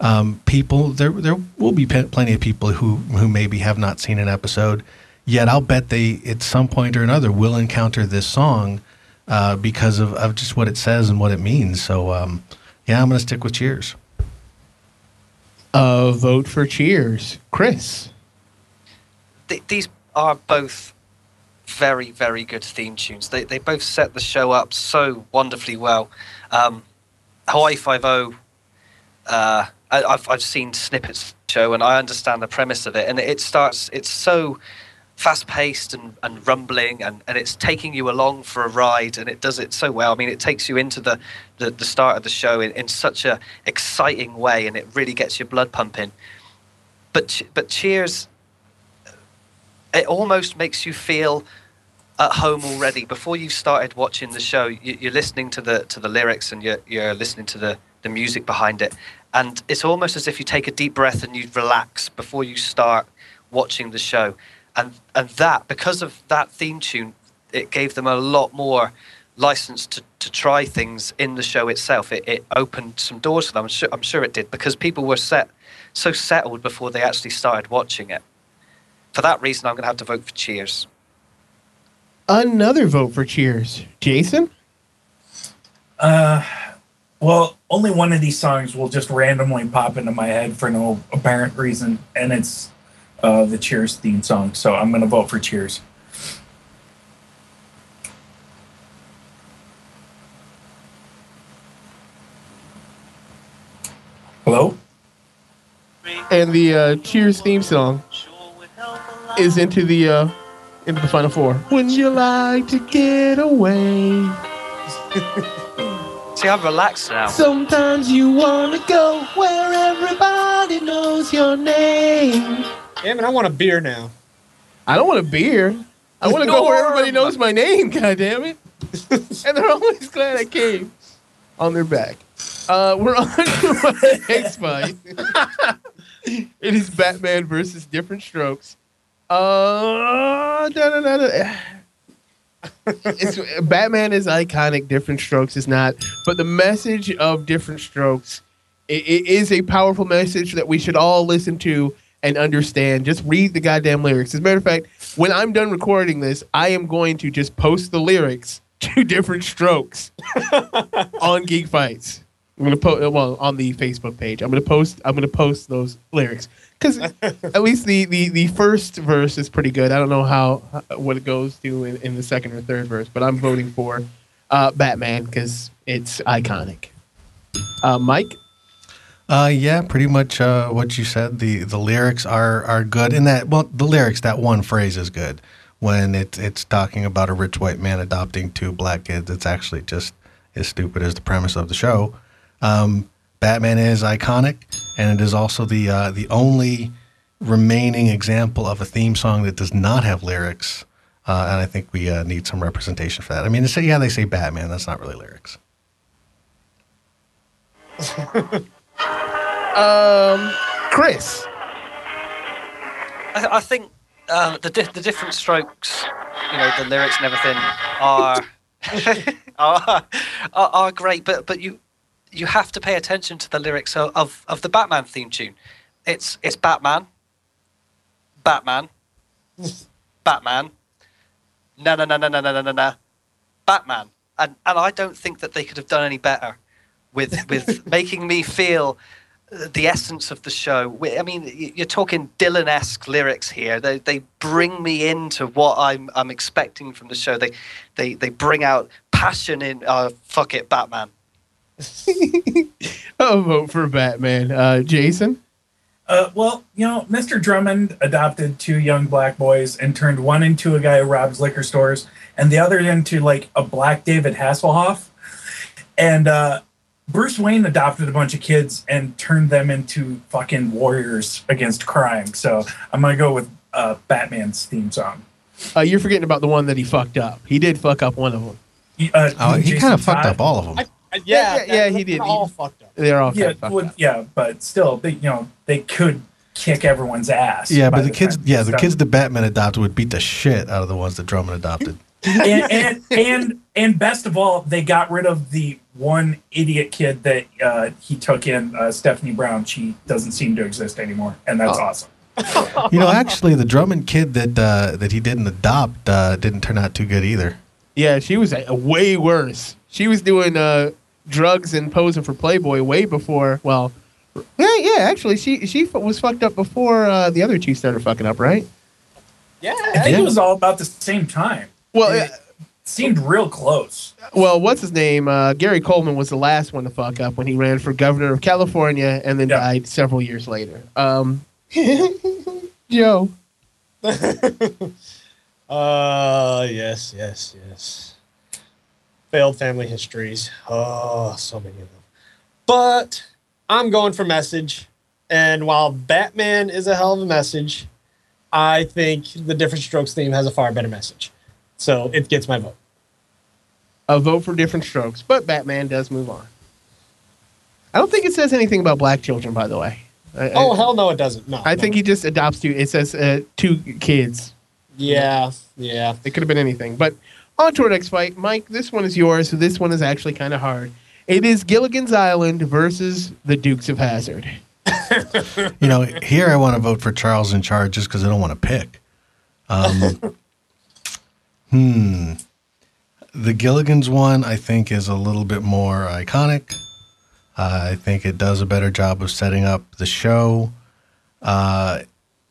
um, people there there will be plenty of people who who maybe have not seen an episode yet. I'll bet they at some point or another will encounter this song uh, because of, of just what it says and what it means. So um, yeah, I'm going to stick with Cheers. Uh, vote for Cheers, Chris. th- these are both very, very good theme tunes. They, they both set the show up so wonderfully well. Um, Hawaii Five O. Uh, I- I've I've seen snippets of the show and I understand the premise of it. And it starts. It's so fast paced and, and rumbling and, and it's taking you along for a ride and it does it so well. I mean, it takes you into the, the, the start of the show in, in such a exciting way and it really gets your blood pumping. But but Cheers it almost makes you feel at home already before you've started watching the show you, you're listening to the to the lyrics and you're, you're listening to the the music behind it and it's almost as if you take a deep breath and you relax before you start watching the show and and that because of that theme tune it gave them a lot more license to, to try things in the show itself it, it opened some doors for them I'm sure, I'm sure it did because people were set so settled before they actually started watching it for that reason, I'm going to have to vote for Cheers. Another vote for Cheers, Jason. Uh, well, only one of these songs will just randomly pop into my head for no apparent reason, and it's uh, the Cheers theme song. So I'm going to vote for Cheers. Hello? And the uh, Cheers theme song is into the uh, into the final four. Wouldn't you like to get away? See, I'm relaxed now. Sometimes you wanna go where everybody knows your name. Damn it, I want a beer now. I don't want a beer. I want to go where everybody knows my name. God damn it! and they're always glad I came on their back. Uh, we're on to our next fight. it is Batman versus Different Strokes. Uh, da, Batman is iconic. Different Strokes is not. But the message of Different Strokes it, it is a powerful message that we should all listen to and understand. Just read the goddamn lyrics. As a matter of fact, when I'm done recording this, I am going to just post the lyrics to Different Strokes on Geek Fights. I'm gonna post well on the Facebook page. I'm gonna post. I'm gonna post those lyrics because at least the, the the first verse is pretty good. I don't know how what it goes to in, in the second or third verse, but I'm voting for uh, Batman because it's iconic. Uh, Mike, Uh, yeah, pretty much uh, what you said. The the lyrics are are good. In that, well, the lyrics that one phrase is good. When it, it's talking about a rich white man adopting two black kids, it's actually just as stupid as the premise of the show. Um, Batman is iconic, and it is also the uh, the only remaining example of a theme song that does not have lyrics. Uh, and I think we uh, need some representation for that. I mean, say, yeah, they say Batman. That's not really lyrics. um, Chris. I, I think uh, the di- the different strokes, you know, the lyrics and everything are are, are are great, but but you you have to pay attention to the lyrics of of, of the Batman theme tune. It's it's Batman, Batman, Batman, na na na na na na na na na, Batman, and and I don't think that they could have done any better with with making me feel the essence of the show. I mean, you're talking Dylan-esque lyrics here. They they bring me into what I'm I'm expecting from the show. They they they bring out passion in. Uh, fuck it, Batman. I'll vote for Batman. Uh, Jason. Uh, well, you know, Mr. Drummond adopted two young black boys and turned one into a guy who robs liquor stores and the other into like a black David Hasselhoff. And uh, Bruce Wayne adopted a bunch of kids and turned them into fucking warriors against crime. So I'm going to go with uh, Batman's theme song. Uh, you're forgetting about the one that he fucked up. He did fuck up one of them. He- Uh, Oh, he kind of fucked up all of them. I, Yeah, yeah, yeah, yeah, he did. All He- fucked up. They're all Yeah, fucked well, up. yeah, but still, they, you know, they could kick everyone's ass. Yeah, but the kids, yeah, the done. kids that Batman adopted would beat the shit out of the ones that Drummond adopted. and, and and and best of all, they got rid of the one idiot kid that uh, he took in, uh, Stephanie Brown. She doesn't seem to exist anymore, and that's Oh. awesome. You know, actually, the Drummond kid that uh, that he didn't adopt uh, didn't turn out too good either. Yeah, she was uh, way worse. She was doing uh, drugs and posing for Playboy way before. Well, yeah, yeah. Actually, she she f- was fucked up before uh, the other two started fucking up, right? Yeah. I think Yeah. it was all about the same time. Well, it seemed real close. Well, what's his name? Uh, Gary Coleman was the last one to fuck up when he ran for governor of California and then Yeah. died several years later. Um, Joe. Uh, yes, yes, yes. Failed family histories. Oh, so many of them. But I'm going for message. And while Batman is a hell of a message, I think the Different Strokes theme has a far better message. So it gets my vote. A vote for different strokes, but Batman does move on. I don't think it says anything about black children, by the way. I, Oh, I, hell no, it doesn't. No. I no. think he just adopts two. It says uh, two kids. Yeah, yeah. It could have been anything. But on to our next fight. Mike, this one is yours, so this one is actually kind of hard. It is Gilligan's Island versus the Dukes of Hazzard. You know, here I want to vote for Charles in charge just because I don't want to pick. Um, hmm. The Gilligan's one, I think, is a little bit more iconic. Uh, I think it does a better job of setting up the show. Uh,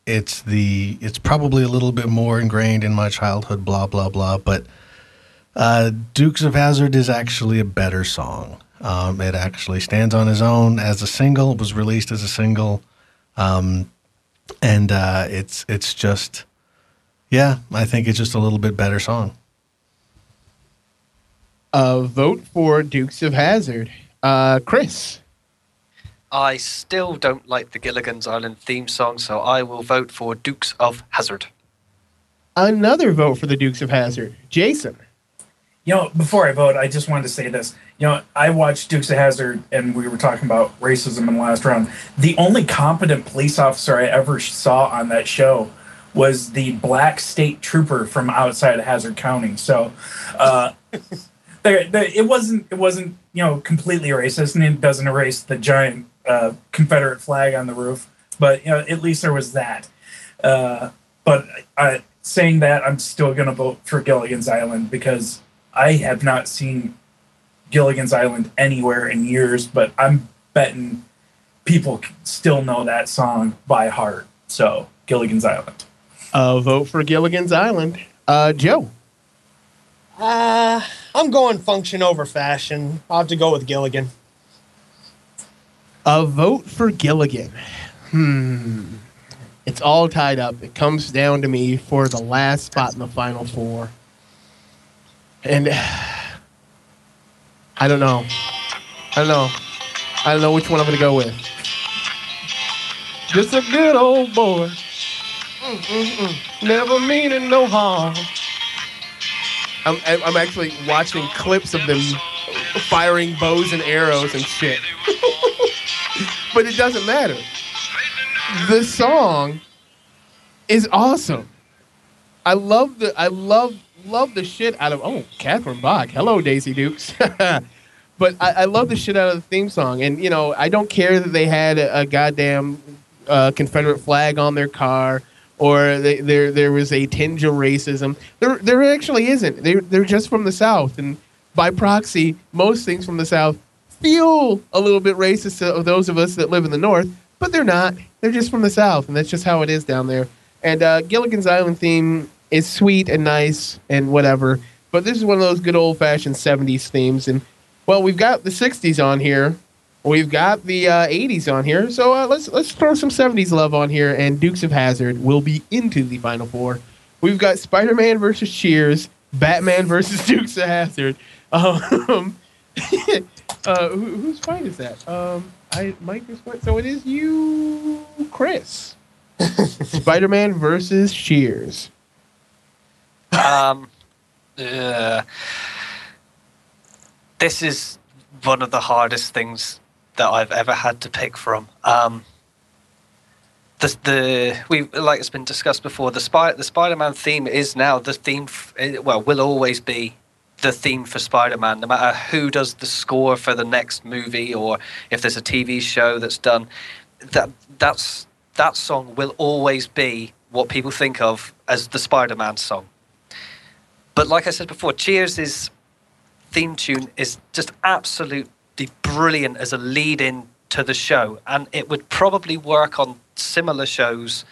it's the it's probably a little bit more ingrained in my childhood. Blah blah blah. But uh, Dukes of Hazzard is actually a better song. Um, it actually stands on its own as a single. It was released as a single, um, and uh, it's it's just yeah. I think it's just a little bit better song. Uh, vote for Dukes of Hazzard. Uh, Chris. I still don't like the Gilligan's Island theme song, so I will vote for Dukes of Hazzard. Another vote for the Dukes of Hazzard. Jason. You know, before I vote, I just wanted to say this. You know, I watched Dukes of Hazzard, and we were talking about racism in the last round. The only competent police officer I ever saw on that show was the black state trooper from outside of Hazard County. So, uh, it wasn't it wasn't you know completely racist, and it doesn't erase the giant uh, Confederate flag on the roof. But you know, at least there was that. Uh, but uh, saying that, I'm still going to vote for Gilligan's Island because I have not seen Gilligan's Island anywhere in years. But I'm betting people still know that song by heart. So Gilligan's Island. Uh, vote for Gilligan's Island. Uh, Joe. Uh, I'm going function over fashion. I'll have to go with Gilligan. A vote for Gilligan. Hmm. It's all tied up. It comes down to me for the last spot in the final four. And I don't know. I don't know. I don't know which one I'm going to go with. Just a good old boy. Mm-mm-mm. Never meaning no harm. I'm, I'm actually watching clips of them firing bows and arrows and shit. but it doesn't matter. The song is awesome. I love the I love love the shit out of oh Catherine Bach. Hello Daisy Dukes. but I, I love the shit out of the theme song, and you know I don't care that they had a, a goddamn uh, Confederate flag on their car or they, there there was a tinge of racism. There there actually isn't. They they're just from the South, and by proxy, most things from the South feel a little bit racist to those of us that live in the North, but they're not. They're just from the South, and that's just how it is down there. And uh, Gilligan's Island theme is sweet and nice and whatever, but this is one of those good old fashioned '70s themes. And well, we've got the '60s on here. We've got the uh, 80s on here, so uh, let's let's throw some 70s love on here, and Dukes of Hazzard will be into the final four. We've got Spider-Man versus Cheers, Batman versus Dukes of Hazzard. Um, uh, who, whose fight is that? Um, I Mike is what? So it is you, Chris. Spider-Man versus Cheers. Um, uh, this is one of the hardest things that I've ever had to pick from. Um, the the we like it's been discussed before. The spy the Spider-Man theme is now the theme. f- Well, will always be the theme for Spider-Man, no matter who does the score for the next movie or if there's a TV show that's done. That that's that song will always be what people think of as the Spider-Man song. But like I said before, Cheers' is theme tune is just absolutely brilliant as a lead-in to the show, and it would probably work on similar shows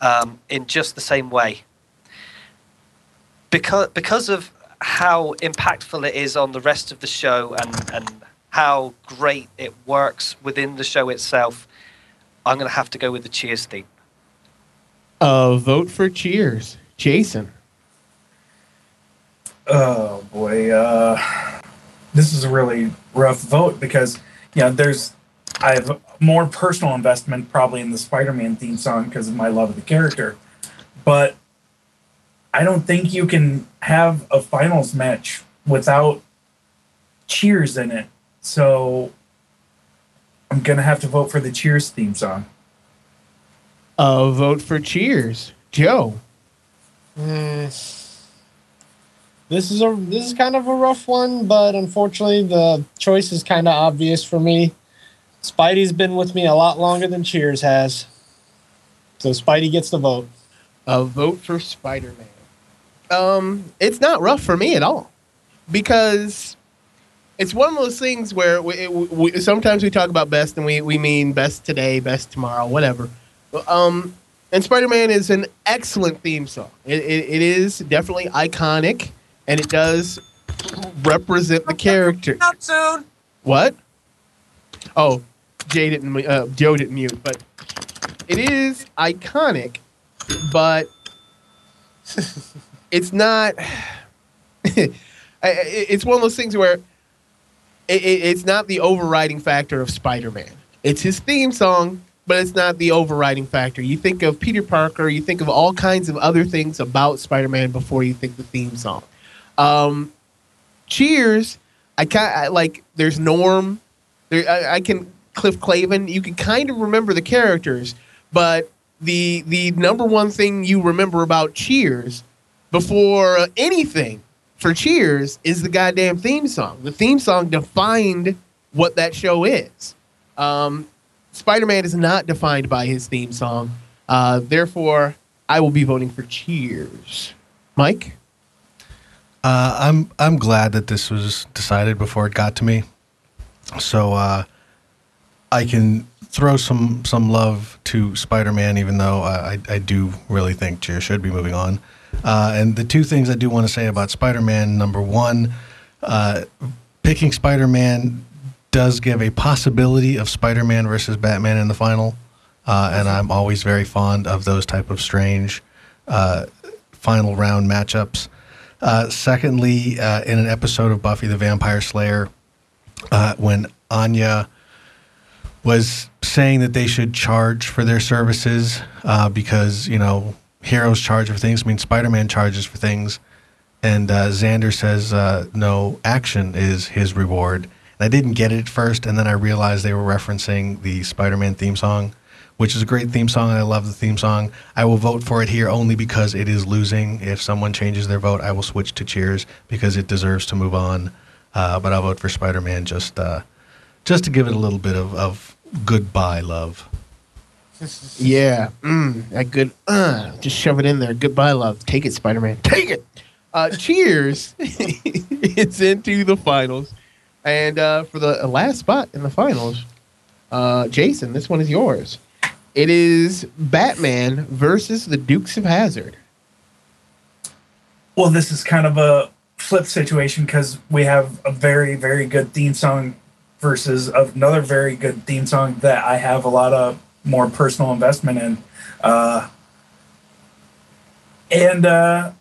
um, in just the same way. Because because of how impactful it is on the rest of the show and and how great it works within the show itself, I'm going to have to go with the Cheers theme. Uh, vote for Cheers, Jason. Oh boy, uh, this is a really rough vote because yeah, there's I have more personal investment probably in the Spider-Man theme song because of my love of the character, but I don't think you can have a finals match without Cheers in it. So I'm gonna have to vote for the Cheers theme song. Uh, vote for Cheers, Joe. Hmm. This is a this is kind of a rough one, but unfortunately the choice is kind of obvious for me. Spidey's been with me a lot longer than Cheers has. So Spidey gets the vote. A vote for Spider Man. Um, it's not rough for me at all because it's one of those things where we, we, sometimes we talk about best and we, we mean best today, best tomorrow, whatever. Um, and Spider Man is an excellent theme song. It, it, it is definitely iconic and it does represent the character. Soon. What? Oh, Jay didn't. Uh, Joe didn't mute, but it is iconic, but it's not. It's one of those things where it, it, it's not the overriding factor of Spider-Man. It's his theme song, but it's not the overriding factor. You think of Peter Parker, you think of all kinds of other things about Spider-Man before you think the theme song. Um, Cheers, I I, like. There's Norm. There, I, I can Cliff Clavin. You can kind of remember the characters, but the the number one thing you remember about Cheers before anything for Cheers is the goddamn theme song. The theme song defined what that show is. Um, Spider Man is not defined by his theme song. Uh, therefore, I will be voting for Cheers. Mike? Uh, I'm I'm glad that this was decided before it got to me, so uh, I can throw some some love to Spider-Man, even though I, I do really think Cheer should be moving on. Uh, and the two things I do want to say about Spider-Man: number one, uh, picking Spider-Man does give a possibility of Spider-Man versus Batman in the final, uh, and I'm always very fond of those type of strange uh, final round matchups. Uh, secondly, uh, in an episode of Buffy the Vampire Slayer, uh, when Anya was saying that they should charge for their services uh, because, you know, heroes charge for things, I mean, Spider Man charges for things. And uh, Xander says, uh, no, action is his reward. And I didn't get it at first, and then I realized they were referencing the Spider Man theme song, which is a great theme song, and I love the theme song. I will vote for it here only because it is losing. If someone changes their vote, I will switch to Cheers because it deserves to move on. Uh, but I'll vote for Spider Man just uh, just to give it a little bit of, of goodbye love. Yeah, mm, that good. Uh, just shove it in there. Goodbye, love. Take it, Spider Man. Take it. Uh, cheers. it's into the finals, and uh, for the last spot in the finals, uh, Jason, this one is yours. It is Batman versus the Dukes of Hazzard. Well, this is kind of a flip situation because we have a very, very good theme song versus another very good theme song that I have a lot of more personal investment in. Uh, and uh,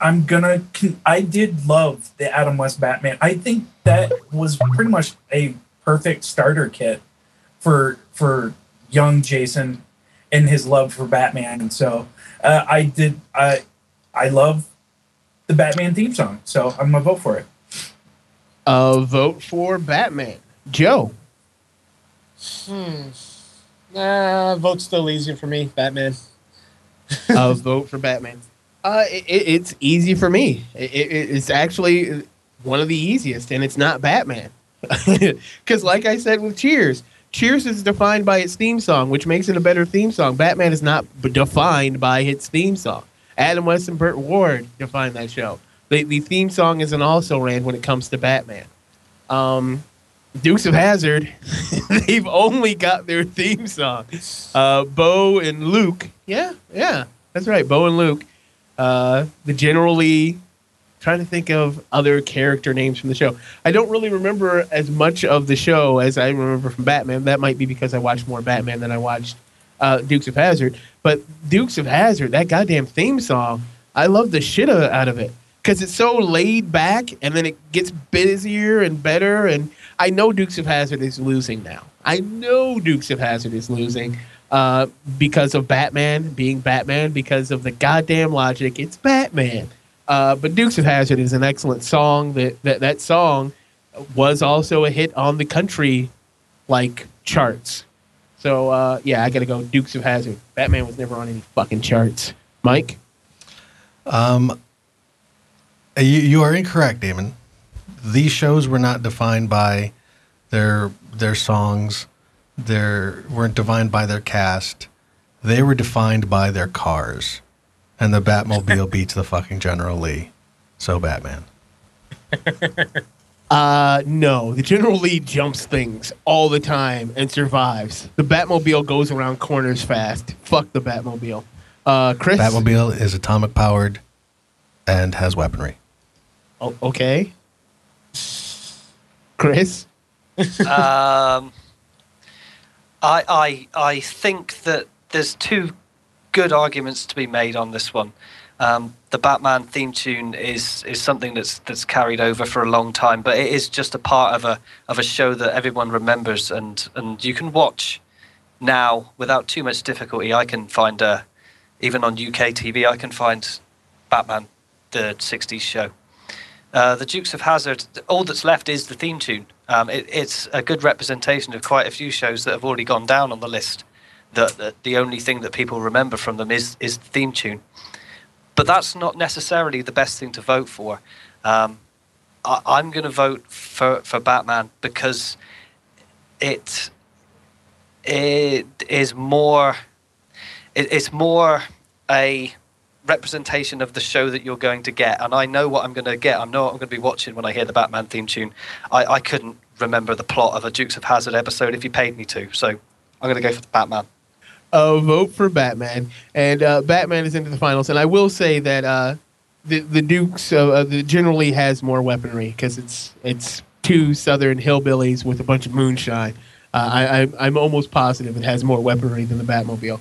I'm gonna. I did love the Adam West Batman. I think that was pretty much a perfect starter kit for for young Jason and his love for Batman. And so uh, I did. I I love the Batman theme song, so I'm gonna vote for it. Uh, vote for Batman. Joe. Hmm. Nah, vote's still easier for me. Batman. uh, vote for Batman. Uh, it, it- it's easy for me. It, it, it's actually one of the easiest, and it's not Batman. Because, like I said with Cheers, Cheers is defined by its theme song, which makes it a better theme song. Batman is not defined by its theme song. Adam West and Burt Ward defined that show. The, the theme song is an also ran when it comes to Batman. Um, Dukes of Hazzard, they've only got their theme song. Uh, Bo and Luke, yeah, yeah, that's right. Bo and Luke, uh, the General Lee. Trying to think of other character names from the show. I don't really remember as much of the show as I remember from Batman. That might be because I watched more Batman than I watched uh, Dukes of Hazzard. But Dukes of Hazzard, that goddamn theme song, I love the shit out of it because it's so laid back, and then it gets busier and better. And I know Dukes of Hazzard is losing now. I know Dukes of Hazzard is losing uh, because of Batman being Batman, because of the goddamn logic. It's Batman. Uh, but Dukes of Hazzard is an excellent song. That that that song was also a hit on the country like charts. So uh, yeah, I gotta go Dukes of Hazzard. Batman was never on any fucking charts. Mike, Um, you, you are incorrect, Damon. These shows were not defined by their their songs. They weren't defined by their cast. They were defined by their cars, and the Batmobile beats the fucking General Lee. So Batman. uh, no, the General Lee jumps things all the time and survives. The Batmobile goes around corners fast. Fuck the Batmobile. Uh, Chris, Batmobile is atomic powered and has weaponry. Oh, okay. Chris, um, I, I, I think that there's two good arguments to be made on this one. Um, the Batman theme tune is is something that's that's carried over for a long time, but it is just a part of a of a show that everyone remembers, and and you can watch now without too much difficulty. I can find uh, even on UK TV, I can find Batman, the '60s show. Uh, the Dukes of Hazzard, all that's left is the theme tune. Um, it, it's a good representation of quite a few shows that have already gone down on the list. That, the only thing that people remember from them is is the theme tune. But that's not necessarily the best thing to vote for. Um, I, I'm going to vote for, for Batman because it it is more it, it's more a representation of the show that you're going to get. And i know what i'm going to get. I know what i'm going to be watching when i hear the batman theme tune. I, I couldn't remember the plot of a dukes of hazzard episode if you paid me to. So i'm going to go for the batman uh, vote for Batman, and uh, Batman is into the finals. And I will say that uh, the the Dukes uh, the General Lee has more weaponry because it's it's two Southern hillbillies with a bunch of moonshine. Uh, I, I I'm almost positive it has more weaponry than the Batmobile.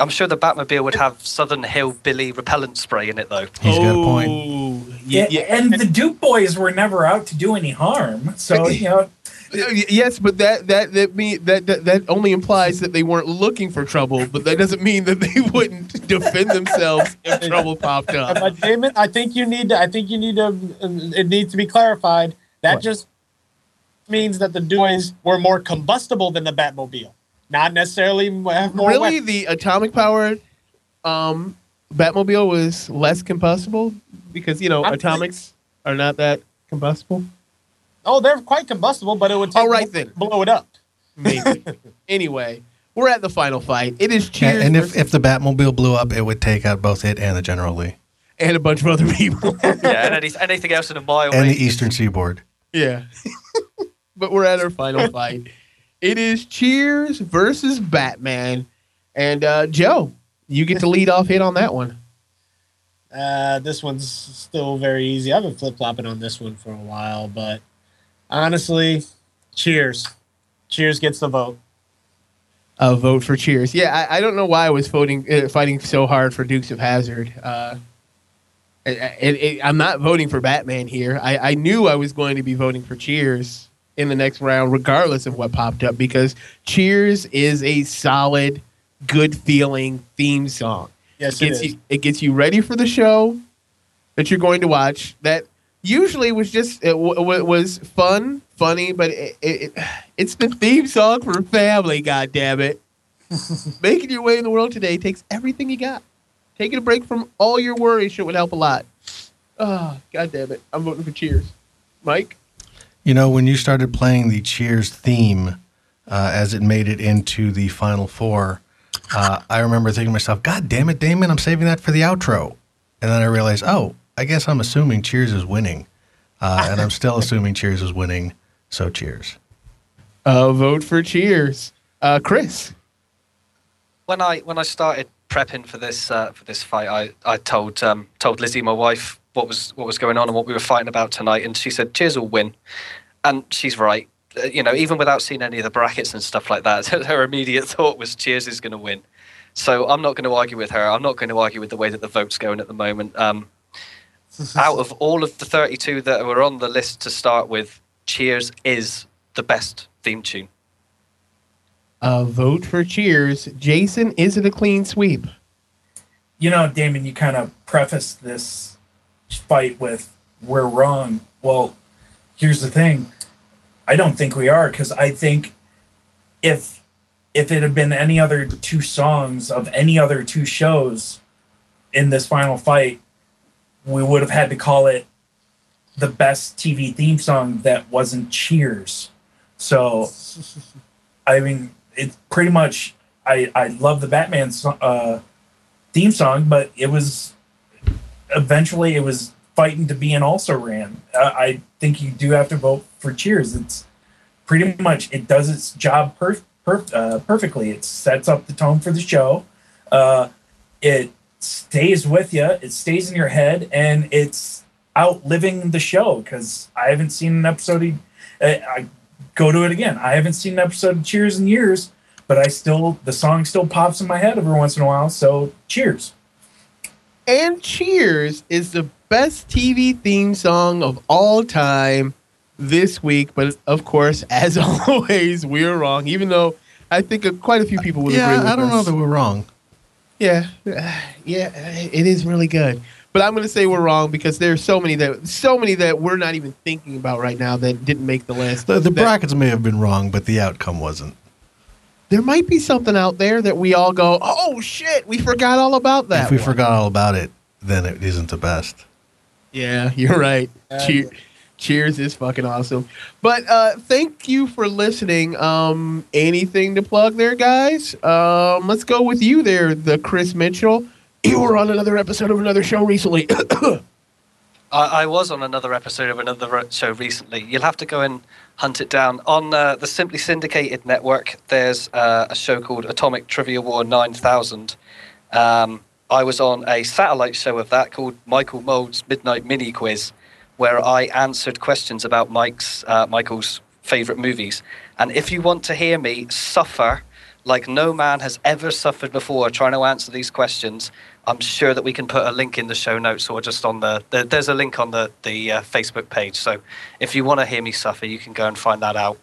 i'm sure the batmobile would have southern hillbilly repellent spray in it though He's got a point. Oh, Yeah, yeah, yeah. and the Duke boys were never out to do any harm. So you know, y- Yes, but that that that mean that, that that only implies that they weren't looking for trouble, but that doesn't mean that they wouldn't defend themselves if trouble popped Uh, up. But Damon, I think you need to. I think you need to. um, It needs to be clarified. That What? just means that the Boys were more combustible than the Batmobile. Not necessarily have more. really, weapons. the atomic powered um, Batmobile was less combustible because you know I'm- atomics are not that combustible. Oh, they're quite combustible, but it would take All right, then. to blow it up. Maybe. anyway, we're at the final fight. It is Cheers And, and if, if the Batmobile blew up, it would take out both it and the General Lee and a bunch of other people. yeah and any, anything else in a mile and the. Eastern Seaboard. Yeah. but we're at our final fight. It is Cheers versus Batman. And uh, Joe, you get to lead off hit on that one. Uh, this one's still very easy. I've been flip flopping on this one for a while, but honestly, cheers. Cheers gets the vote. A vote for Cheers. Yeah, I, I don't know why I was voting, uh, fighting so hard for Dukes of Hazzard. Uh, it, it, it- I'm not voting for Batman here. I, I knew I was going to be voting for Cheers in the next round, regardless of what popped up, because Cheers is a solid, good feeling theme song. Yes, it it gets is. you it gets you ready for the show that you're going to watch that usually was just it w- w- was fun funny but it, it, it- it's the theme song for family god damn it Making your way in the world today takes everything you got. Taking a break from all your worries sure would help a lot. Oh, God damn it. I'm voting for Cheers. Mike? You know, when you started playing the Cheers theme uh, as it made it into the final four, uh, I remember thinking to myself, God damn it, Damon, I'm saving that for the outro. And then I realized, oh, I guess I'm assuming Cheers is winning. Uh, and I'm still assuming Cheers is winning. So cheers. Uh, vote for Cheers. Uh, Chris? when I when I started prepping for this uh, for this fight, I, I told um, told Lizzie, my wife, what was what was going on and what we were fighting about tonight, and she said, "Cheers will win," and she's right. Uh, you know, even without seeing any of the brackets and stuff like that, her immediate thought was Cheers is going to win. So I'm not going to argue with her. I'm not going to argue with the way that the vote's going at the moment. Um, out of all of the 32 that were on the list to start with, Cheers is the best theme tune. Uh, vote for Cheers. Jason, is it a clean sweep? You know, Damon, you kind of prefaced this fight with "we're wrong." Well, here's the thing: I don't think we are because I think if if it had been any other two songs of any other two shows in this final fight, we would have had to call it the best TV theme song that wasn't Cheers. So, I mean, it's pretty much. I I love the Batman uh, theme song, but it was eventually it was fighting to be an also ran. Uh, I think you do have to vote for Cheers. It's pretty much it does its job per, per, uh, perfectly. It sets up the tone for the show. Uh, it stays with you. It stays in your head, and it's outliving the show. Because I haven't seen an episode. Of, uh, I go to it again. I haven't seen an episode of Cheers in years, but I still the song still pops in my head every once in a while. So Cheers. And Cheers is the best TV theme song of all time this week. But of course, as always, we're wrong. Even though I think quite a few people would agree Yeah, I don't know that we're wrong. Yeah, yeah, it is really good. But I'm going to say we're wrong because there's so many that so many that we're not even thinking about right now that didn't make the list. The, the That- brackets may have been wrong, but the outcome wasn't. there might be something out there that we all go, "Oh shit, we forgot all about that." if we one." forgot all about it, then it isn't the best. Yeah, you're right. Cheer- cheers is fucking awesome. But uh thank you for listening. Um anything to plug there, guys? Um let's go with you there, the Chris Mitchell. You were on another episode of another show recently. I, I was on another episode of another show recently. You'll have to go and hunt it down. On uh, the Simply Syndicated network, there's uh, a show called Atomic Trivia War 9000. Um, I was on a satellite show of that called Michael Mold's Midnight Mini Quiz, where I answered questions about Mike's uh, Michael's favorite movies. And if you want to hear me suffer like no man has ever suffered before trying to answer these questions, I'm sure that we can put a link in the show notes or just on the, the there's a link on the the uh, Facebook page. So if you want to hear me suffer, you can go and find that out.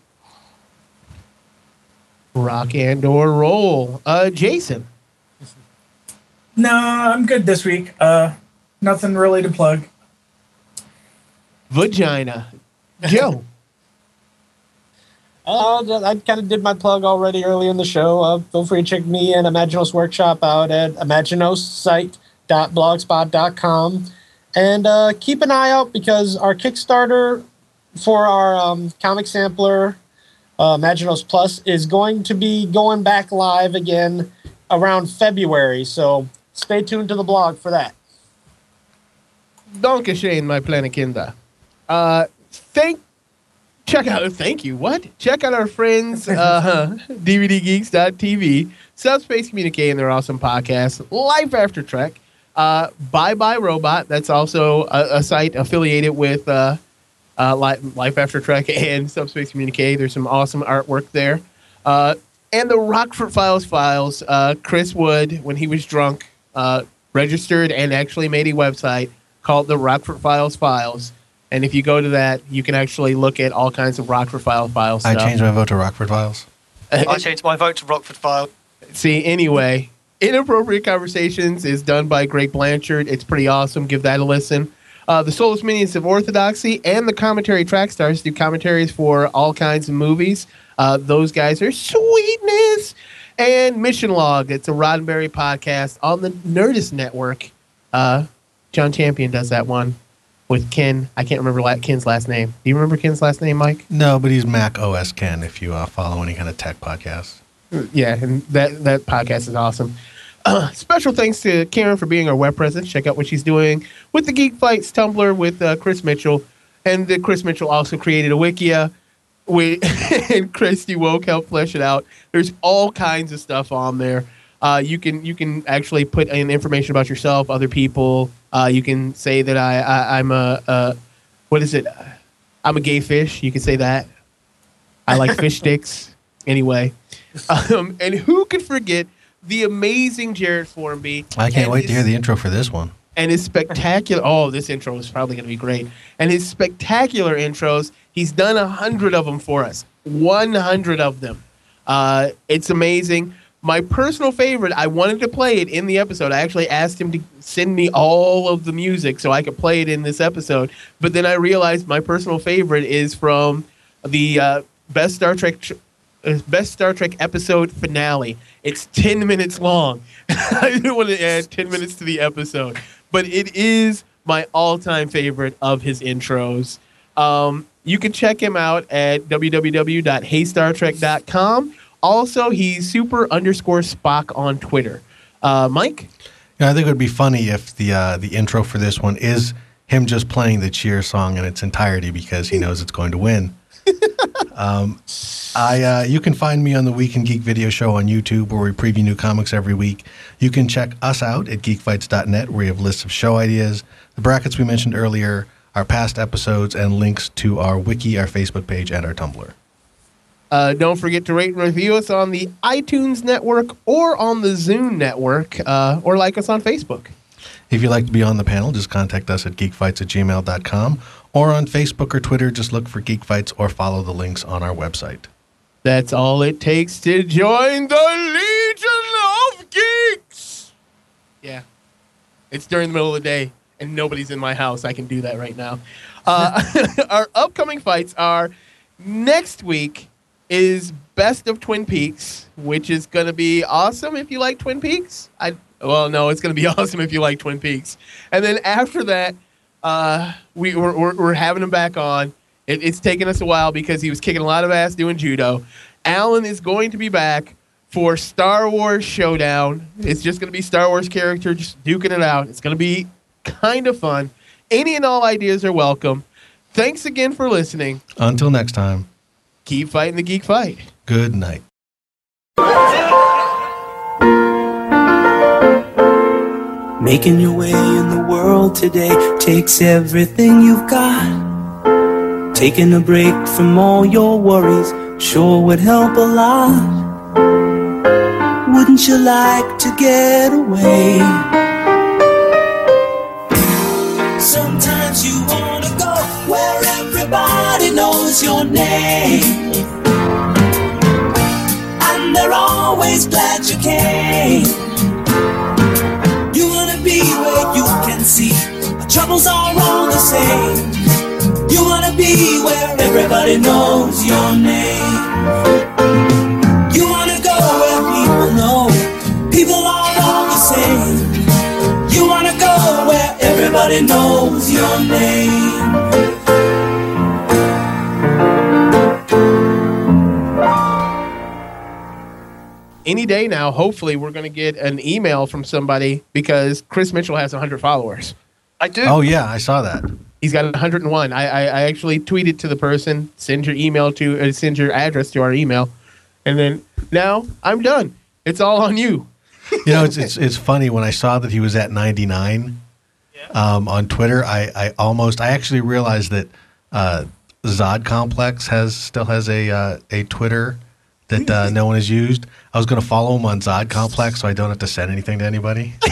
Rock and or roll. Uh Jason. No, I'm good this week. Uh, nothing really to plug. Vagina. Joe. Uh, I kind of did my plug already early in the show. Uh, feel free to check me and Imaginos Workshop out at imaginosite.blogspot.com. And uh, keep an eye out because our Kickstarter for our um, comic sampler, uh, Imaginos Plus, is going to be going back live again around February. So stay tuned to the blog for that. Don't Donkey my planet Kinda. Uh thank check out thank you. What? Check out our friends uh DVDgeeks.tv, Subspace Communique and their awesome podcast, Life After Trek. Uh Bye Bye Robot. That's also a, a site affiliated with uh uh, Life After Trek and Subspace Communique. There's some awesome artwork there. Uh, and the Rockford Files files. Uh, Chris Wood, when he was drunk, uh, registered and actually made a website called the Rockford Files Files. And if you go to that, you can actually look at all kinds of Rockford File files. I changed my vote to Rockford Files. I changed my vote to Rockford File. See, anyway, Inappropriate Conversations is done by Greg Blanchard. It's pretty awesome. Give that a listen. Uh, the Soulless Minions of Orthodoxy and the Commentary Track Stars do commentaries for all kinds of movies. Uh, those guys are sweetness. And Mission Log. It's a Roddenberry podcast on the Nerdist Network. Uh, John Champion does that one with Ken. I can't remember la- Ken's last name. Do you remember Ken's last name, Mike? No, but he's Mac OS Ken if you uh, follow any kind of tech podcast. Yeah, and that that podcast is awesome. Uh, special thanks to Karen for being our web presence. Check out what she's doing with the Geek Fights Tumblr with uh, Chris Mitchell, and uh, Chris Mitchell also created a Wikia. We and Christy Woke helped flesh it out. There's all kinds of stuff on there. Uh, you can you can actually put in information about yourself, other people. Uh, you can say that I, I I'm a, a what is it? I'm a gay fish. You can say that. I like fish sticks. Anyway, um, and who could forget the amazing Jared Formby? I can't wait to hear the intro for this one. and his spectacular. Oh, this intro is probably going to be great. And his spectacular intros. He's done a hundred of them for us. One hundred of them. Uh, it's amazing. My personal favorite. I wanted to play it in the episode. I actually asked him to send me all of the music so I could play it in this episode. But then I realized my personal favorite is from the uh, best Star Trek. Tr- uh, Best Star Trek episode finale. It's 10 minutes long. I didn't want to add 10 minutes to the episode, but it is my all time favorite of his intros. Um, you can check him out at www.heystartrek.com. Also, he's super underscore Spock on Twitter. Uh, Mike? Yeah, I think it would be funny if the uh, the intro for this one is him just playing the cheer song in its entirety because he knows it's going to win. um, I uh, you can find me on the Week in Geek video show on YouTube where we preview new comics every week. You can check us out at geekfights.net where we have lists of show ideas, the brackets we mentioned earlier, our past episodes, and links to our wiki, our Facebook page, and our Tumblr. Uh, don't forget to rate and review us on the iTunes network or on the Zune network, uh, or like us on Facebook. If you'd like to be on the panel, just contact us at geekfights at gmail.com or on Facebook or Twitter, just look for Geek Fights or follow the links on our website. That's all it takes to join the Legion of Geeks. Yeah. It's during the middle of the day and nobody's in my house. I can do that right now. Uh, our upcoming fights are next week is Best of Twin Peaks, which is going to be awesome if you like Twin Peaks. I well, no, it's going to be awesome if you like Twin Peaks. And then after that, uh, we we're, we're, we're having him back on. It, it's taken us a while because he was kicking a lot of ass doing judo. Alan is going to be back for Star Wars Showdown. It's just going to be Star Wars character just duking it out. It's going to be kind of fun. Any and all ideas are welcome. Thanks again for listening. Until next time, Keep fighting the geek fight. good night. Making your way in the world today takes everything you've got. Taking a break from all your worries sure would help a lot. Wouldn't you like to get away? Sometimes you wanna go where knows your name. And they're always glad you came. You wanna be where you can see our troubles are all the same. You wanna be where everybody knows your name. You wanna go where people know people are all the same. You wanna go where everybody knows your name. Any day now, hopefully, we're going to get an email from somebody because Chris Mitchell has 100 followers. I do. Oh, yeah, I saw that. He's got 101. I, I, I actually tweeted to the person, send your email to, uh, send your address to our email, and then now I'm done. It's all on you. You know, it's, it's, it's funny when I saw that he was at 99 um, on Twitter, I, I almost, I actually realized that uh, Zod Complex has still has a, uh, a Twitter that uh, no one has used. I was going to follow him on Zod Complex so I don't have to send anything to anybody.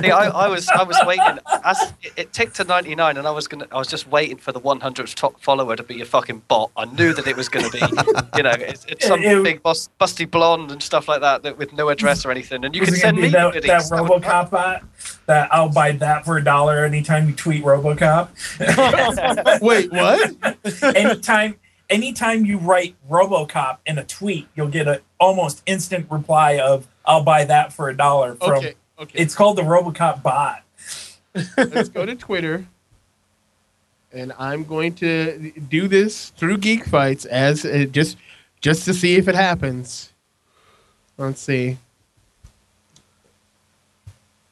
See, I, I was I was waiting as it, it ticked to 99 and I was gonna I was just waiting for the 100th top follower to be a fucking bot. I knew that it was gonna be you know it's, it's some It- it- big bus, busty blonde and stuff like that, that with no address or anything. And you can send me that, that That RoboCop bot? That I'll buy that for a dollar anytime you tweet RoboCop. Wait, what? anytime anytime you write RoboCop in a tweet, you'll get an almost instant reply of "I'll buy that for a dollar." From Okay. Okay. it's called the RoboCop bot. Let's go to Twitter. And I'm going to do this through Geek Fights as uh, just just to see if it happens. Let's see.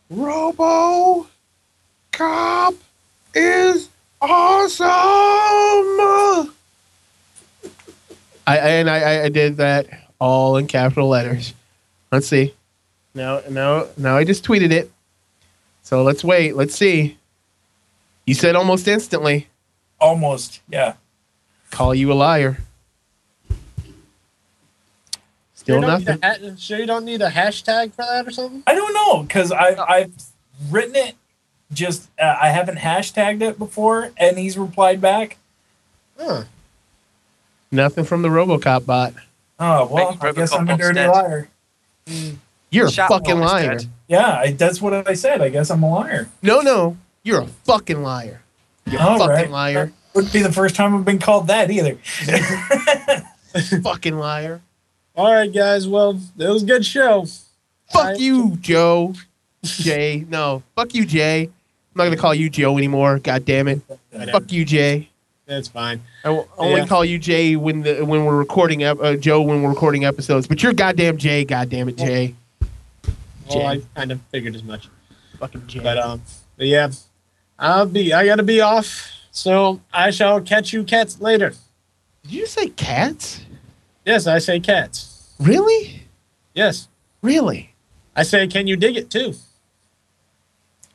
Robo Cop is awesome. I and I, I did that all in capital letters. Let's see. Now now now I just tweeted it. So let's wait. Let's see. You said almost instantly. Almost, yeah. Call you a liar. Still You don't need nothing. a ha- sure you don't need a hashtag for that or something? I don't know because I I've written it. Just uh, I haven't hashtagged it before, and he's replied back. Huh. Nothing from the RoboCop bot. Oh well, I guess I'm a dirty dead. liar. You're a Shatner fucking is liar. dead. Yeah, I, that's what I said. I guess I'm a liar. No, no. You're a fucking liar. You're a All fucking right. liar. Wouldn't be the first time I've been called that either. fucking liar. All right, guys. Well, it was a good show. Fuck I- you, Joe. Jay. No. Fuck you, Jay. I'm not gonna call you Joe anymore. God damn it. Fuck you, Jay. That's fine. I will only Yeah. call you Jay when the when we're recording ep- uh, Joe when we're recording episodes. But you're goddamn Jay. goddamn it, Jay. Well, I kind of figured as much. Fucking Jay. But um, but yeah, I'll be. I gotta be off. So I shall catch you cats later. Did you say cats? Yes, I say cats. Really? Yes, Really? I say, can you dig it too?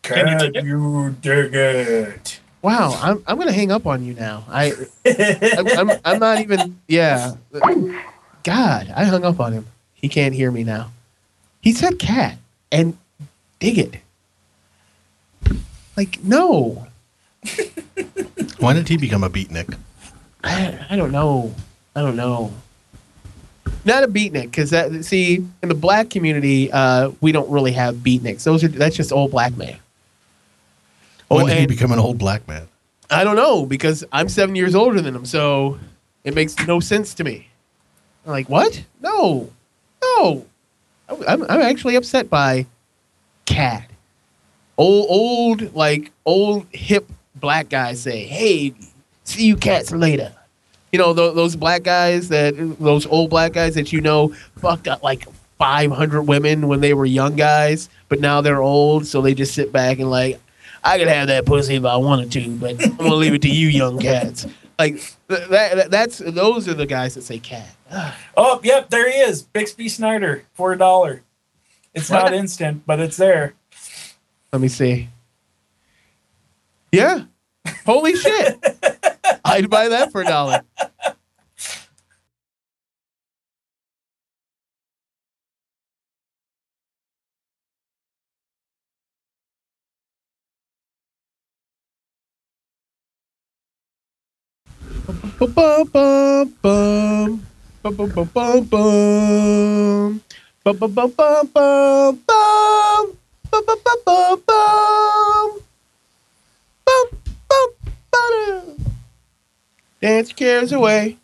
Can you dig it? you dig it? Wow. I'm I'm gonna hang up on you now. I I'm, I'm, I'm not even. Yeah. God, I hung up on him. He can't hear me now. He said cat and dig it. Like no, Why did he become a beatnik? I, I don't know. I don't know. Not a beatnik, because that see in the black community, uh, we don't really have beatniks. Those are that's just old black man. When Oh, did he become an old black man? I don't know because I'm seven years older than him, so it makes no sense to me. I'm like, what? No, no. I'm, I'm actually upset by cat. Old, old, like old hip black guys say, "Hey, see you cats later." You know tho- those black guys that those old black guys that you know fucked up like 500 women when they were young guys, but now they're old, so they just sit back and like, I could have that pussy if I wanted to, but I'm gonna leave it to you, young cats. Like that, that that's those are the guys that say cat. Oh, yep, there he is. Bixby Snyder for a dollar. It's not instant, but it's there. Let me see. Yeah. Holy shit. I'd buy that for a dollar. Dance cares away.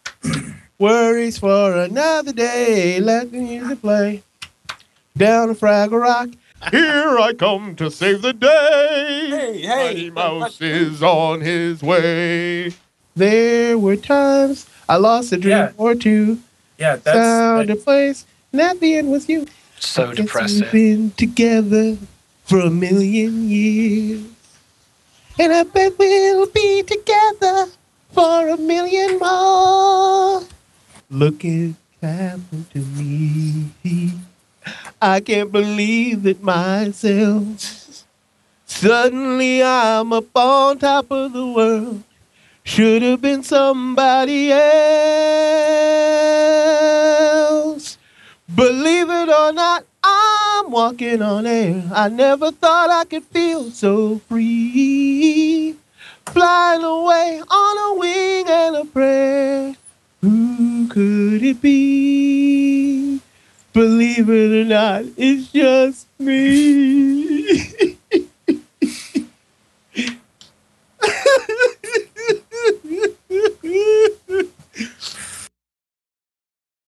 Worries for another day. Let the music play. Down in Fraggle Rock. Here I come to save the day. Hey, hey. Mighty Mouse is on his way. There were times I lost a dream Yeah. or two. Yeah, Found that's a place, and at the end was you. So Guess depressing. We've been together for a million years. And I bet we'll be together for a million more. Look at what happened to me. I can't believe it myself. Suddenly I'm up on top of the world. Should have been somebody else. Believe it or not, I'm walking on air. I never thought I could feel so free. Flying away on a wing and a prayer. Who could it be? Believe it or not, it's just me.